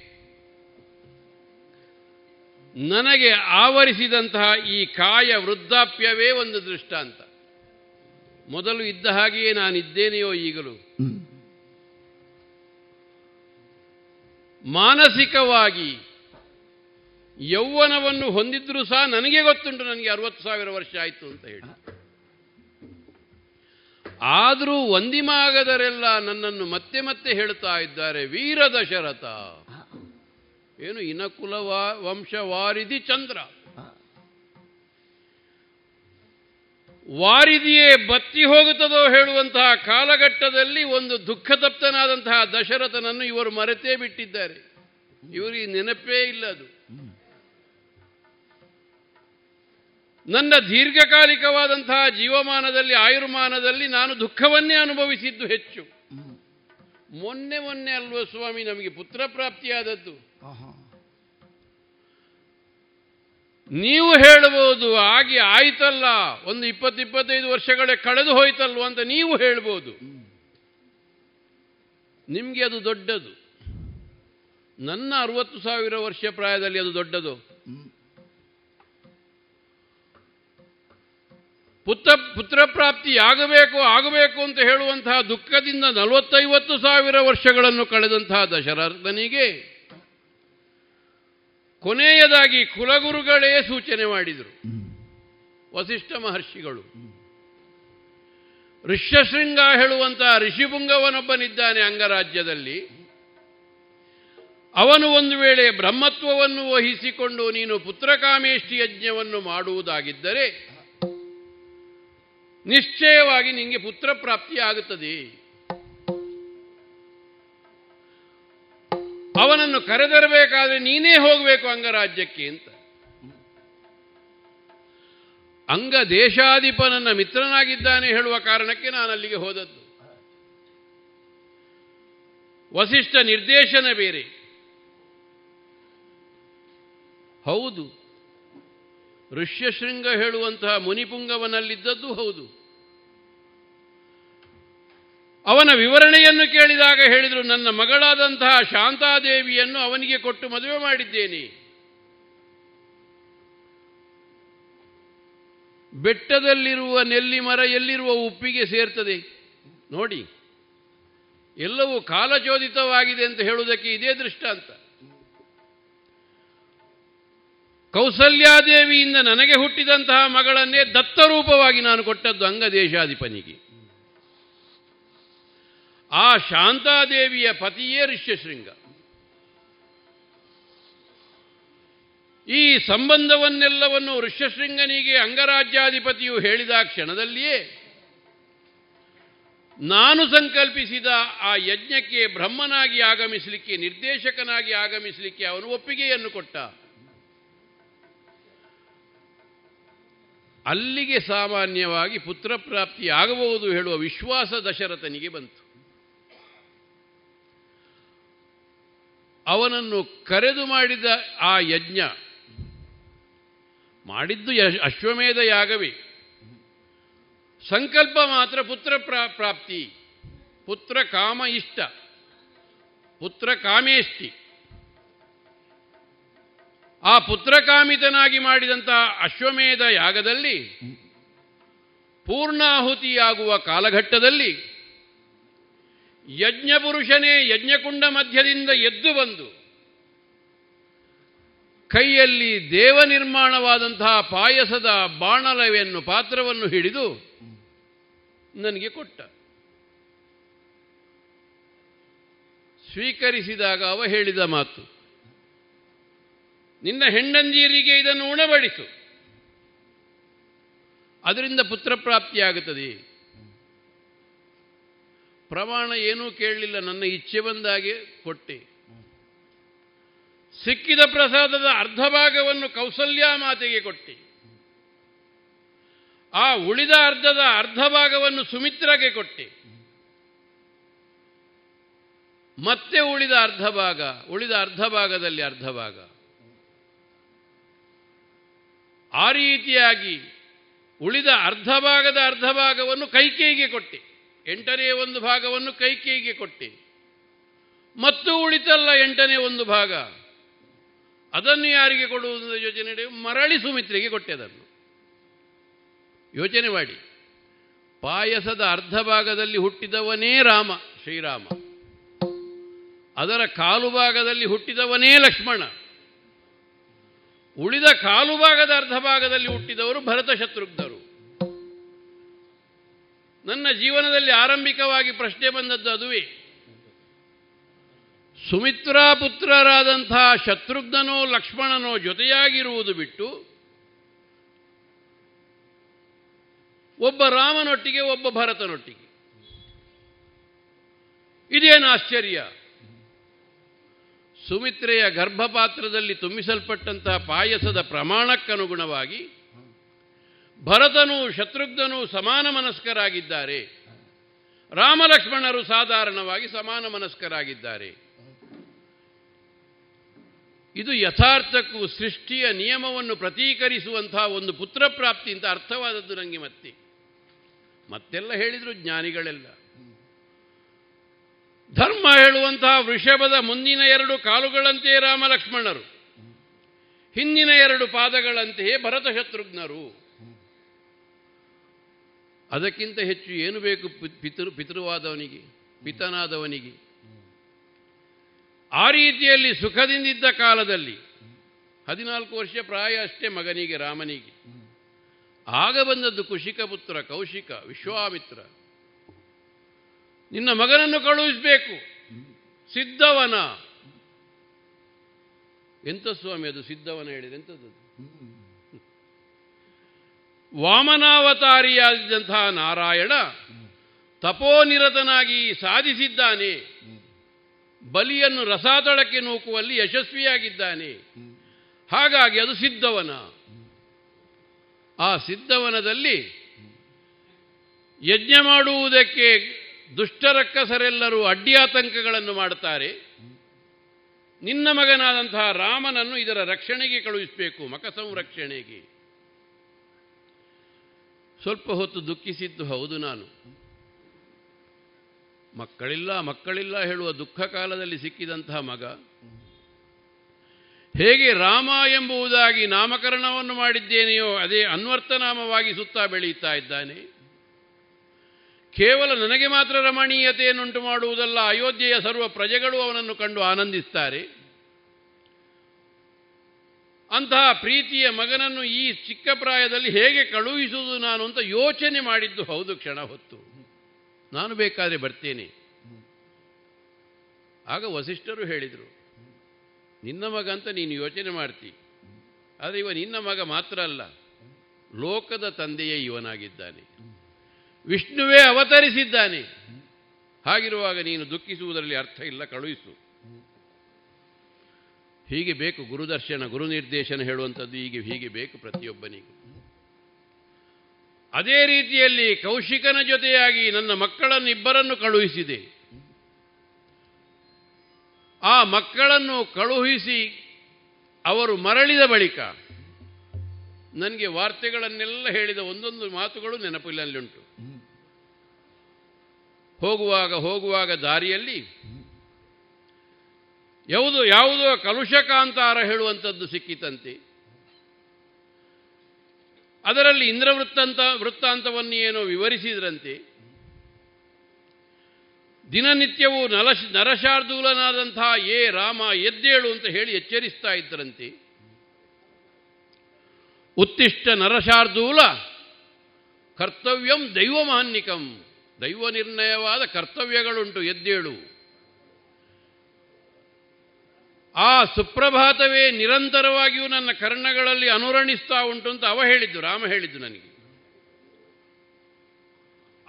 ನನಗೆ ಆವರಿಸಿದಂತಹ ಈ ಕಾಯ ವೃದ್ಧಾಪ್ಯವೇ ಒಂದು ದೃಷ್ಟಾಂತ. ಮೊದಲು ಇದ್ದ ಹಾಗೆಯೇ ನಾನಿದ್ದೇನೆಯೋ ಈಗಲೂ. ಮಾನಸಿಕವಾಗಿ ಯೌವನವನ್ನು ಹೊಂದಿದ್ರೂ ಸಹ ನನಗೆ ಗೊತ್ತುಂಟು ನನಗೆ ಅರವತ್ತು ಸಾವಿರ ವರ್ಷ ಆಯಿತು ಅಂತ ಹೇಳಿ. ಆದರೂ ಒಂದಿಮಾಗದರೆಲ್ಲ ನನ್ನನ್ನು ಮತ್ತೆ ಮತ್ತೆ ಹೇಳ್ತಾ ಇದ್ದಾರೆ ವೀರ ದಶರಥ ಏನು ಇನಕುಲ ವಂಶವಾರಿಧಿ ಚಂದ್ರ. ವಾರಿದಿಯೇ ಬತ್ತಿ ಹೋಗುತ್ತದೋ ಹೇಳುವಂತಹ ಕಾಲಘಟ್ಟದಲ್ಲಿ ಒಂದು ದುಃಖತಪ್ತನಾದಂತಹ ದಶರಥನನ್ನು ಇವರು ಮರೆತೇ ಬಿಟ್ಟಿದ್ದಾರೆ. ಇವರಿಗೆ ನೆನಪೇ ಇಲ್ಲ ಅದು. ನನ್ನ ದೀರ್ಘಕಾಲಿಕವಾದಂತಹ ಜೀವಮಾನದಲ್ಲಿ ಆಯುರ್ಮಾನದಲ್ಲಿ ನಾನು ದುಃಖವನ್ನೇ ಅನುಭವಿಸಿದ್ದು ಹೆಚ್ಚು. ಮೊನ್ನೆ ಮೊನ್ನೆ ಅಲ್ವ ಸ್ವಾಮಿ ನಮಗೆ ಪುತ್ರ ಪ್ರಾಪ್ತಿಯಾದದ್ದು. ನೀವು ಹೇಳಬಹುದು ಆಗಿ ಆಯ್ತಲ್ಲ ಒಂದು ಇಪ್ಪತ್ತು ಇಪ್ಪತ್ತೈದು ವರ್ಷಗಳೇ ಕಳೆದು ಹೋಯ್ತಲ್ವ ಅಂತ ನೀವು ಹೇಳ್ಬೋದು. ನಿಮಗೆ ಅದು ದೊಡ್ಡದು. ನನ್ನ ಅರವತ್ತು ಸಾವಿರ ವರ್ಷ ಪ್ರಾಯದಲ್ಲಿ ಅದು ದೊಡ್ಡದು. ಪುತ್ರ ಪುತ್ರ ಪ್ರಾಪ್ತಿ ಆಗಬೇಕು ಆಗಬೇಕು ಅಂತ ಹೇಳುವಂತಹ ದುಃಖದಿಂದ ನಲವತ್ತೈವತ್ತು ಸಾವಿರ ವರ್ಷಗಳನ್ನು ಕಳೆದಂತಹ ದಶರಥನಿಗೆ ಕೊನೆಯದಾಗಿ ಕುಲಗುರುಗಳೇ ಸೂಚನೆ ಮಾಡಿದರು. ವಸಿಷ್ಠ ಮಹರ್ಷಿಗಳು. ಋಷ್ಯಶೃಂಗ ಹೇಳುವಂತಹ ಋಷಿಭುಂಗವನೊಬ್ಬನಿದ್ದಾನೆ ಅಂಗರಾಜ್ಯದಲ್ಲಿ. ಅವನು ಒಂದು ವೇಳೆ ಬ್ರಹ್ಮತ್ವವನ್ನು ವಹಿಸಿಕೊಂಡು ನೀನು ಪುತ್ರಕಾಮೇಷ್ಟಿ ಯಜ್ಞವನ್ನು ಮಾಡುವುದಾಗಿದ್ದರೆ ನಿಶ್ಚಯವಾಗಿ ನಿಮಗೆ ಪುತ್ರ ಪ್ರಾಪ್ತಿಯಾಗುತ್ತದೆ ಅವನನ್ನು ಕರೆದರಬೇಕಾದ್ರೆ ನೀನೇ ಹೋಗಬೇಕು ಅಂಗರಾಜ್ಯಕ್ಕೆ ಅಂತ. ಅಂಗ ದೇಶಾಧಿಪ ನನ್ನ ಮಿತ್ರನಾಗಿದ್ದಾನೆ ಹೇಳುವ ಕಾರಣಕ್ಕೆ ನಾನು ಅಲ್ಲಿಗೆ ಹೋದದ್ದು. ವಸಿಷ್ಠ ನಿರ್ದೇಶನ ಬೇರೆ. ಹೌದು. ಋಷ್ಯಶೃಂಗ ಹೇಳುವಂತಹ ಮುನಿಪುಂಗವನಲ್ಲಿದ್ದದ್ದು ಹೌದು. ಅವನ ವಿವರಣೆಯನ್ನು ಕೇಳಿದಾಗ ಹೇಳಿದರು, ನನ್ನ ಮಗಳಾದಂತಹ ಶಾಂತಾದೇವಿಯನ್ನು ಅವನಿಗೆ ಕೊಟ್ಟು ಮದುವೆ ಮಾಡಿದ್ದೇನೆ. ಬೆಟ್ಟದಲ್ಲಿರುವ ನೆಲ್ಲಿ ಮರ ಎಲ್ಲಿರುವ ಉಪ್ಪಿಗೆ ಸೇರ್ತದೆ. ನೋಡಿ, ಎಲ್ಲವೂ ಕಾಲಚೋದಿತವಾಗಿದೆ ಅಂತ ಹೇಳುವುದಕ್ಕೆ ಇದೇ ದೃಷ್ಟಾಂತ. ಕೌಸಲ್ಯಾದೇವಿಯಿಂದ ನನಗೆ ಹುಟ್ಟಿದಂತಹ ಮಗಳನ್ನೇ ದತ್ತರೂಪವಾಗಿ ನಾನು ಕೊಟ್ಟದ್ದು ಅಂಗದೇಶಾಧಿಪನಿಗೆ. ಆ ಶಾಂತಾದೇವಿಯ ಪತಿಯೇ ಋಷ್ಯಶೃಂಗ ಈ ಸಂಬಂಧವನ್ನೆಲ್ಲವನ್ನು ಋಷ್ಯಶೃಂಗನಿಗೆ ಅಂಗರಾಜ್ಯಾಧಿಪತಿಯು ಹೇಳಿದ ಕ್ಷಣದಲ್ಲಿಯೇ ನಾನು ಸಂಕಲ್ಪಿಸಿದ ಆ ಯಜ್ಞಕ್ಕೆ ಬ್ರಹ್ಮನಾಗಿ ಆಗಮಿಸಲಿಕ್ಕೆ ನಿರ್ದೇಶಕನಾಗಿ ಆಗಮಿಸಲಿಕ್ಕೆ ಅವನು ಒಪ್ಪಿಗೆಯನ್ನು ಕೊಟ್ಟ. ಅಲ್ಲಿಗೆ ಸಾಮಾನ್ಯವಾಗಿ ಪುತ್ರ ಪ್ರಾಪ್ತಿ ಆಗಬಹುದು ಹೇಳುವ ವಿಶ್ವಾಸ ದಶರಥನಿಗೆ ಬಂತು. ಅವನನ್ನು ಕರೆದು ಮಾಡಿದ ಆ ಯಜ್ಞ, ಮಾಡಿದ್ದು ಅಶ್ವಮೇಧ ಯಾಗವೇ. ಸಂಕಲ್ಪ ಮಾತ್ರ ಪುತ್ರ ಪ್ರಾಪ್ತಿ, ಪುತ್ರ ಕಾಮ ಇಷ್ಟ, ಪುತ್ರ ಕಾಮೇಷ್ಟಿ. ಆ ಪುತ್ರಕಾಮಿತನಾಗಿ ಮಾಡಿದಂತಹ ಅಶ್ವಮೇಧ ಯಾಗದಲ್ಲಿ ಪೂರ್ಣಾಹುತಿಯಾಗುವ ಕಾಲಘಟ್ಟದಲ್ಲಿ ಯಜ್ಞಪುರುಷನೇ ಯಜ್ಞಕುಂಡ ಮಧ್ಯದಿಂದ ಎದ್ದು ಬಂದು ಕೈಯಲ್ಲಿ ದೇವ ನಿರ್ಮಾಣವಾದಂತಹ ಪಾಯಸದ ಬಾಣಲವೆಯನ್ನು ಪಾತ್ರವನ್ನು ಹಿಡಿದು ನನಗೆ ಕೊಟ್ಟ. ಸ್ವೀಕರಿಸಿದಾಗ ಅವ ಹೇಳಿದ ಮಾತು ನಿನ್ನ ಹೆಂಡಂದಿಯರಿಗೆ ಇದನ್ನು ಉಣಬಡಿಸು. ಅದರಿಂದ ಪುತ್ರ ಪ್ರಾಪ್ತಿಯಾಗುತ್ತದೆ ಪ್ರಮಾಣ ಏನೂ ಕೇಳಲಿಲ್ಲ, ನನ್ನ ಇಚ್ಛೆ ಬಂದಾಗೆ ಕೊಟ್ಟೆ. ಸಿಕ್ಕಿದ ಪ್ರಸಾದದ ಅರ್ಧ ಭಾಗವನ್ನು ಕೌಸಲ್ಯ ಮಾತೆಗೆ ಕೊಟ್ಟೆ. ಆ ಉಳಿದ ಅರ್ಧದ ಅರ್ಧ ಭಾಗವನ್ನು ಸುಮಿತ್ರಗೆ ಕೊಟ್ಟೆ. ಮತ್ತೆ ಉಳಿದ ಅರ್ಧ ಭಾಗ ಉಳಿದ ಅರ್ಧ ಭಾಗದಲ್ಲಿ ಅರ್ಧ ಭಾಗ ಆ ರೀತಿಯಾಗಿ ಉಳಿದ ಅರ್ಧ ಭಾಗದ ಅರ್ಧ ಭಾಗವನ್ನು ಕೈಕೇಯಿಗೆ ಕೊಟ್ಟೆ. ಎಂಟನೇ ಒಂದು ಭಾಗವನ್ನು ಕೈಕೇಯಿಗೆ ಕೊಟ್ಟೆ. ಮತ್ತು ಉಳಿತಲ್ಲ ಎಂಟನೇ ಒಂದು ಭಾಗ. ಅದನ್ನು ಯಾರಿಗೆ ಕೊಡುವುದರ ಯೋಚನೆ ಮರಳಿ ಸುಮಿತ್ರೆಗೆ ಕೊಟ್ಟೆ ಅದನ್ನು ಯೋಚನೆ ಮಾಡಿ. ಪಾಯಸದ ಅರ್ಧ ಭಾಗದಲ್ಲಿ ಹುಟ್ಟಿದವನೇ ರಾಮ, ಶ್ರೀರಾಮ. ಅದರ ಕಾಲು ಭಾಗದಲ್ಲಿ ಹುಟ್ಟಿದವನೇ ಲಕ್ಷ್ಮಣ. ಉಳಿದ ಕಾಲು ಭಾಗದ ಅರ್ಧ ಭಾಗದಲ್ಲಿ ಹುಟ್ಟಿದವರು ಭರತ ಶತ್ರುಘ್ನರು. ನನ್ನ ಜೀವನದಲ್ಲಿ ಆರಂಭಿಕವಾಗಿ ಪ್ರಶ್ನೆ ಬಂದದ್ದು ಅದುವೇ. ಸುಮಿತ್ರಾ ಪುತ್ರರಾದಂತಹ ಶತ್ರುಘ್ನನೋ ಲಕ್ಷ್ಮಣನೋ ಜೊತೆಯಾಗಿರುವುದು ಬಿಟ್ಟು ಒಬ್ಬ ರಾಮನೊಟ್ಟಿಗೆ ಒಬ್ಬ ಭರತನೊಟ್ಟಿಗೆ. ಇದೇನು ಆಶ್ಚರ್ಯ? ಸುಮಿತ್ರೆಯ ಗರ್ಭಪಾತ್ರದಲ್ಲಿ ತುಂಬಿಸಲ್ಪಟ್ಟಂತಹ ಪಾಯಸದ ಪ್ರಮಾಣಕ್ಕನುಗುಣವಾಗಿ ಭರತನು ಶತ್ರುಘ್ನನು ಸಮಾನ ಮನಸ್ಕರಾಗಿದ್ದಾರೆ. ರಾಮಲಕ್ಷ್ಮಣರು ಸಾಧಾರಣವಾಗಿ ಸಮಾನ ಮನಸ್ಕರಾಗಿದ್ದಾರೆ. ಇದು ಯಥಾರ್ಥಕ್ಕೂ ಸೃಷ್ಟಿಯ ನಿಯಮವನ್ನು ಪ್ರತೀಕರಿಸುವಂತಹ ಒಂದು ಪುತ್ರಪ್ರಾಪ್ತಿ ಅಂತ ಅರ್ಥವಾದದ್ದು ನನಗೆ ಮತ್ತೆ. ಮತ್ತೆಲ್ಲ ಹೇಳಿದರು ಜ್ಞಾನಿಗಳೆಲ್ಲ. ಧರ್ಮ ಹೇಳುವಂತಹ ವೃಷಭದ ಮುಂದಿನ ಎರಡು ಕಾಲುಗಳಂತೆಯೇ ರಾಮಲಕ್ಷ್ಮಣರು. ಹಿಂದಿನ ಎರಡು ಪಾದಗಳಂತೆಯೇ ಭರತ ಶತ್ರುಘ್ನರು ಅದಕ್ಕಿಂತ ಹೆಚ್ಚು ಏನು ಬೇಕು ಪಿತೃ, ಪಿತೃವಾದವನಿಗೆ, ಪಿತನಾದವನಿಗೆ? ಆ ರೀತಿಯಲ್ಲಿ ಸುಖದಿಂದಿದ್ದ ಕಾಲದಲ್ಲಿ, ಹದಿನಾಲ್ಕು ವರ್ಷ ಪ್ರಾಯ ಅಷ್ಟೇ ಮಗನಿಗೆ, ರಾಮನಿಗೆ. ಆಗ ಬಂದದ್ದು ಕುಶಿಕ ಪುತ್ರ, ಕೌಶಿಕ, ವಿಶ್ವಾಮಿತ್ರ. ನಿನ್ನ ಮಗನನ್ನು ಕಳುಹಿಸಬೇಕು. ಸಿದ್ಧವನ. ಎಂಥ ಸ್ವಾಮಿ ಅದು ಸಿದ್ಧವನ ಹೇಳಿದೆ ಎಂಥದ್ದು ವಾಮನಾವತಾರಿಯಾದಂತಹ ನಾರಾಯಣ ತಪೋನಿರತನಾಗಿ ಸಾಧಿಸಿದ್ದಾನೆ. ಬಲಿಯನ್ನು ರಸಾತಳಕ್ಕೆ ನೂಕುವಲ್ಲಿ ಯಶಸ್ವಿಯಾಗಿದ್ದಾನೆ. ಹಾಗಾಗಿ ಅದು ಸಿದ್ಧವನ. ಆ ಸಿದ್ಧವನದಲ್ಲಿ ಯಜ್ಞ ಮಾಡುವುದಕ್ಕೆ ದುಷ್ಟರಕ್ಕಸರೆಲ್ಲರೂ ಅಡ್ಡಿಯಾತಂಕಗಳನ್ನು ಮಾಡುತ್ತಾರೆ. ನಿನ್ನ ಮಗನಾದಂತಹ ರಾಮನನ್ನು ಇದರ ರಕ್ಷಣೆಗೆ ಕಳುಹಿಸಬೇಕು, ಮಕ ಸಂರಕ್ಷಣೆಗೆ. ಸ್ವಲ್ಪ ಹೊತ್ತು ದುಃಖಿಸಿದ್ದು ಹೌದು ನಾನು. ಮಕ್ಕಳಿಲ್ಲ ಮಕ್ಕಳಿಲ್ಲ ಹೇಳುವ ದುಃಖ ಕಾಲದಲ್ಲಿ ಸಿಕ್ಕಿದಂತಹ ಮಗ. ಹೇಗೆ ರಾಮ ಎಂಬುದಾಗಿ ನಾಮಕರಣವನ್ನು ಮಾಡಿದ್ದೇನೆಯೋ ಅದೇ ಅನ್ವರ್ಥನಾಮವಾಗಿ ಸುತ್ತಾ ಬೆಳೆಯುತ್ತಾ ಇದ್ದಾನೆ. ಕೇವಲ ನನಗೆ ಮಾತ್ರ ರಮಣೀಯತೆಯನ್ನುಂಟು ಮಾಡುವುದಲ್ಲ, ಅಯೋಧ್ಯೆಯ ಸರ್ವ ಪ್ರಜೆಗಳು ಅವನನ್ನು ಕಂಡು ಆನಂದಿಸ್ತಾರೆ ಅಂತಹ ಪ್ರೀತಿಯ ಮಗನನ್ನು ಈ ಚಿಕ್ಕ ಪ್ರಾಯದಲ್ಲಿ ಹೇಗೆ ಕಳುಹಿಸುವುದು ನಾನು ಅಂತ ಯೋಚನೆ ಮಾಡಿದ್ದು, ಹೌದು, ಕ್ಷಣ ಹೊತ್ತು. ನಾನು ಬೇಕಾದರೆ ಬರ್ತೇನೆ. ಆಗ ವಸಿಷ್ಠರು ಹೇಳಿದರು, ನಿನ್ನ ಮಗ ಅಂತ ನೀನು ಯೋಚನೆ ಮಾಡ್ತಿ. ಆದರೆ ಇವ ನಿನ್ನ ಮಗ ಮಾತ್ರ ಅಲ್ಲ, ಲೋಕದ ತಂದೆಯೇ ಇವನಾಗಿದ್ದಾನೆ. ವಿಷ್ಣುವೇ ಅವತರಿಸಿದ್ದಾನೆ. ಹಾಗಿರುವಾಗ ನೀನು ದುಃಖಿಸುವುದರಲ್ಲಿ ಅರ್ಥ ಇಲ್ಲ, ಕಳುಹಿಸು. ಹೀಗೆ ಬೇಕು ಗುರುದರ್ಶನ ಗುರು ನಿರ್ದೇಶನ ಹೇಳುವಂಥದ್ದು ಹೀಗೆ ಹೀಗೆ ಬೇಕು ಪ್ರತಿಯೊಬ್ಬನಿಗೂ. ಅದೇ ರೀತಿಯಲ್ಲಿ ಕೌಶಿಕನ ಜೊತೆಯಾಗಿ ನನ್ನ ಮಕ್ಕಳನ್ನು ಇಬ್ಬರನ್ನು ಕಳುಹಿಸಿದೆ. ಆ ಮಕ್ಕಳನ್ನು ಕಳುಹಿಸಿ ಅವರು ಮರಳಿದ ಬಳಿಕ ನನಗೆ ವಾರ್ತೆಗಳನ್ನೆಲ್ಲ ಹೇಳಿದ ಒಂದೊಂದು ಮಾತುಗಳು ನೆನಪಿನಲ್ಲುಂಟು. ಹೋಗುವಾಗ ಹೋಗುವಾಗ ದಾರಿಯಲ್ಲಿ ಯಾವುದು ಯಾವುದೋ ಕಲುಷಕಾಂತಾರ ಹೇಳುವಂಥದ್ದು ಸಿಕ್ಕಿತಂತೆ. ಅದರಲ್ಲಿ ಇಂದ್ರವೃತ್ತಂತ ವೃತ್ತಾಂತವನ್ನು ಏನೋ ವಿವರಿಸಿದ್ರಂತೆ. ದಿನನಿತ್ಯವೂ ನಲಶ ನರಶಾರ್ದೂಲನಾದಂತಹ ಏ ರಾಮ ಎದ್ದೇಳು ಅಂತ ಹೇಳಿ ಎಚ್ಚರಿಸ್ತಾ ಇದ್ದರಂತೆ. ಉತ್ತಿಷ್ಟ ನರಶಾರ್ದೂಲ, ಕರ್ತವ್ಯಂ ದೈವಮಾನ್ಯಕಂ ದೈವ ನಿರ್ಣಯವಾದ ಕರ್ತವ್ಯಗಳುಂಟು, ಎದ್ದೇಳು. ಆ ಸುಪ್ರಭಾತವೇ ನಿರಂತರವಾಗಿಯೂ ನನ್ನ ಕರ್ಣಗಳಲ್ಲಿ ಅನುರಣಿಸ್ತಾ ಉಂಟು ಅಂತ ಅವ ಹೇಳಿದ್ದು, ರಾಮ ಹೇಳಿದ್ದು ನನಗೆ.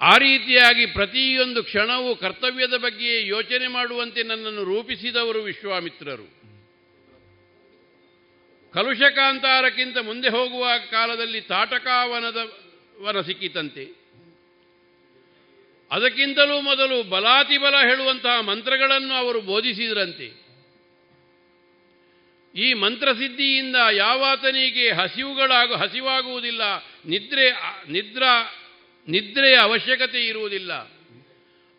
ಆ ರೀತಿಯಾಗಿ ಪ್ರತಿಯೊಂದು ಕ್ಷಣವೂ ಕರ್ತವ್ಯದ ಬಗ್ಗೆ ಯೋಚನೆ ಮಾಡುವಂತೆ ನನ್ನನ್ನು ರೂಪಿಸಿದವರು ವಿಶ್ವಾಮಿತ್ರರು. ಕಲುಷಕಾಂತಾರಕ್ಕಿಂತ ಮುಂದೆ ಹೋಗುವ ಕಾಲದಲ್ಲಿ ತಾಟಕಾವನದ ವನ ಸಿಕ್ಕಿತಂತೆ. ಅದಕ್ಕಿಂತಲೂ ಮೊದಲು ಬಲಾತಿಬಲ ಹೇಳುವಂತಹ ಮಂತ್ರಗಳನ್ನು ಅವರು ಬೋಧಿಸಿದ್ರಂತೆ. ಈ ಮಂತ್ರಸಿದ್ಧಿಯಿಂದ ಯಾವಾತನಿಗೆ ಹಸಿವುಗಳಾಗು, ಹಸಿವಾಗುವುದಿಲ್ಲ, ನಿದ್ರೆ, ನಿದ್ರಾ, ನಿದ್ರೆಯ ಅವಶ್ಯಕತೆ ಇರುವುದಿಲ್ಲ.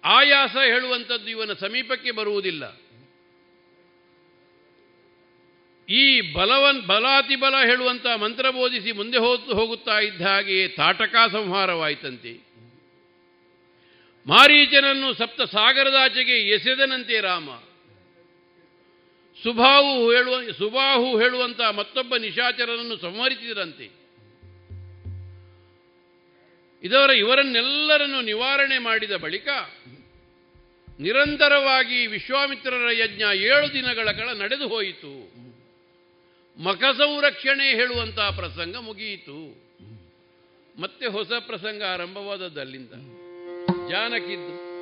ಆಯಾಸ ಹೇಳುವಂಥದ್ದು ಇವನ ಸಮೀಪಕ್ಕೆ ಬರುವುದಿಲ್ಲ. ಈ ಬಲವನ್ ಬಲಾತಿಬಲ ಹೇಳುವಂಥ ಮಂತ್ರ ಬೋಧಿಸಿ ಮುಂದೆ ಹೋದು ಹೋಗುತ್ತಾ ಇದ್ದ ಹಾಗೆಯೇ ತಾಟಕ ಸಂಹಾರವಾಯಿತಂತೆ. ಮಾರೀಚನನ್ನು ಸಪ್ತ ಸಾಗರದಾಚೆಗೆ ಎಸೆದನಂತೆ ರಾಮ. ಸುಭಾವು ಹೇಳುವ ಸುಬಾಹು ಹೇಳುವಂಥ ಮತ್ತೊಬ್ಬ ನಿಶಾಚರನನ್ನು ಸಂಹರಿಸಿದರಂತೆ. ಇದರ ಇವರನ್ನೆಲ್ಲರನ್ನು ನಿವಾರಣೆ ಮಾಡಿದ ಬಳಿಕ ನಿರಂತರವಾಗಿ ವಿಶ್ವಾಮಿತ್ರರ ಯಜ್ಞ ಏಳು ದಿನಗಳ ಕಾಲ ನಡೆದು ಹೋಯಿತು. ಮಖ ಸಂರಕ್ಷಣೆ ಹೇಳುವಂತಹ ಪ್ರಸಂಗ ಮುಗಿಯಿತು. ಮತ್ತೆ ಹೊಸ ಪ್ರಸಂಗ ಆರಂಭವಾದದ್ದು ಅಲ್ಲಿಂದ ಜಾನಕಿದ್ದು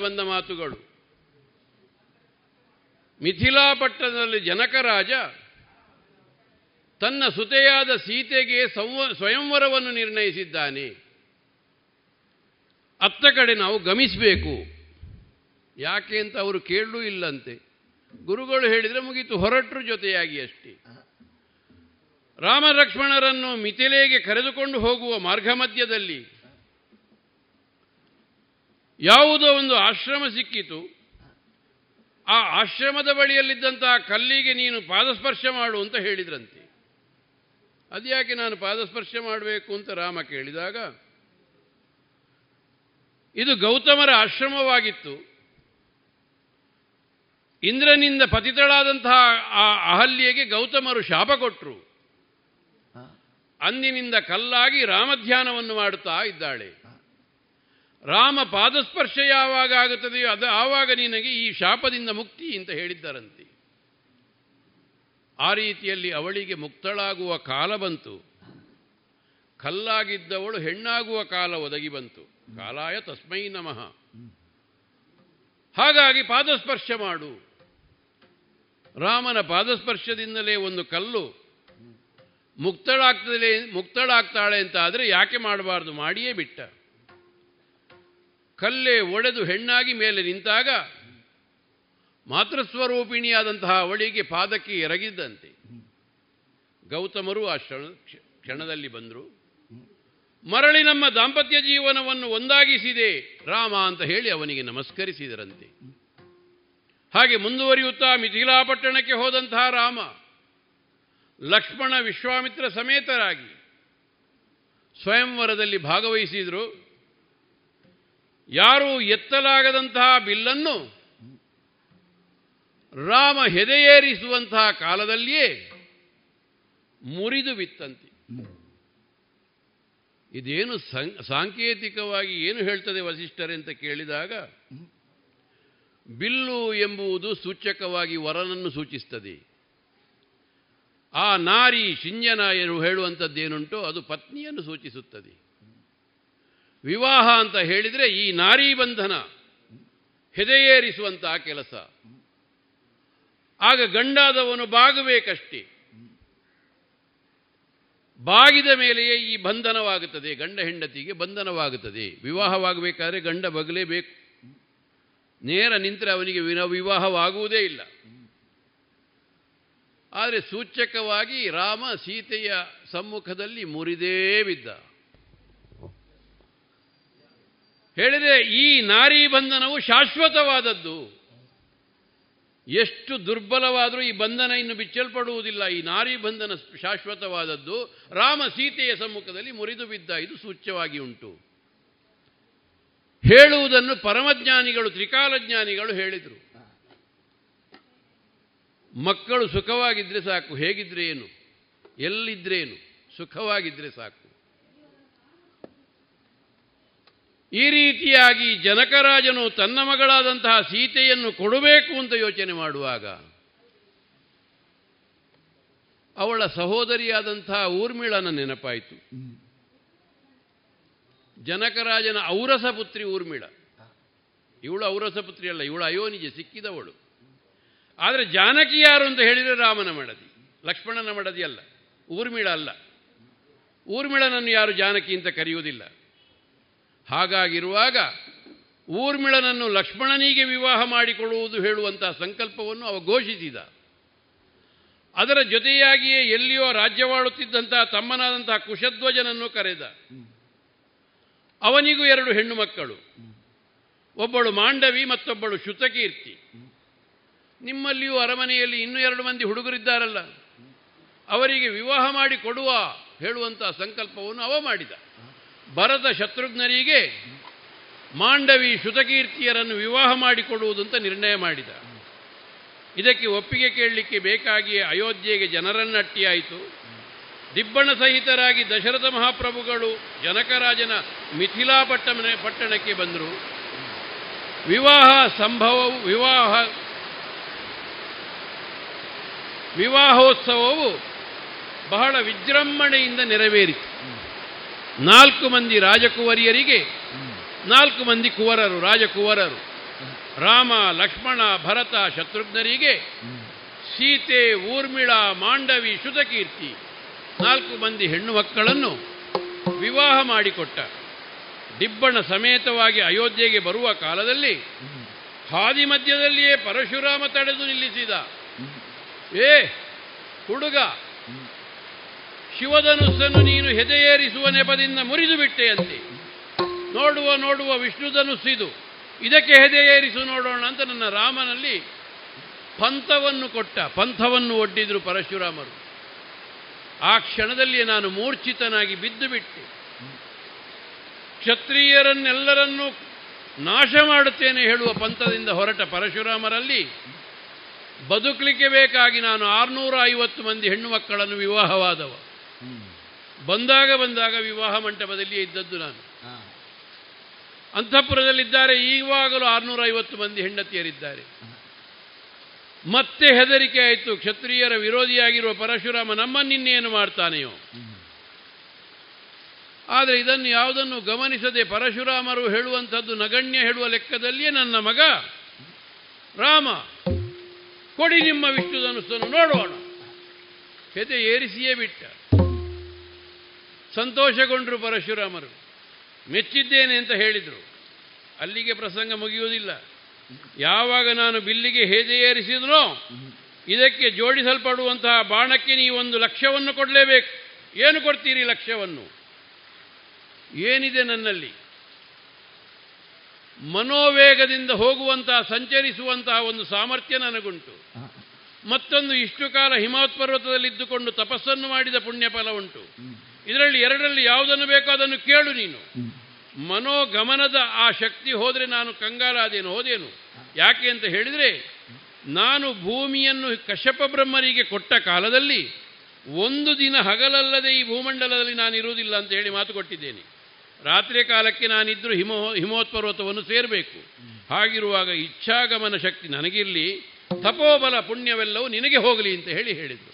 ಬಂದ ಮಾತುಗಳು. ಮಿಥಿಲಾಪಟ್ಟಣದಲ್ಲಿ ಜನಕರಾಜ ತನ್ನ ಸುತೆಯಾದ ಸೀತೆಗೆ ಸಂವ, ಸ್ವಯಂವರವನ್ನು ನಿರ್ಣಯಿಸಿದ್ದಾನೆ. ಅತ್ತ ಕಡೆ ನಾವು ಗಮಿಸಬೇಕು ಯಾಕೆ ಅಂತ ಅವರು ಕೇಳಲೂ ಇಲ್ಲಂತೆ. ಗುರುಗಳು ಹೇಳಿದರೆ ಮುಗೀತು, ಹೊರಟರು ಜೊತೆಯಾಗಿ ಅಷ್ಟೇ. ರಾಮ ಲಕ್ಷ್ಮಣರನ್ನು ಮಿಥಿಲೆಗೆ ಕರೆದುಕೊಂಡು ಹೋಗುವ ಮಾರ್ಗ ಮಧ್ಯದಲ್ಲಿ ಯಾವುದೋ ಒಂದು ಆಶ್ರಮ ಸಿಕ್ಕಿತು. ಆ ಆಶ್ರಮದ ಬಳಿಯಲ್ಲಿದ್ದಂತಹ ಕಲ್ಲಿಗೆ ನೀನು ಪಾದಸ್ಪರ್ಶ ಮಾಡು ಅಂತ ಹೇಳಿದ್ರಂತೆ. ಅದ್ಯಾಕೆ ನಾನು ಪಾದಸ್ಪರ್ಶ ಮಾಡಬೇಕು ಅಂತ ರಾಮ ಕೇಳಿದಾಗ ಇದು ಗೌತಮರ ಆಶ್ರಮವಾಗಿತ್ತು. ಇಂದ್ರನಿಂದ ಪತಿತಳಾದಂತಹ ಆ ಅಹಲ್ಯೆಗೆ ಗೌತಮರು ಶಾಪ ಕೊಟ್ಟರು ಅಂದಿನಿಂದ ಕಲ್ಲಾಗಿ ರಾಮಧ್ಯಾನವನ್ನು ಮಾಡುತ್ತಾ ಇದ್ದಾಳೆ. ರಾಮ ಪಾದಸ್ಪರ್ಶ ಯಾವಾಗ ಆಗುತ್ತದೆಯೋ ಅದು ಆವಾಗ ನಿನಗೆ ಈ ಶಾಪದಿಂದ ಮುಕ್ತಿ ಅಂತ ಹೇಳಿದ್ದರಂತೆ. ಆ ರೀತಿಯಲ್ಲಿ ಅವಳಿಗೆ ಮುಕ್ತಳಾಗುವ ಕಾಲ ಬಂತು. ಕಲ್ಲಾಗಿದ್ದವಳು ಹೆಣ್ಣಾಗುವ ಕಾಲ ಒದಗಿ ಬಂತು. ಕಾಲಾಯ ತಸ್ಮೈ ನಮಃ. ಹಾಗಾಗಿ ಪಾದಸ್ಪರ್ಶ ಮಾಡು. ರಾಮನ ಪಾದಸ್ಪರ್ಶದಿಂದಲೇ ಒಂದು ಕಲ್ಲು ಮುಕ್ತಳಾಗ್ತದೆ, ಮುಕ್ತಳಾಗ್ತಾಳೆ ಅಂತ ಆದರೆ ಯಾಕೆ ಮಾಡಬಾರ್ದು? ಮಾಡಿಯೇ ಬಿಟ್ಟ. ಕಲ್ಲೇ ಒಡೆದು ಹೆಣ್ಣಾಗಿ ಮೇಲೆ ನಿಂತಾಗ ಮಾತೃಸ್ವರೂಪಿಣಿಯಾದಂತಹ ಅವಳಿಗೆ ಪಾದಕ್ಕೆ ಎರಗಿದ್ದಂತೆ. ಗೌತಮರು ಆ ಕ್ಷಣ ಕ್ಷಣದಲ್ಲಿ ಬಂದರು. ಮರಳಿ ನಮ್ಮ ದಾಂಪತ್ಯ ಜೀವನವನ್ನು ಒಂದಾಗಿಸಿದೆ, ರಾಮ ಅಂತ ಹೇಳಿ ಅವನಿಗೆ ನಮಸ್ಕರಿಸಿದರಂತೆ. ಹಾಗೆ ಮುಂದುವರಿಯುತ್ತಾ ಮಿಥಿಲಾಪಟ್ಟಣಕ್ಕೆ ಹೋದಂತಹ ರಾಮ ಲಕ್ಷ್ಮಣ ವಿಶ್ವಾಮಿತ್ರ ಸಮೇತರಾಗಿ ಸ್ವಯಂವರದಲ್ಲಿ ಭಾಗವಹಿಸಿದರು. ಯಾರೂ ಎತ್ತಲಾಗದಂತಹ ಬಿಲ್ಲನ್ನು ರಾಮ ಹೆದೆಯೇರಿಸುವಂತಹ ಕಾಲದಲ್ಲಿಯೇ ಮುರಿದು ಬಿತ್ತಂತೆ. ಇದೇನು ಸಾಂಕೇತಿಕವಾಗಿ ಏನು ಹೇಳ್ತದೆ ವಸಿಷ್ಠರೆ ಅಂತ ಕೇಳಿದಾಗ, ಬಿಲ್ಲು ಎಂಬುದು ಸೂಚಕವಾಗಿ ವರನನ್ನು ಸೂಚಿಸ್ತದೆ. ಆ ನಾರಿ ಶಿಂಜನ ಹೇಳುವಂಥದ್ದೇನುಂಟೋ ಅದು ಪತ್ನಿಯನ್ನು ಸೂಚಿಸುತ್ತದೆ. ವಿವಾಹ ಅಂತ ಹೇಳಿದರೆ ಈ ನಾರಿ ಬಂಧನ ಹೆದೆಯೇರಿಸುವಂತಹ ಕೆಲಸ. ಆಗ ಗಂಡಾದವನು ಬಾಗಬೇಕಷ್ಟೇ. ಬಾಗಿದ ಮೇಲೆಯೇ ಈ ಬಂಧನವಾಗುತ್ತದೆ, ಗಂಡ ಹೆಂಡತಿಗೆ ಬಂಧನವಾಗುತ್ತದೆ. ವಿವಾಹವಾಗಬೇಕಾದ್ರೆ ಗಂಡ ಬಗಲೇಬೇಕು. ನೇರ ನಿಂತರೆ ಅವನಿಗೆ ವಿನ ವಿವಾಹವಾಗುವುದೇ ಇಲ್ಲ. ಆದರೆ ಸೂಚಕವಾಗಿ ರಾಮ ಸೀತೆಯ ಸಮ್ಮುಖದಲ್ಲಿ ಮುರಿದೇ ಬಿದ್ದ. ಹೇಳಿದರೆ ಈ ನಾರಿ ಬಂಧನವು ಶಾಶ್ವತವಾದದ್ದು. ಎಷ್ಟು ದುರ್ಬಲವಾದರೂ ಈ ಬಂಧನ ಇನ್ನು ಬಿಚ್ಚಲ್ಪಡುವುದಿಲ್ಲ. ಈ ನಾರಿ ಬಂಧನ ಶಾಶ್ವತವಾದದ್ದು. ರಾಮ ಸೀತೆಯ ಸಮ್ಮುಖದಲ್ಲಿ ಮುರಿದು ಬಿದ್ದ ಇದು ಸೂಚ್ಯವಾಗಿ ಉಂಟು. ಹೇಳುವುದನ್ನು ಪರಮಜ್ಞಾನಿಗಳು, ತ್ರಿಕಾಲಜ್ಞಾನಿಗಳು ಹೇಳಿದರು. ಮಕ್ಕಳು ಸುಖವಾಗಿದ್ದರೆ ಸಾಕು. ಹೇಗಿದ್ರೆ ಏನು? ಎಲ್ಲಿದ್ರೇನು? ಸುಖವಾಗಿದ್ರೆ ಸಾಕು. ಈ ರೀತಿಯಾಗಿ ಜನಕರಾಜನು ತನ್ನ ಮಗಳಾದಂತಹ ಸೀತೆಯನ್ನು ಕೊಡಬೇಕು ಅಂತ ಯೋಚನೆ ಮಾಡುವಾಗ ಅವಳ ಸಹೋದರಿಯಾದಂತಹ ಊರ್ಮಿಳನ ನೆನಪಾಯಿತು. ಜನಕರಾಜನ ಔರಸ ಪುತ್ರಿ ಊರ್ಮಿಳ. ಇವಳು ಔರಸ ಪುತ್ರಿ ಅಲ್ಲ, ಇವಳು ಅಯೋನಿಗೆ ಸಿಕ್ಕಿದವಳು. ಆದರೆ ಜಾನಕಿ ಯಾರು ಅಂತ ಹೇಳಿದರೆ ರಾಮನ ಮಡದಿ, ಲಕ್ಷ್ಮಣನ ಮಡದಿ ಅಲ್ಲ, ಊರ್ಮಿಳ ಅಲ್ಲ. ಊರ್ಮಿಳನನ್ನು ಯಾರು ಜಾನಕಿ ಅಂತ ಕರೆಯುವುದಿಲ್ಲ. ಹಾಗಾಗಿರುವಾಗ ಊರ್ಮಿಳನನ್ನು ಲಕ್ಷ್ಮಣನಿಗೆ ವಿವಾಹ ಮಾಡಿಕೊಳ್ಳುವುದು ಹೇಳುವಂತಹ ಸಂಕಲ್ಪವನ್ನು ಅವ ಘೋಷಿಸಿದ. ಅದರ ಜೊತೆಯಾಗಿಯೇ ಎಲ್ಲಿಯೋ ರಾಜ್ಯವಾಳುತ್ತಿದ್ದಂತಹ ತಮ್ಮನಾದಂತಹ ಕುಶಧ್ವಜನನ್ನು ಕರೆದ. ಅವನಿಗೂ ಎರಡು ಹೆಣ್ಣು ಮಕ್ಕಳು. ಒಬ್ಬಳು ಮಾಂಡವಿ, ಮತ್ತೊಬ್ಬಳು ಶುತಕೀರ್ತಿ. ನಿಮ್ಮಲ್ಲಿಯೂ ಅರಮನೆಯಲ್ಲಿ ಇನ್ನೂ ಎರಡು ಮಂದಿ ಹುಡುಗರಿದ್ದಾರಲ್ಲ. ಅವರಿಗೆ ವಿವಾಹ ಮಾಡಿ ಕೊಡುವ ಹೇಳುವಂತಹ ಸಂಕಲ್ಪವನ್ನು ಅವ ಮಾಡಿದ. ಭರತ ಶತ್ರುಘ್ನರಿಗೆ ಮಾಂಡವಿ ಶುತಕೀರ್ತಿಯರನ್ನು ವಿವಾಹ ಮಾಡಿಕೊಡುವುದಂತ ನಿರ್ಣಯ ಮಾಡಿದ. ಇದಕ್ಕೆ ಒಪ್ಪಿಗೆ ಕೇಳಲಿಕ್ಕೆ ಬೇಕಾಗಿಯೇ ಅಯೋಧ್ಯೆಗೆ ಜನರನ್ನಟ್ಟಿಯಾಯಿತು. ದಿಬ್ಬಣ ಸಹಿತರಾಗಿ ದಶರಥ ಮಹಾಪ್ರಭುಗಳು ಜನಕರಾಜನ ಮಿಥಿಲಾ ಪಟ್ಟಣ ಪಟ್ಟಣಕ್ಕೆ ಬಂದರು. ವಿವಾಹ ಸಂಭವವು ವಿವಾಹ ವಿವಾಹೋತ್ಸವವು ಬಹಳ ವಿಜೃಂಭಣೆಯಿಂದ ನೆರವೇರಿತು. ನಾಲ್ಕು ಮಂದಿ ರಾಜಕುವರಿಯರಿಗೆ, ನಾಲ್ಕು ಮಂದಿ ಕುವರರು, ರಾಜಕುವರರು. ರಾಮ, ಲಕ್ಷ್ಮಣ, ಭರತ, ಶತ್ರುಘ್ನರಿಗೆ, ಸೀತೆ, ಊರ್ಮಿಳ, ಮಾಂಡವಿ ಶುತಕೀರ್ತಿ ನಾಲ್ಕು ಮಂದಿ ಹೆಣ್ಣು ಮಕ್ಕಳನ್ನು ವಿವಾಹ ಮಾಡಿಕೊಟ್ಟ. ದಿಬ್ಬಣ ಸಮೇತವಾಗಿ ಅಯೋಧ್ಯೆಗೆ ಬರುವ ಕಾಲದಲ್ಲಿ ಹಾದಿ ಮಧ್ಯದಲ್ಲಿಯೇ ಪರಶುರಾಮ ತಡೆದು ನಿಲ್ಲಿಸಿದ. ಏ, ಹುಡುಗ ಶಿವಧನುಸ್ಸನ್ನು ನೀನು ಹೆದೆಯೇರಿಸುವ ನೆಪದಿಂದ ಮುರಿದು ಬಿಟ್ಟೆಯಂತೆ. ನೋಡುವ ನೋಡುವ ವಿಷ್ಣುಧನುಸ್ಸಿದು ಇದಕ್ಕೆ ಹೆದೆಯೇರಿಸು ನೋಡೋಣ ಅಂತ ನನ್ನ ರಾಮನಲ್ಲಿ ಪಂಥವನ್ನು ಕೊಟ್ಟ, ಪಂಥವನ್ನು ಒಡ್ಡಿದ್ರು ಪರಶುರಾಮರು. ಆ ಕ್ಷಣದಲ್ಲಿ ನಾನು ಮೂರ್ಛಿತನಾಗಿ ಬಿದ್ದು ಬಿಟ್ಟೆ. ಕ್ಷತ್ರಿಯರನ್ನೆಲ್ಲರನ್ನೂ ನಾಶ ಮಾಡುತ್ತೇನೆ ಹೇಳುವ ಪಂಥದಿಂದ ಹೊರಟ ಪರಶುರಾಮರಲ್ಲಿ ಬದುಕಲಿಕ್ಕೆ ಬೇಕಾಗಿ ನಾನು ಆರುನೂರ ಐವತ್ತು ಮಂದಿ ಹೆಣ್ಣು ಮಕ್ಕಳನ್ನು ವಿವಾಹವಾದವ. ಬಂದಾಗ ಬಂದಾಗ ವಿವಾಹ ಮಂಟಪದಲ್ಲಿಯೇ ಇದ್ದದ್ದು ನಾನು. ಅಂತಃಪುರದಲ್ಲಿದ್ದಾರೆ ಈವಾಗಲೂ ಆರುನೂರ ಐವತ್ತು ಮಂದಿ ಹೆಂಡತಿಯರಿದ್ದಾರೆ. ಮತ್ತೆ ಹೆದರಿಕೆ ಆಯಿತು. ಕ್ಷತ್ರಿಯರ ವಿರೋಧಿಯಾಗಿರುವ ಪರಶುರಾಮ ನಮ್ಮನ್ನಿನ್ನೇನು ಮಾಡ್ತಾನೆಯೋ? ಆದರೆ ಇದನ್ನು ಯಾವುದನ್ನು ಗಮನಿಸದೆ ಪರಶುರಾಮರು ಹೇಳುವಂಥದ್ದು ನಗಣ್ಯ ಹೇಳುವ ಲೆಕ್ಕದಲ್ಲಿಯೇ ನನ್ನ ಮಗ ರಾಮ. ಕೊಡಿ ನಿಮ್ಮ ವಿಷ್ಣುಧನುಸ್ಸನ್ನು ನೋಡೋಣ. ಹೆದೆ ಏರಿಸಿಯೇ ಬಿಟ್ಟ. ಸಂತೋಷಗೊಂಡರು ಪರಶುರಾಮರು. ಮೆಚ್ಚಿದ್ದೇನೆ ಅಂತ ಹೇಳಿದರು. ಅಲ್ಲಿಗೆ ಪ್ರಸಂಗ ಮುಗಿಯುವುದಿಲ್ಲ. ಯಾವಾಗ ನಾನು ಬಿಲ್ಲಿಗೆ ಹೇದೆ ಏರಿಸಿದನೋ, ಇದಕ್ಕೆ ಜೋಡಿಸಲ್ಪಡುವಂತಹ ಬಾಣಕ್ಕೆ ನೀವು ಒಂದು ಲಕ್ಷ್ಯವನ್ನು ಕೊಡಲೇಬೇಕು. ಏನು ಕೊಡ್ತೀರಿ ಲಕ್ಷ್ಯವನ್ನು? ಏನಿದೆ ನನ್ನಲ್ಲಿ? ಮನೋವೇಗದಿಂದ ಹೋಗುವಂತಹ, ಸಂಚರಿಸುವಂತಹ ಒಂದು ಸಾಮರ್ಥ್ಯ ನನಗುಂಟು. ಮತ್ತೊಂದು ಇಷ್ಟು ಕಾಲ ಹಿಮಾತ್ ಪರ್ವತದಲ್ಲಿದ್ದುಕೊಂಡು ತಪಸ್ಸನ್ನು ಮಾಡಿದ ಪುಣ್ಯ ಉಂಟು. ಇದರಲ್ಲಿ ಎರಡರಲ್ಲಿ ಯಾವುದನ್ನು ಬೇಕೋ ಅದನ್ನು ಕೇಳು ನೀನು. ಮನೋಗಮನದ ಆ ಶಕ್ತಿ ಹೋದರೆ ನಾನು ಕಂಗಾಲಾದೇನು ಹೋದೇನು? ಯಾಕೆ ಅಂತ ಹೇಳಿದರೆ ನಾನು ಭೂಮಿಯನ್ನು ಕಶ್ಯಪ ಬ್ರಹ್ಮರಿಗೆ ಕೊಟ್ಟ ಕಾಲದಲ್ಲಿ ಒಂದು ದಿನ ಹಗಲಲ್ಲದೆ ಈ ಭೂಮಂಡಲದಲ್ಲಿ ನಾನು ಇರುವುದಿಲ್ಲ ಅಂತ ಹೇಳಿ ಮಾತು ಕೊಟ್ಟಿದ್ದೇನೆ. ರಾತ್ರಿ ಕಾಲಕ್ಕೆ ನಾನಿದ್ದರೂ ಹಿಮೋ ಹಿಮೋತ್ಪರ್ವತವನ್ನು ಸೇರಬೇಕು. ಹಾಗಿರುವಾಗ ಇಚ್ಛಾಗಮನ ಶಕ್ತಿ ನನಗಿರಲಿ ತಪೋಬಲ ಪುಣ್ಯವೆಲ್ಲವೂ ನಿನಗೆ ಹೋಗಲಿ ಅಂತ ಹೇಳಿ ಹೇಳಿದರು.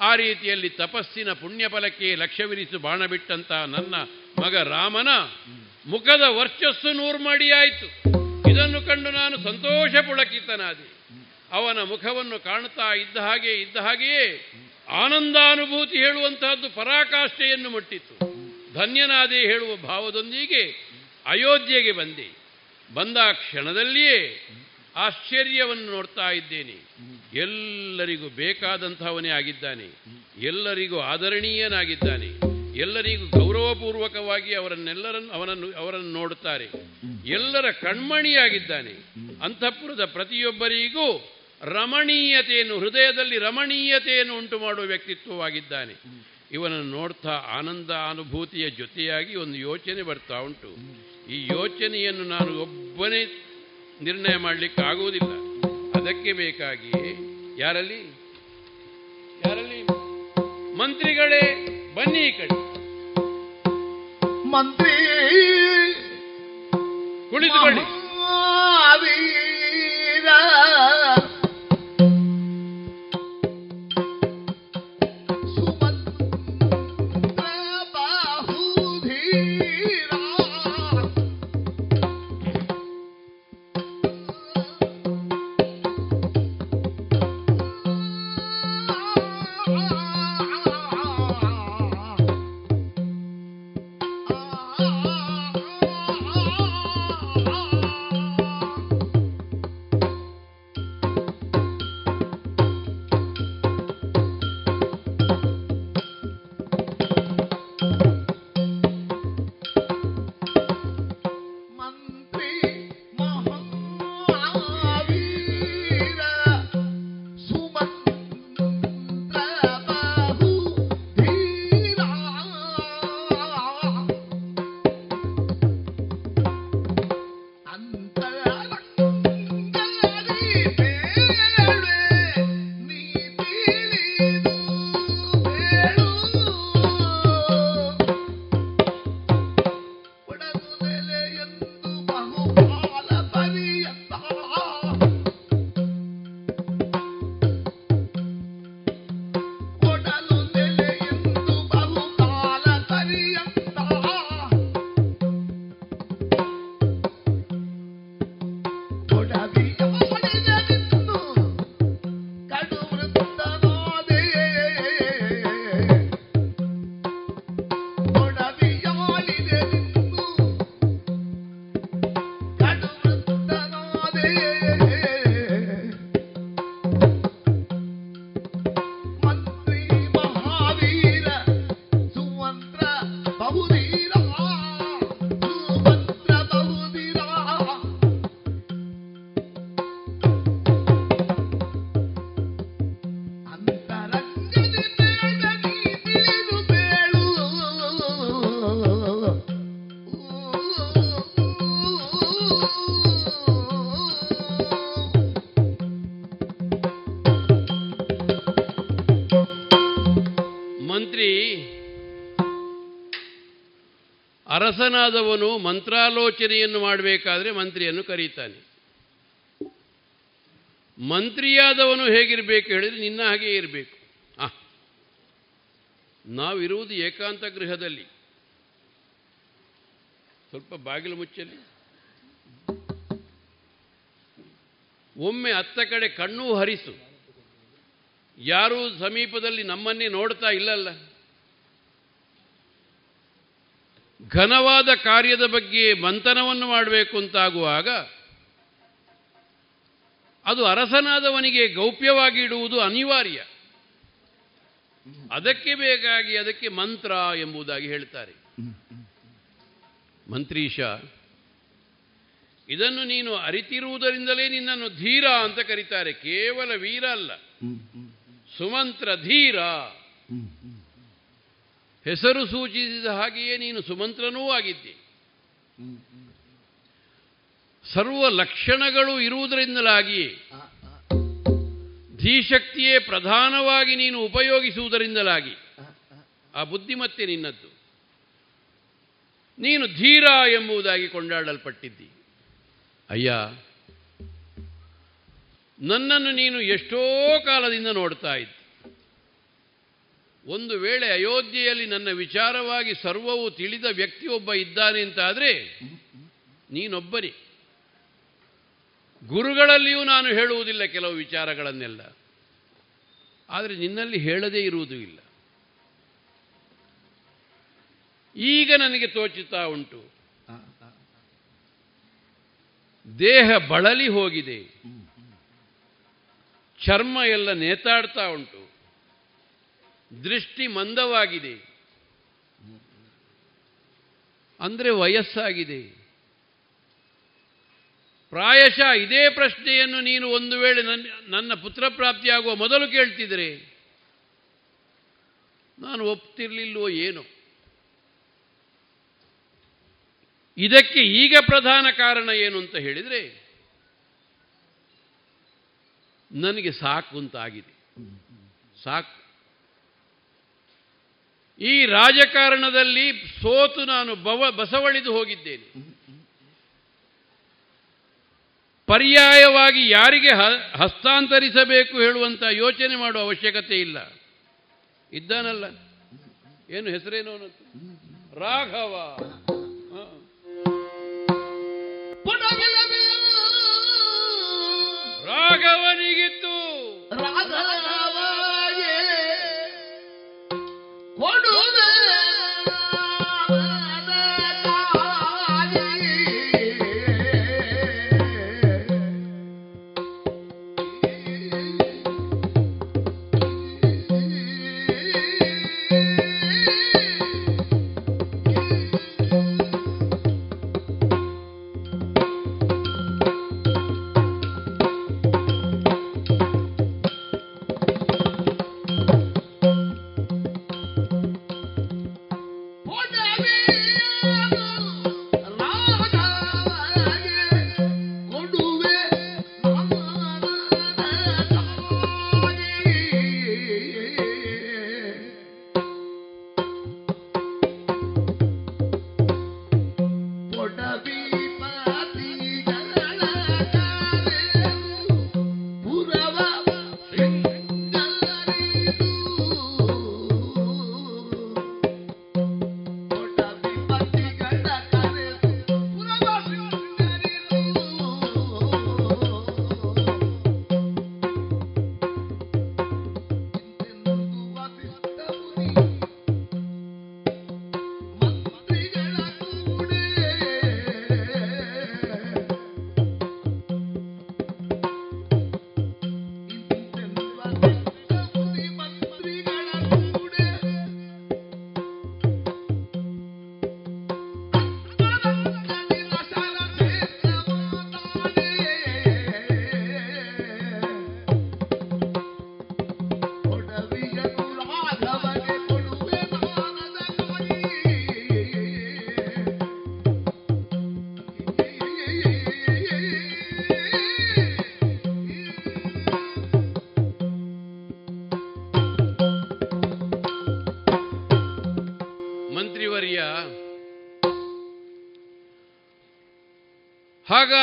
ಆ ರೀತಿಯಲ್ಲಿ ತಪಸ್ಸಿನ ಪುಣ್ಯಫಲಕ್ಕೆ ಲಕ್ಷ್ಯವಿರಿಸು ಬಾಣ ಬಿಟ್ಟಂತ ನನ್ನ ಮಗ ರಾಮನ ಮುಖದ ವರ್ಚಸ್ಸು ನೂರ್ಮಡಿಯಾಯಿತು ಇದನ್ನು ಕಂಡು ನಾನು ಸಂತೋಷ ಪುಳಕಿತನಾದೆ. ಅವನ ಮುಖವನ್ನು ಕಾಣುತ್ತಾ ಇದ್ದ ಹಾಗೆ ಇದ್ದ ಹಾಗೆಯೇ ಆನಂದಾನುಭೂತಿ ಹೇಳುವಂತಹದ್ದು ಪರಾಕಾಷ್ಠೆಯನ್ನು ಮುಟ್ಟಿತು. ಧನ್ಯನಾದೆ ಹೇಳುವ ಭಾವದೊಂದಿಗೆ ಅಯೋಧ್ಯೆಗೆ ಬಂದೆ. ಬಂದ ಕ್ಷಣದಲ್ಲಿಯೇ ಆಶ್ಚರ್ಯವನ್ನು ನೋಡ್ತಾ ಇದ್ದೇನೆ. ಎಲ್ಲರಿಗೂ ಬೇಕಾದಂಥವನೇ ಆಗಿದ್ದಾನೆ. ಎಲ್ಲರಿಗೂ ಆದರಣೀಯನಾಗಿದ್ದಾನೆ. ಎಲ್ಲರಿಗೂ ಗೌರವಪೂರ್ವಕವಾಗಿ ಅವರನ್ನೆಲ್ಲರನ್ನು, ಅವನನ್ನು, ಅವರನ್ನು ನೋಡುತ್ತಾರೆ. ಎಲ್ಲರ ಕಣ್ಮಣಿಯಾಗಿದ್ದಾನೆ. ಅಂತಃಪುರದ ಪ್ರತಿಯೊಬ್ಬರಿಗೂ ರಮಣೀಯತೆಯನ್ನು, ಹೃದಯದಲ್ಲಿ ರಮಣೀಯತೆಯನ್ನು ಉಂಟು ಮಾಡುವ ವ್ಯಕ್ತಿತ್ವವಾಗಿದ್ದಾನೆ. ಇವನನ್ನು ನೋಡ್ತಾ ಆನಂದ ಅನುಭೂತಿಯ ಜೊತೆಯಾಗಿ ಒಂದು ಯೋಚನೆ ಬರ್ತಾ ಉಂಟು. ಈ ಯೋಚನೆಯನ್ನು ನಾನು ಒಬ್ಬನೇ ನಿರ್ಣಯ ಮಾಡಲಿಕ್ಕೆ ಆಗುವುದಿಲ್ಲ. ಅದಕ್ಕೆ ಬೇಕಾಗಿ ಯಾರಲ್ಲಿ? ಯಾರಲ್ಲಿ? ಮಂತ್ರಿಗಳೇ ಬನ್ನಿ ಈ ಕಡೆ. ಮಂತ್ರಿ ಕುಳಿತುಕೊಳ್ಳಿ. ಅರಸನಾದವನು ಮಂತ್ರಾಲೋಚನೆಯನ್ನು ಮಾಡಬೇಕಾದ್ರೆ ಮಂತ್ರಿಯನ್ನು ಕರೀತಾನೆ. ಮಂತ್ರಿಯಾದವನು ಹೇಗಿರಬೇಕು ಹೇಳಿದರೆ ನಿನ್ನ ಹಾಗೆ ಇರಬೇಕು. ಆ, ನಾವಿರುವುದು ಏಕಾಂತ ಗೃಹದಲ್ಲಿ. ಸ್ವಲ್ಪ ಬಾಗಿಲು ಮುಚ್ಚಲಿ. ಒಮ್ಮೆ ಅತ್ತ ಕಡೆ ಕಣ್ಣು ಹರಿಸು. ಯಾರೂ ಸಮೀಪದಲ್ಲಿ ನಮ್ಮನ್ನೇ ನೋಡ್ತಾ ಇಲ್ಲಲ್ಲ. ಘನವಾದ ಕಾರ್ಯದ ಬಗ್ಗೆ ಮಂಥನವನ್ನು ಮಾಡಬೇಕು ಅಂತಾಗುವಾಗ, ಅದು ಅರಸನಾದವನಿಗೆ ಗೌಪ್ಯವಾಗಿ ಇಡುವುದು ಅನಿವಾರ್ಯ. ಅದಕ್ಕೆ ಬೇಕಾಗಿ ಅದಕ್ಕೆ ಮಂತ್ರ ಎಂಬುದಾಗಿ ಹೇಳ್ತಾರೆ. ಮಂತ್ರೀಶ, ಇದನ್ನು ನೀನು ಅರಿತಿರುವುದರಿಂದಲೇ ನಿನ್ನನ್ನು ಧೀರ ಅಂತ ಕರೀತಾರೆ. ಕೇವಲ ವೀರ ಅಲ್ಲ. ಸುಮಂತ್ರ ಧೀರ. ಹೆಸರು ಸೂಚಿಸಿದ ಹಾಗೆಯೇ ನೀನು ಸುಮಂತ್ರನೂ ಆಗಿದ್ದೆ. ಸರ್ವ ಲಕ್ಷಣಗಳು ಇರುವುದರಿಂದಲಾಗಿ ಧೀಶಕ್ತಿಯೇ ಪ್ರಧಾನವಾಗಿ ನೀನು ಉಪಯೋಗಿಸುವುದರಿಂದಲಾಗಿ. ಆ ಬುದ್ಧಿಮತ್ತೆ ನಿನ್ನದ್ದು. ನೀನು ಧೀರ ಎಂಬುದಾಗಿ ಕೊಂಡಾಡಲ್ಪಟ್ಟಿದ್ದಿ. ಅಯ್ಯ ನನ್ನನ್ನು ನೀನು ಎಷ್ಟೋ ಕಾಲದಿಂದ ನೋಡ್ತಾ ಇದ್ದಿ. ಒಂದು ವೇಳೆ ಅಯೋಧ್ಯೆಯಲ್ಲಿ ನನ್ನ ವಿಚಾರವಾಗಿ ಸರ್ವವು ತಿಳಿದ ವ್ಯಕ್ತಿಯೊಬ್ಬ ಇದ್ದಾನೆ ಅಂತಾದರೆ, ನೀನೊಬ್ಬನೇ. ಗುರುಗಳಲ್ಲಿಯೂ ನಾನು ಹೇಳುವುದಿಲ್ಲ ಕೆಲವು ವಿಚಾರಗಳನ್ನೆಲ್ಲ. ಆದರೆ ನಿನ್ನಲ್ಲಿ ಹೇಳದೇ ಇರುವುದು ಇಲ್ಲ. ಈಗ ನನಗೆ ತೋಚುತ್ತಾ ಉಂಟು. ದೇಹ ಬಳಲಿ ಹೋಗಿದೆ. ಚರ್ಮ ಎಲ್ಲ ನೇತಾಡ್ತಾ ಉಂಟು. ದೃಷ್ಟಿ ಮಂದವಾಗಿದೆ. ಅಂದರೆ ವಯಸ್ಸಾಗಿದೆ. ಪ್ರಾಯಶಃ ಇದೇ ಪ್ರಶ್ನೆಯನ್ನು ನೀನು ಒಂದು ವೇಳೆ ನನ್ನ ನನ್ನ ಪುತ್ರ ಪ್ರಾಪ್ತಿಯಾಗುವ ಮೊದಲು ಕೇಳ್ತಿದ್ರೆ, ನಾನು ಒಪ್ತಿರ್ಲಿಲ್ವೋ ಏನು. ಇದಕ್ಕೆ ಈಗ ಪ್ರಧಾನ ಕಾರಣ ಏನು ಅಂತ ಹೇಳಿದರೆ, ನನಗೆ ಸಾಕು ಅಂತಾಗಿದೆ ಸಾಕು. ಈ ರಾಜಕಾರಣದಲ್ಲಿ ಸೋತು ನಾನು ಬವ ಬಸವಳಿದು ಹೋಗಿದ್ದೇನೆ. ಪರ್ಯಾಯವಾಗಿ ಯಾರಿಗೆ ಹಸ್ತಾಂತರಿಸಬೇಕು ಹೇಳುವಂತ ಯೋಚನೆ ಮಾಡುವ ಅವಶ್ಯಕತೆ ಇಲ್ಲ. ಇದ್ದಾನಲ್ಲ. ಏನು ಹೆಸರೇನು ಅನ್ನೋದು ರಾಘವ. ರಾಘವನಿಗಿತ್ತು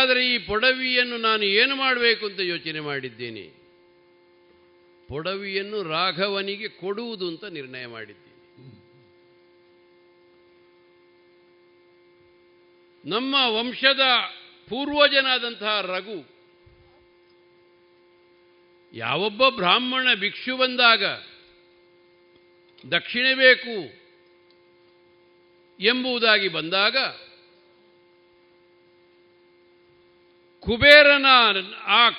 ಹಾಗಾದರೆ ಈ ಪೊಡವಿಯನ್ನು ನಾನು ಏನು ಮಾಡಬೇಕು ಅಂತ ಯೋಚನೆ ಮಾಡಿದ್ದೇನೆ? ಪೊಡವಿಯನ್ನು ರಾಘವನಿಗೆ ಕೊಡುವುದು ಅಂತ ನಿರ್ಣಯ ಮಾಡಿದ್ದೇನೆ. ನಮ್ಮ ವಂಶದ ಪೂರ್ವಜನಾದಂತಹ ರಘು, ಯಾವೊಬ್ಬ ಬ್ರಾಹ್ಮಣ ಭಿಕ್ಷು ಬಂದಾಗ ದಕ್ಷಿಣೆ ಬೇಕು ಎಂಬುದಾಗಿ ಬಂದಾಗ ಕುಬೇರನ ಆ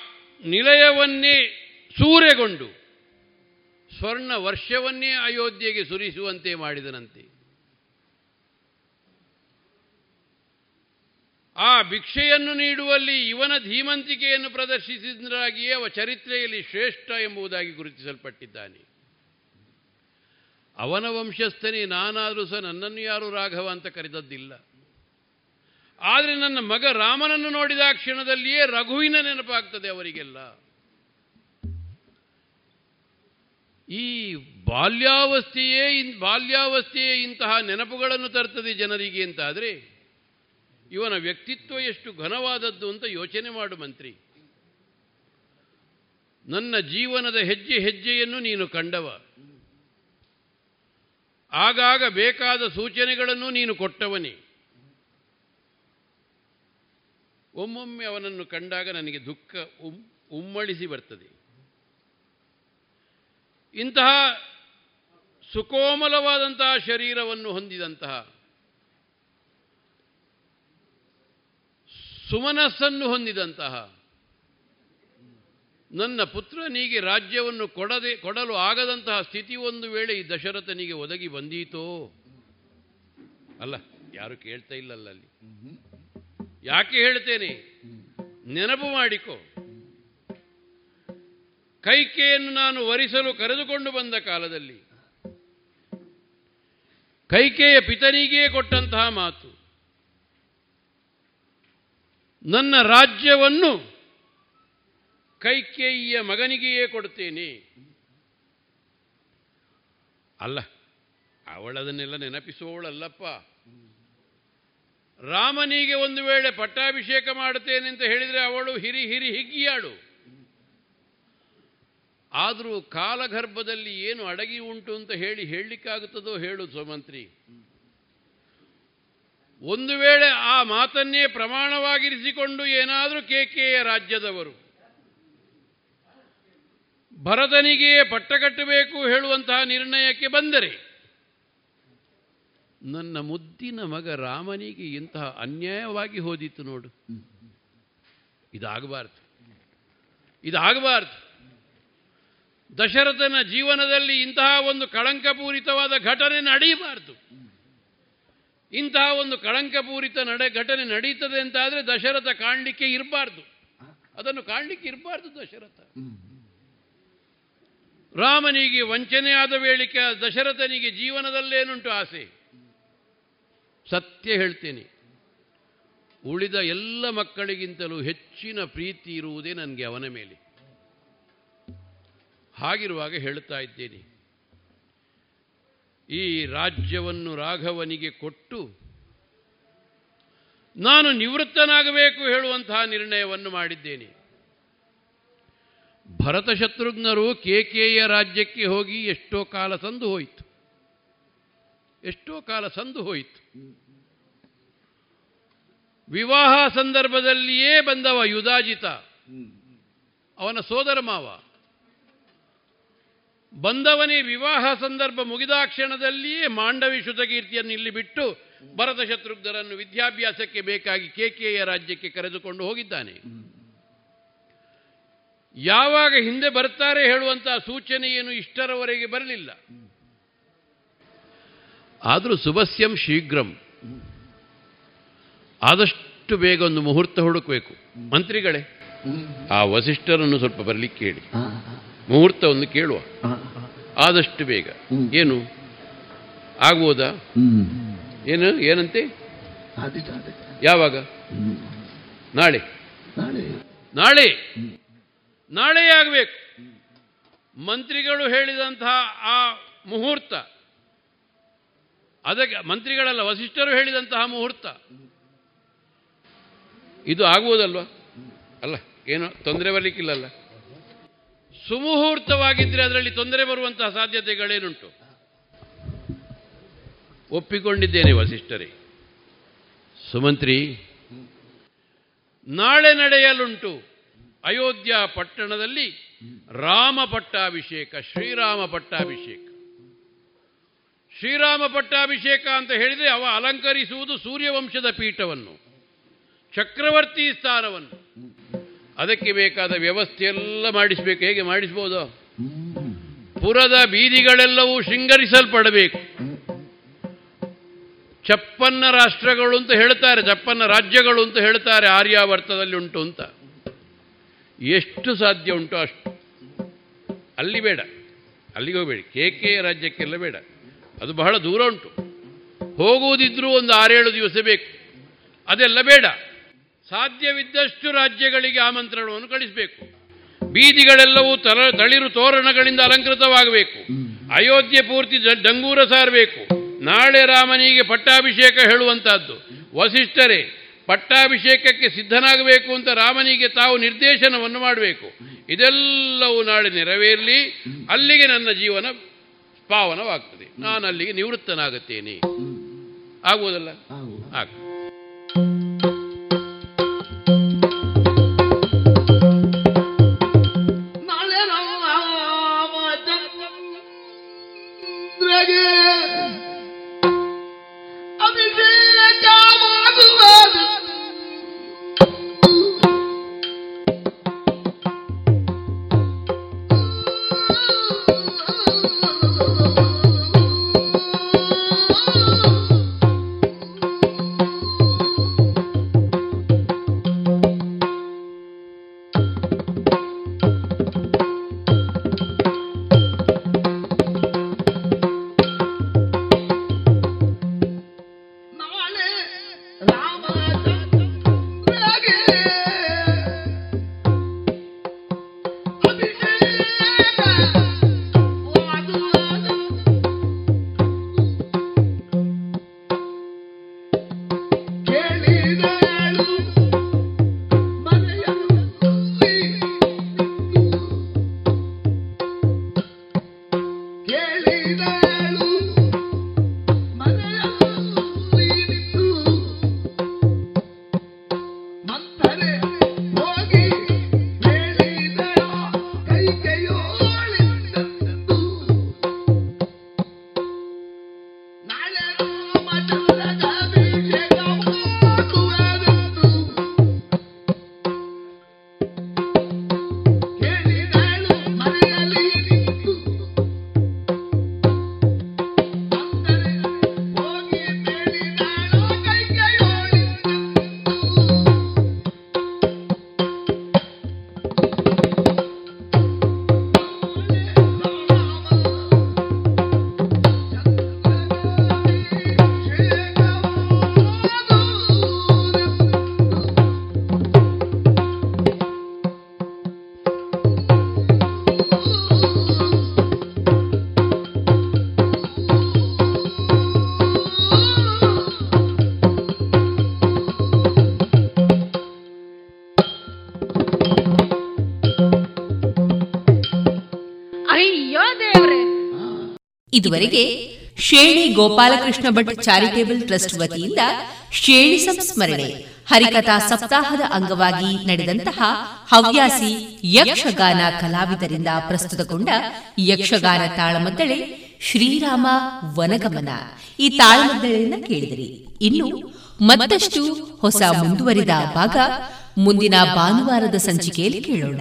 ನಿಲಯವನ್ನೇ ಸೂರೆಗೊಂಡು ಸ್ವರ್ಣ ವರ್ಷವನ್ನೇ ಅಯೋಧ್ಯೆಗೆ ಸುರಿಸುವಂತೆ ಮಾಡಿದನಂತೆ. ಆ ಭಿಕ್ಷೆಯನ್ನು ನೀಡುವಲ್ಲಿ ಇವನ ಧೀಮಂತಿಕೆಯನ್ನು ಪ್ರದರ್ಶಿಸಿದರಾಗಿಯೇ ಅವ ಚರಿತ್ರೆಯಲ್ಲಿ ಶ್ರೇಷ್ಠ ಎಂಬುದಾಗಿ ಗುರುತಿಸಲ್ಪಟ್ಟಿದ್ದಾನೆ. ಅವನ ವಂಶಸ್ಥನೇ ನಾನಾದರೂ ಸಹ ನನ್ನನ್ನು ಯಾರು ರಾಘವ ಅಂತ ಕರೆದದ್ದಿಲ್ಲ. ಆದರೆ ನನ್ನ ಮಗ ರಾಮನನ್ನು ನೋಡಿದ ಕ್ಷಣದಲ್ಲಿಯೇ ರಘುವಿನ ನೆನಪಾಗ್ತದೆ ಅವರಿಗೆಲ್ಲ. ಈ ಬಾಲ್ಯಾವಸ್ಥೆಯೇ ಇನ್, ಬಾಲ್ಯಾವಸ್ಥೆಯೇ ಇಂತಹ ನೆನಪುಗಳನ್ನು ತರ್ತದೆ ಜನರಿಗೆ ಅಂತಾದರೆ, ಇವನ ವ್ಯಕ್ತಿತ್ವ ಎಷ್ಟು ಘನವಾದದ್ದು ಅಂತ ಯೋಚನೆ ಮಾಡು ಮಂತ್ರಿ. ನನ್ನ ಜೀವನದ ಹೆಜ್ಜೆ ಹೆಜ್ಜೆಯನ್ನು ನೀನು ಕಂಡವ. ಆಗಾಗ ಬೇಕಾದ ಸೂಚನೆಗಳನ್ನು ನೀನು ಕೊಟ್ಟವನೇ. ಒಮ್ಮೊಮ್ಮೆ ಅವನನ್ನು ಕಂಡಾಗ ನನಗೆ ದುಃಖ ಉಮ್ ಉಮ್ಮಳಿಸಿ ಬರ್ತದೆ. ಇಂತಹ ಸುಕೋಮಲವಾದಂತಹ ಶರೀರವನ್ನು ಹೊಂದಿದಂತಹ ಸುಮನಸ್ಸನ್ನು ಹೊಂದಿದಂತಹ ನನ್ನ ಪುತ್ರನಿಗೆ ರಾಜ್ಯವನ್ನು ಕೊಡದೆ, ಕೊಡಲು ಆಗದಂತಹ ಸ್ಥಿತಿ ಒಂದು ವೇಳೆ ಈ ದಶರಥನಿಗೆ ಒದಗಿ ಬಂದೀತೋ? ಅಲ್ಲ, ಯಾರು ಕೇಳ್ತಾ ಇಲ್ಲಲ್ಲ ಅಲ್ಲಿ. ಯಾಕೆ ಹೇಳ್ತೇನೆ? ನೆನಪು ಮಾಡಿಕೊ. ಕೈಕೆಯನ್ನು ನಾನು ವರಿಸಲು ಕರೆದುಕೊಂಡು ಬಂದ ಕಾಲದಲ್ಲಿ ಕೈಕೆಯ ಪಿತನಿಗೇ ಕೊಟ್ಟಂತಹ ಮಾತು. ನನ್ನ ರಾಜ್ಯವನ್ನು ಕೈಕೇಯಿಯ ಮಗನಿಗೆಯೇ ಕೊಡ್ತೇನೆ. ಅಲ್ಲ, ಅವಳದನ್ನೆಲ್ಲ ನೆನಪಿಸುವವಳಲ್ಲಪ್ಪ ರಾಮನಿಗೆ ಒಂದು ವೇಳೆ ಪಟ್ಟಾಭಿಷೇಕ ಮಾಡುತ್ತೇನೆ ಅಂತ ಹೇಳಿದರೆ ಅವಳು ಹಿರಿ ಹಿರಿ ಹಿಗ್ಗಿಯಾಳು ಆದರೂ ಕಾಲಗರ್ಭದಲ್ಲಿ ಏನು ಅಡಗಿ ಉಂಟು ಅಂತ ಹೇಳಿ ಹೇಳಲಿಕ್ಕಾಗುತ್ತದೋ ಹೇಳು ಸುಮಂತ್ರಿ. ಒಂದು ವೇಳೆ ಆ ಮಾತನ್ನೇ ಪ್ರಮಾಣವಾಗಿರಿಸಿಕೊಂಡು ಏನಾದರೂ ಕೆಕೆಯ ರಾಜ್ಯದವರು. ಭರತನಿಗೆ ಪಟ್ಟ ಕಟ್ಟಬೇಕು ಹೇಳುವಂತಹ ನಿರ್ಣಯಕ್ಕೆ ಬಂದರೆ. ನನ್ನ ಮುದ್ದಿನ ಮಗ ರಾಮನಿಗೆ ಇಂತಹ ಅನ್ಯಾಯವಾಗಿ ಹೋದಿತ್ತು ನೋಡು. ಇದಾಗಬಾರ್ದು. ಇದಾಗಬಾರ್ದು. ದಶರಥನ ಜೀವನದಲ್ಲಿ ಇಂತಹ ಒಂದು ಕಳಂಕಪೂರಿತವಾದ ಘಟನೆ ನಡೆಯಬಾರ್ದು. ಇಂತಹ ಒಂದು ಕಳಂಕಪೂರಿತ ನಡೆ ಘಟನೆ ನಡೀತದೆ ಅಂತಾದರೆ ದಶರಥ ಕಾಣಲಿಕ್ಕೆ ಇರಬಾರ್ದು. ಅದನ್ನು ಕಾಣಲಿಕ್ಕೆ ಇರಬಾರ್ದು ದಶರಥ. ರಾಮನಿಗೆ ವಂಚನೆ ಆದ ವೇಳಿಕೆ, ದಶರಥನಿಗೆ ಜೀವನದಲ್ಲೇನುಂಟು ಆಸೆ? ಸತ್ಯ ಹೇಳ್ತೇನೆ. ಉಳಿದ ಎಲ್ಲ ಮಕ್ಕಳಿಗಿಂತಲೂ ಹೆಚ್ಚಿನ ಪ್ರೀತಿ ಇರುವುದೇ ನನಗೆ ಅವನ ಮೇಲೆ. ಹಾಗಿರುವಾಗ ಹೇಳ್ತಾ ಇದ್ದೇನೆ. ಈ ರಾಜ್ಯವನ್ನು ರಾಘವನಿಗೆ ಕೊಟ್ಟು ನಾನು ನಿವೃತ್ತನಾಗಬೇಕು ಹೇಳುವಂತಹ ನಿರ್ಣಯವನ್ನು ಮಾಡಿದ್ದೇನೆ. ಭರತ ಶತ್ರುಘ್ನರು ಕೇಕೆಯ ರಾಜ್ಯಕ್ಕೆ ಹೋಗಿ ಎಷ್ಟೋ ಕಾಲ ಸಂದು ಹೋಯಿತು. ಎಷ್ಟೋ ಕಾಲ ಸಂದು ಹೋಯಿತು. ವಿವಾಹ ಸಂದರ್ಭದಲ್ಲಿಯೇ ಬಂದವ ಯುಧಾಜಿತ ಅವನ ಸೋದರ ಮಾವ. ಬಂದವನೇ ವಿವಾಹ ಸಂದರ್ಭ ಮುಗಿದ ಕ್ಷಣದಲ್ಲಿಯೇ ಮಾಂಡವಿ ಶುತಕೀರ್ತಿಯನ್ನು ಇಲ್ಲಿ ಬಿಟ್ಟು ಭರತ ಶತ್ರುಘ್ನರನ್ನು ವಿದ್ಯಾಭ್ಯಾಸಕ್ಕೆ ಬೇಕಾಗಿ ಕೆಕೆಯ ರಾಜ್ಯಕ್ಕೆ ಕರೆದುಕೊಂಡು ಹೋಗಿದ್ದಾನೆ. ಯಾವಾಗ ಹಿಂದೆ ಬರ್ತಾರೆ ಹೇಳುವಂತಹ ಏನು ಇಷ್ಟರವರೆಗೆ ಬರಲಿಲ್ಲ. ಆದರೂ ಸುಭಸ್ಯಂ ಶೀಘ್ರಂ. ಆದಷ್ಟು ಬೇಗ ಒಂದು ಮುಹೂರ್ತ ಹುಡುಕಬೇಕು. ಮಂತ್ರಿಗಳೇ ಆ ವಸಿಷ್ಠರನ್ನು ಸ್ವಲ್ಪ ಬರಲಿಕ್ಕೆ ಹೇಳಿ. ಮುಹೂರ್ತವನ್ನು ಕೇಳುವ. ಆದಷ್ಟು ಬೇಗ. ಏನು? ಆಗ್ಬೋದಾ? ಏನು? ಏನಂತೆ? ಯಾವಾಗ? ನಾಳೆ. ನಾಳೆ. ನಾಳೆ? ಆಗಬೇಕು. ಮಂತ್ರಿಗಳು ಹೇಳಿದಂತಹ ಆ ಮುಹೂರ್ತ. ಅದಕ್ಕೆ ಮಂತ್ರಿಗಳಲ್ಲ, ವಸಿಷ್ಠರು ಹೇಳಿದಂತಹ ಮುಹೂರ್ತ. ಇದು ಆಗುವುದಲ್ವಾ? ಅಲ್ಲ, ಏನು ತೊಂದರೆ ಬರಲಿಕ್ಕಿಲ್ಲಲ್ಲ. ಸುಮುಹೂರ್ತವಾಗಿದ್ದರೆ ಅದರಲ್ಲಿ ತೊಂದರೆ ಬರುವಂತಹ ಸಾಧ್ಯತೆಗಳೇನುಂಟು? ಒಪ್ಪಿಕೊಂಡಿದ್ದೇನೆ ವಸಿಷ್ಠರೇ. ಸುಮಂತ್ರಿ, ನಾಳೆ ನಡೆಯಲುಂಟು ಅಯೋಧ್ಯ ಪಟ್ಟಣದಲ್ಲಿ ರಾಮ ಪಟ್ಟಾಭಿಷೇಕ ಶ್ರೀರಾಮ ಪಟ್ಟಾಭಿಷೇಕ ಶ್ರೀರಾಮ ಪಟ್ಟಾಭಿಷೇಕ ಅಂತ ಹೇಳಿದರೆ ಅವ ಅಲಂಕರಿಸುವುದು ಸೂರ್ಯವಂಶದ ಪೀಠವನ್ನು, ಚಕ್ರವರ್ತಿ ಸ್ಥಾನವನ್ನು. ಅದಕ್ಕೆ ಬೇಕಾದ ವ್ಯವಸ್ಥೆಯೆಲ್ಲ ಮಾಡಿಸಬೇಕು. ಹೇಗೆ ಮಾಡಿಸ್ಬೋದು? ಪುರದ ಬೀದಿಗಳೆಲ್ಲವೂ ಶೃಂಗರಿಸಲ್ಪಡಬೇಕು. ಚಪ್ಪನ್ನ ರಾಷ್ಟ್ರಗಳು ಅಂತ ಹೇಳ್ತಾರೆ, ಚಪ್ಪನ್ನ ರಾಜ್ಯಗಳು ಅಂತ ಹೇಳ್ತಾರೆ ಆರ್ಯಾವರ್ತದಲ್ಲಿ ಉಂಟು ಅಂತ. ಎಷ್ಟು ಸಾಧ್ಯ ಉಂಟು ಅಷ್ಟು? ಅಲ್ಲಿ ಬೇಡ. ಅಲ್ಲಿಗೆ ಹೋಗಬೇಡಿ. ಕೆ ರಾಜ್ಯಕ್ಕೆಲ್ಲ ಬೇಡ. ಅದು ಬಹಳ ದೂರ ಉಂಟು. ಹೋಗುವುದಿದ್ರೂ ಒಂದು ಆರೇಳು ದಿವಸ ಬೇಕು. ಅದೆಲ್ಲ ಬೇಡ. ಸಾಧ್ಯವಿದ್ದಷ್ಟು ರಾಜ್ಯಗಳಿಗೆ ಆಮಂತ್ರಣವನ್ನು ಕಳಿಸಬೇಕು. ಬೀದಿಗಳೆಲ್ಲವೂ ತಲ, ತಳಿರು ತೋರಣಗಳಿಂದ ಅಲಂಕೃತವಾಗಬೇಕು. ಅಯೋಧ್ಯೆ ಪೂರ್ತಿ ಡಂಗೂರ ಸಾರಬೇಕು. ನಾಳೆ ರಾಮನಿಗೆ ಪಟ್ಟಾಭಿಷೇಕ ಹೇಳುವಂತಹದ್ದು. ವಸಿಷ್ಠರೇ, ಪಟ್ಟಾಭಿಷೇಕಕ್ಕೆ ಸಿದ್ಧನಾಗಬೇಕು ಅಂತ ರಾಮನಿಗೆ ತಾವು ನಿರ್ದೇಶನವನ್ನು ಮಾಡಬೇಕು. ಇದೆಲ್ಲವೂ ನಾಳೆ ನೆರವೇರಲಿ. ಅಲ್ಲಿಗೆ ನನ್ನ ಜೀವನ ಪಾವನವಾಗ್ತದೆ. ನಾನು ಅಲ್ಲಿಗೆ ನಿವೃತ್ತನಾಗುತ್ತೇನೆ ಆಗುವುದಲ್ಲ? ಆಗ ಇದುವರೆಗೆ ಶೇಣಿ ಗೋಪಾಲಕೃಷ್ಣ ಭಟ್ ಚಾರಿಟೇಬಲ್ ಟ್ರಸ್ಟ್ ವತಿಯಿಂದ ಶೇಣಿ ಸಂಸ್ಮರಣೆ, ಹರಿಕಥಾ ಸಪ್ತಾಹದ ಅಂಗವಾಗಿ ನಡೆದಂತಹ ಹವ್ಯಾಸಿ ಯಕ್ಷಗಾನ ಕಲಾವಿದರಿಂದ ಪ್ರಸ್ತುತಗೊಂಡ ಯಕ್ಷಗಾನ ತಾಳಮದ್ದಳೆ ಶ್ರೀರಾಮ ವನಗಮನ. ಈ ತಾಳಮದ್ದಳೆಯನ್ನ ಕೇಳಿದಿರಿ. ಇನ್ನು ಮತ್ತಷ್ಟು ಹೊಸ ಮುಂದುವರಿದ ಭಾಗ ಮುಂದಿನ ಭಾನುವಾರದ ಸಂಚಿಕೆಯಲ್ಲಿ ಕೇಳೋಣ.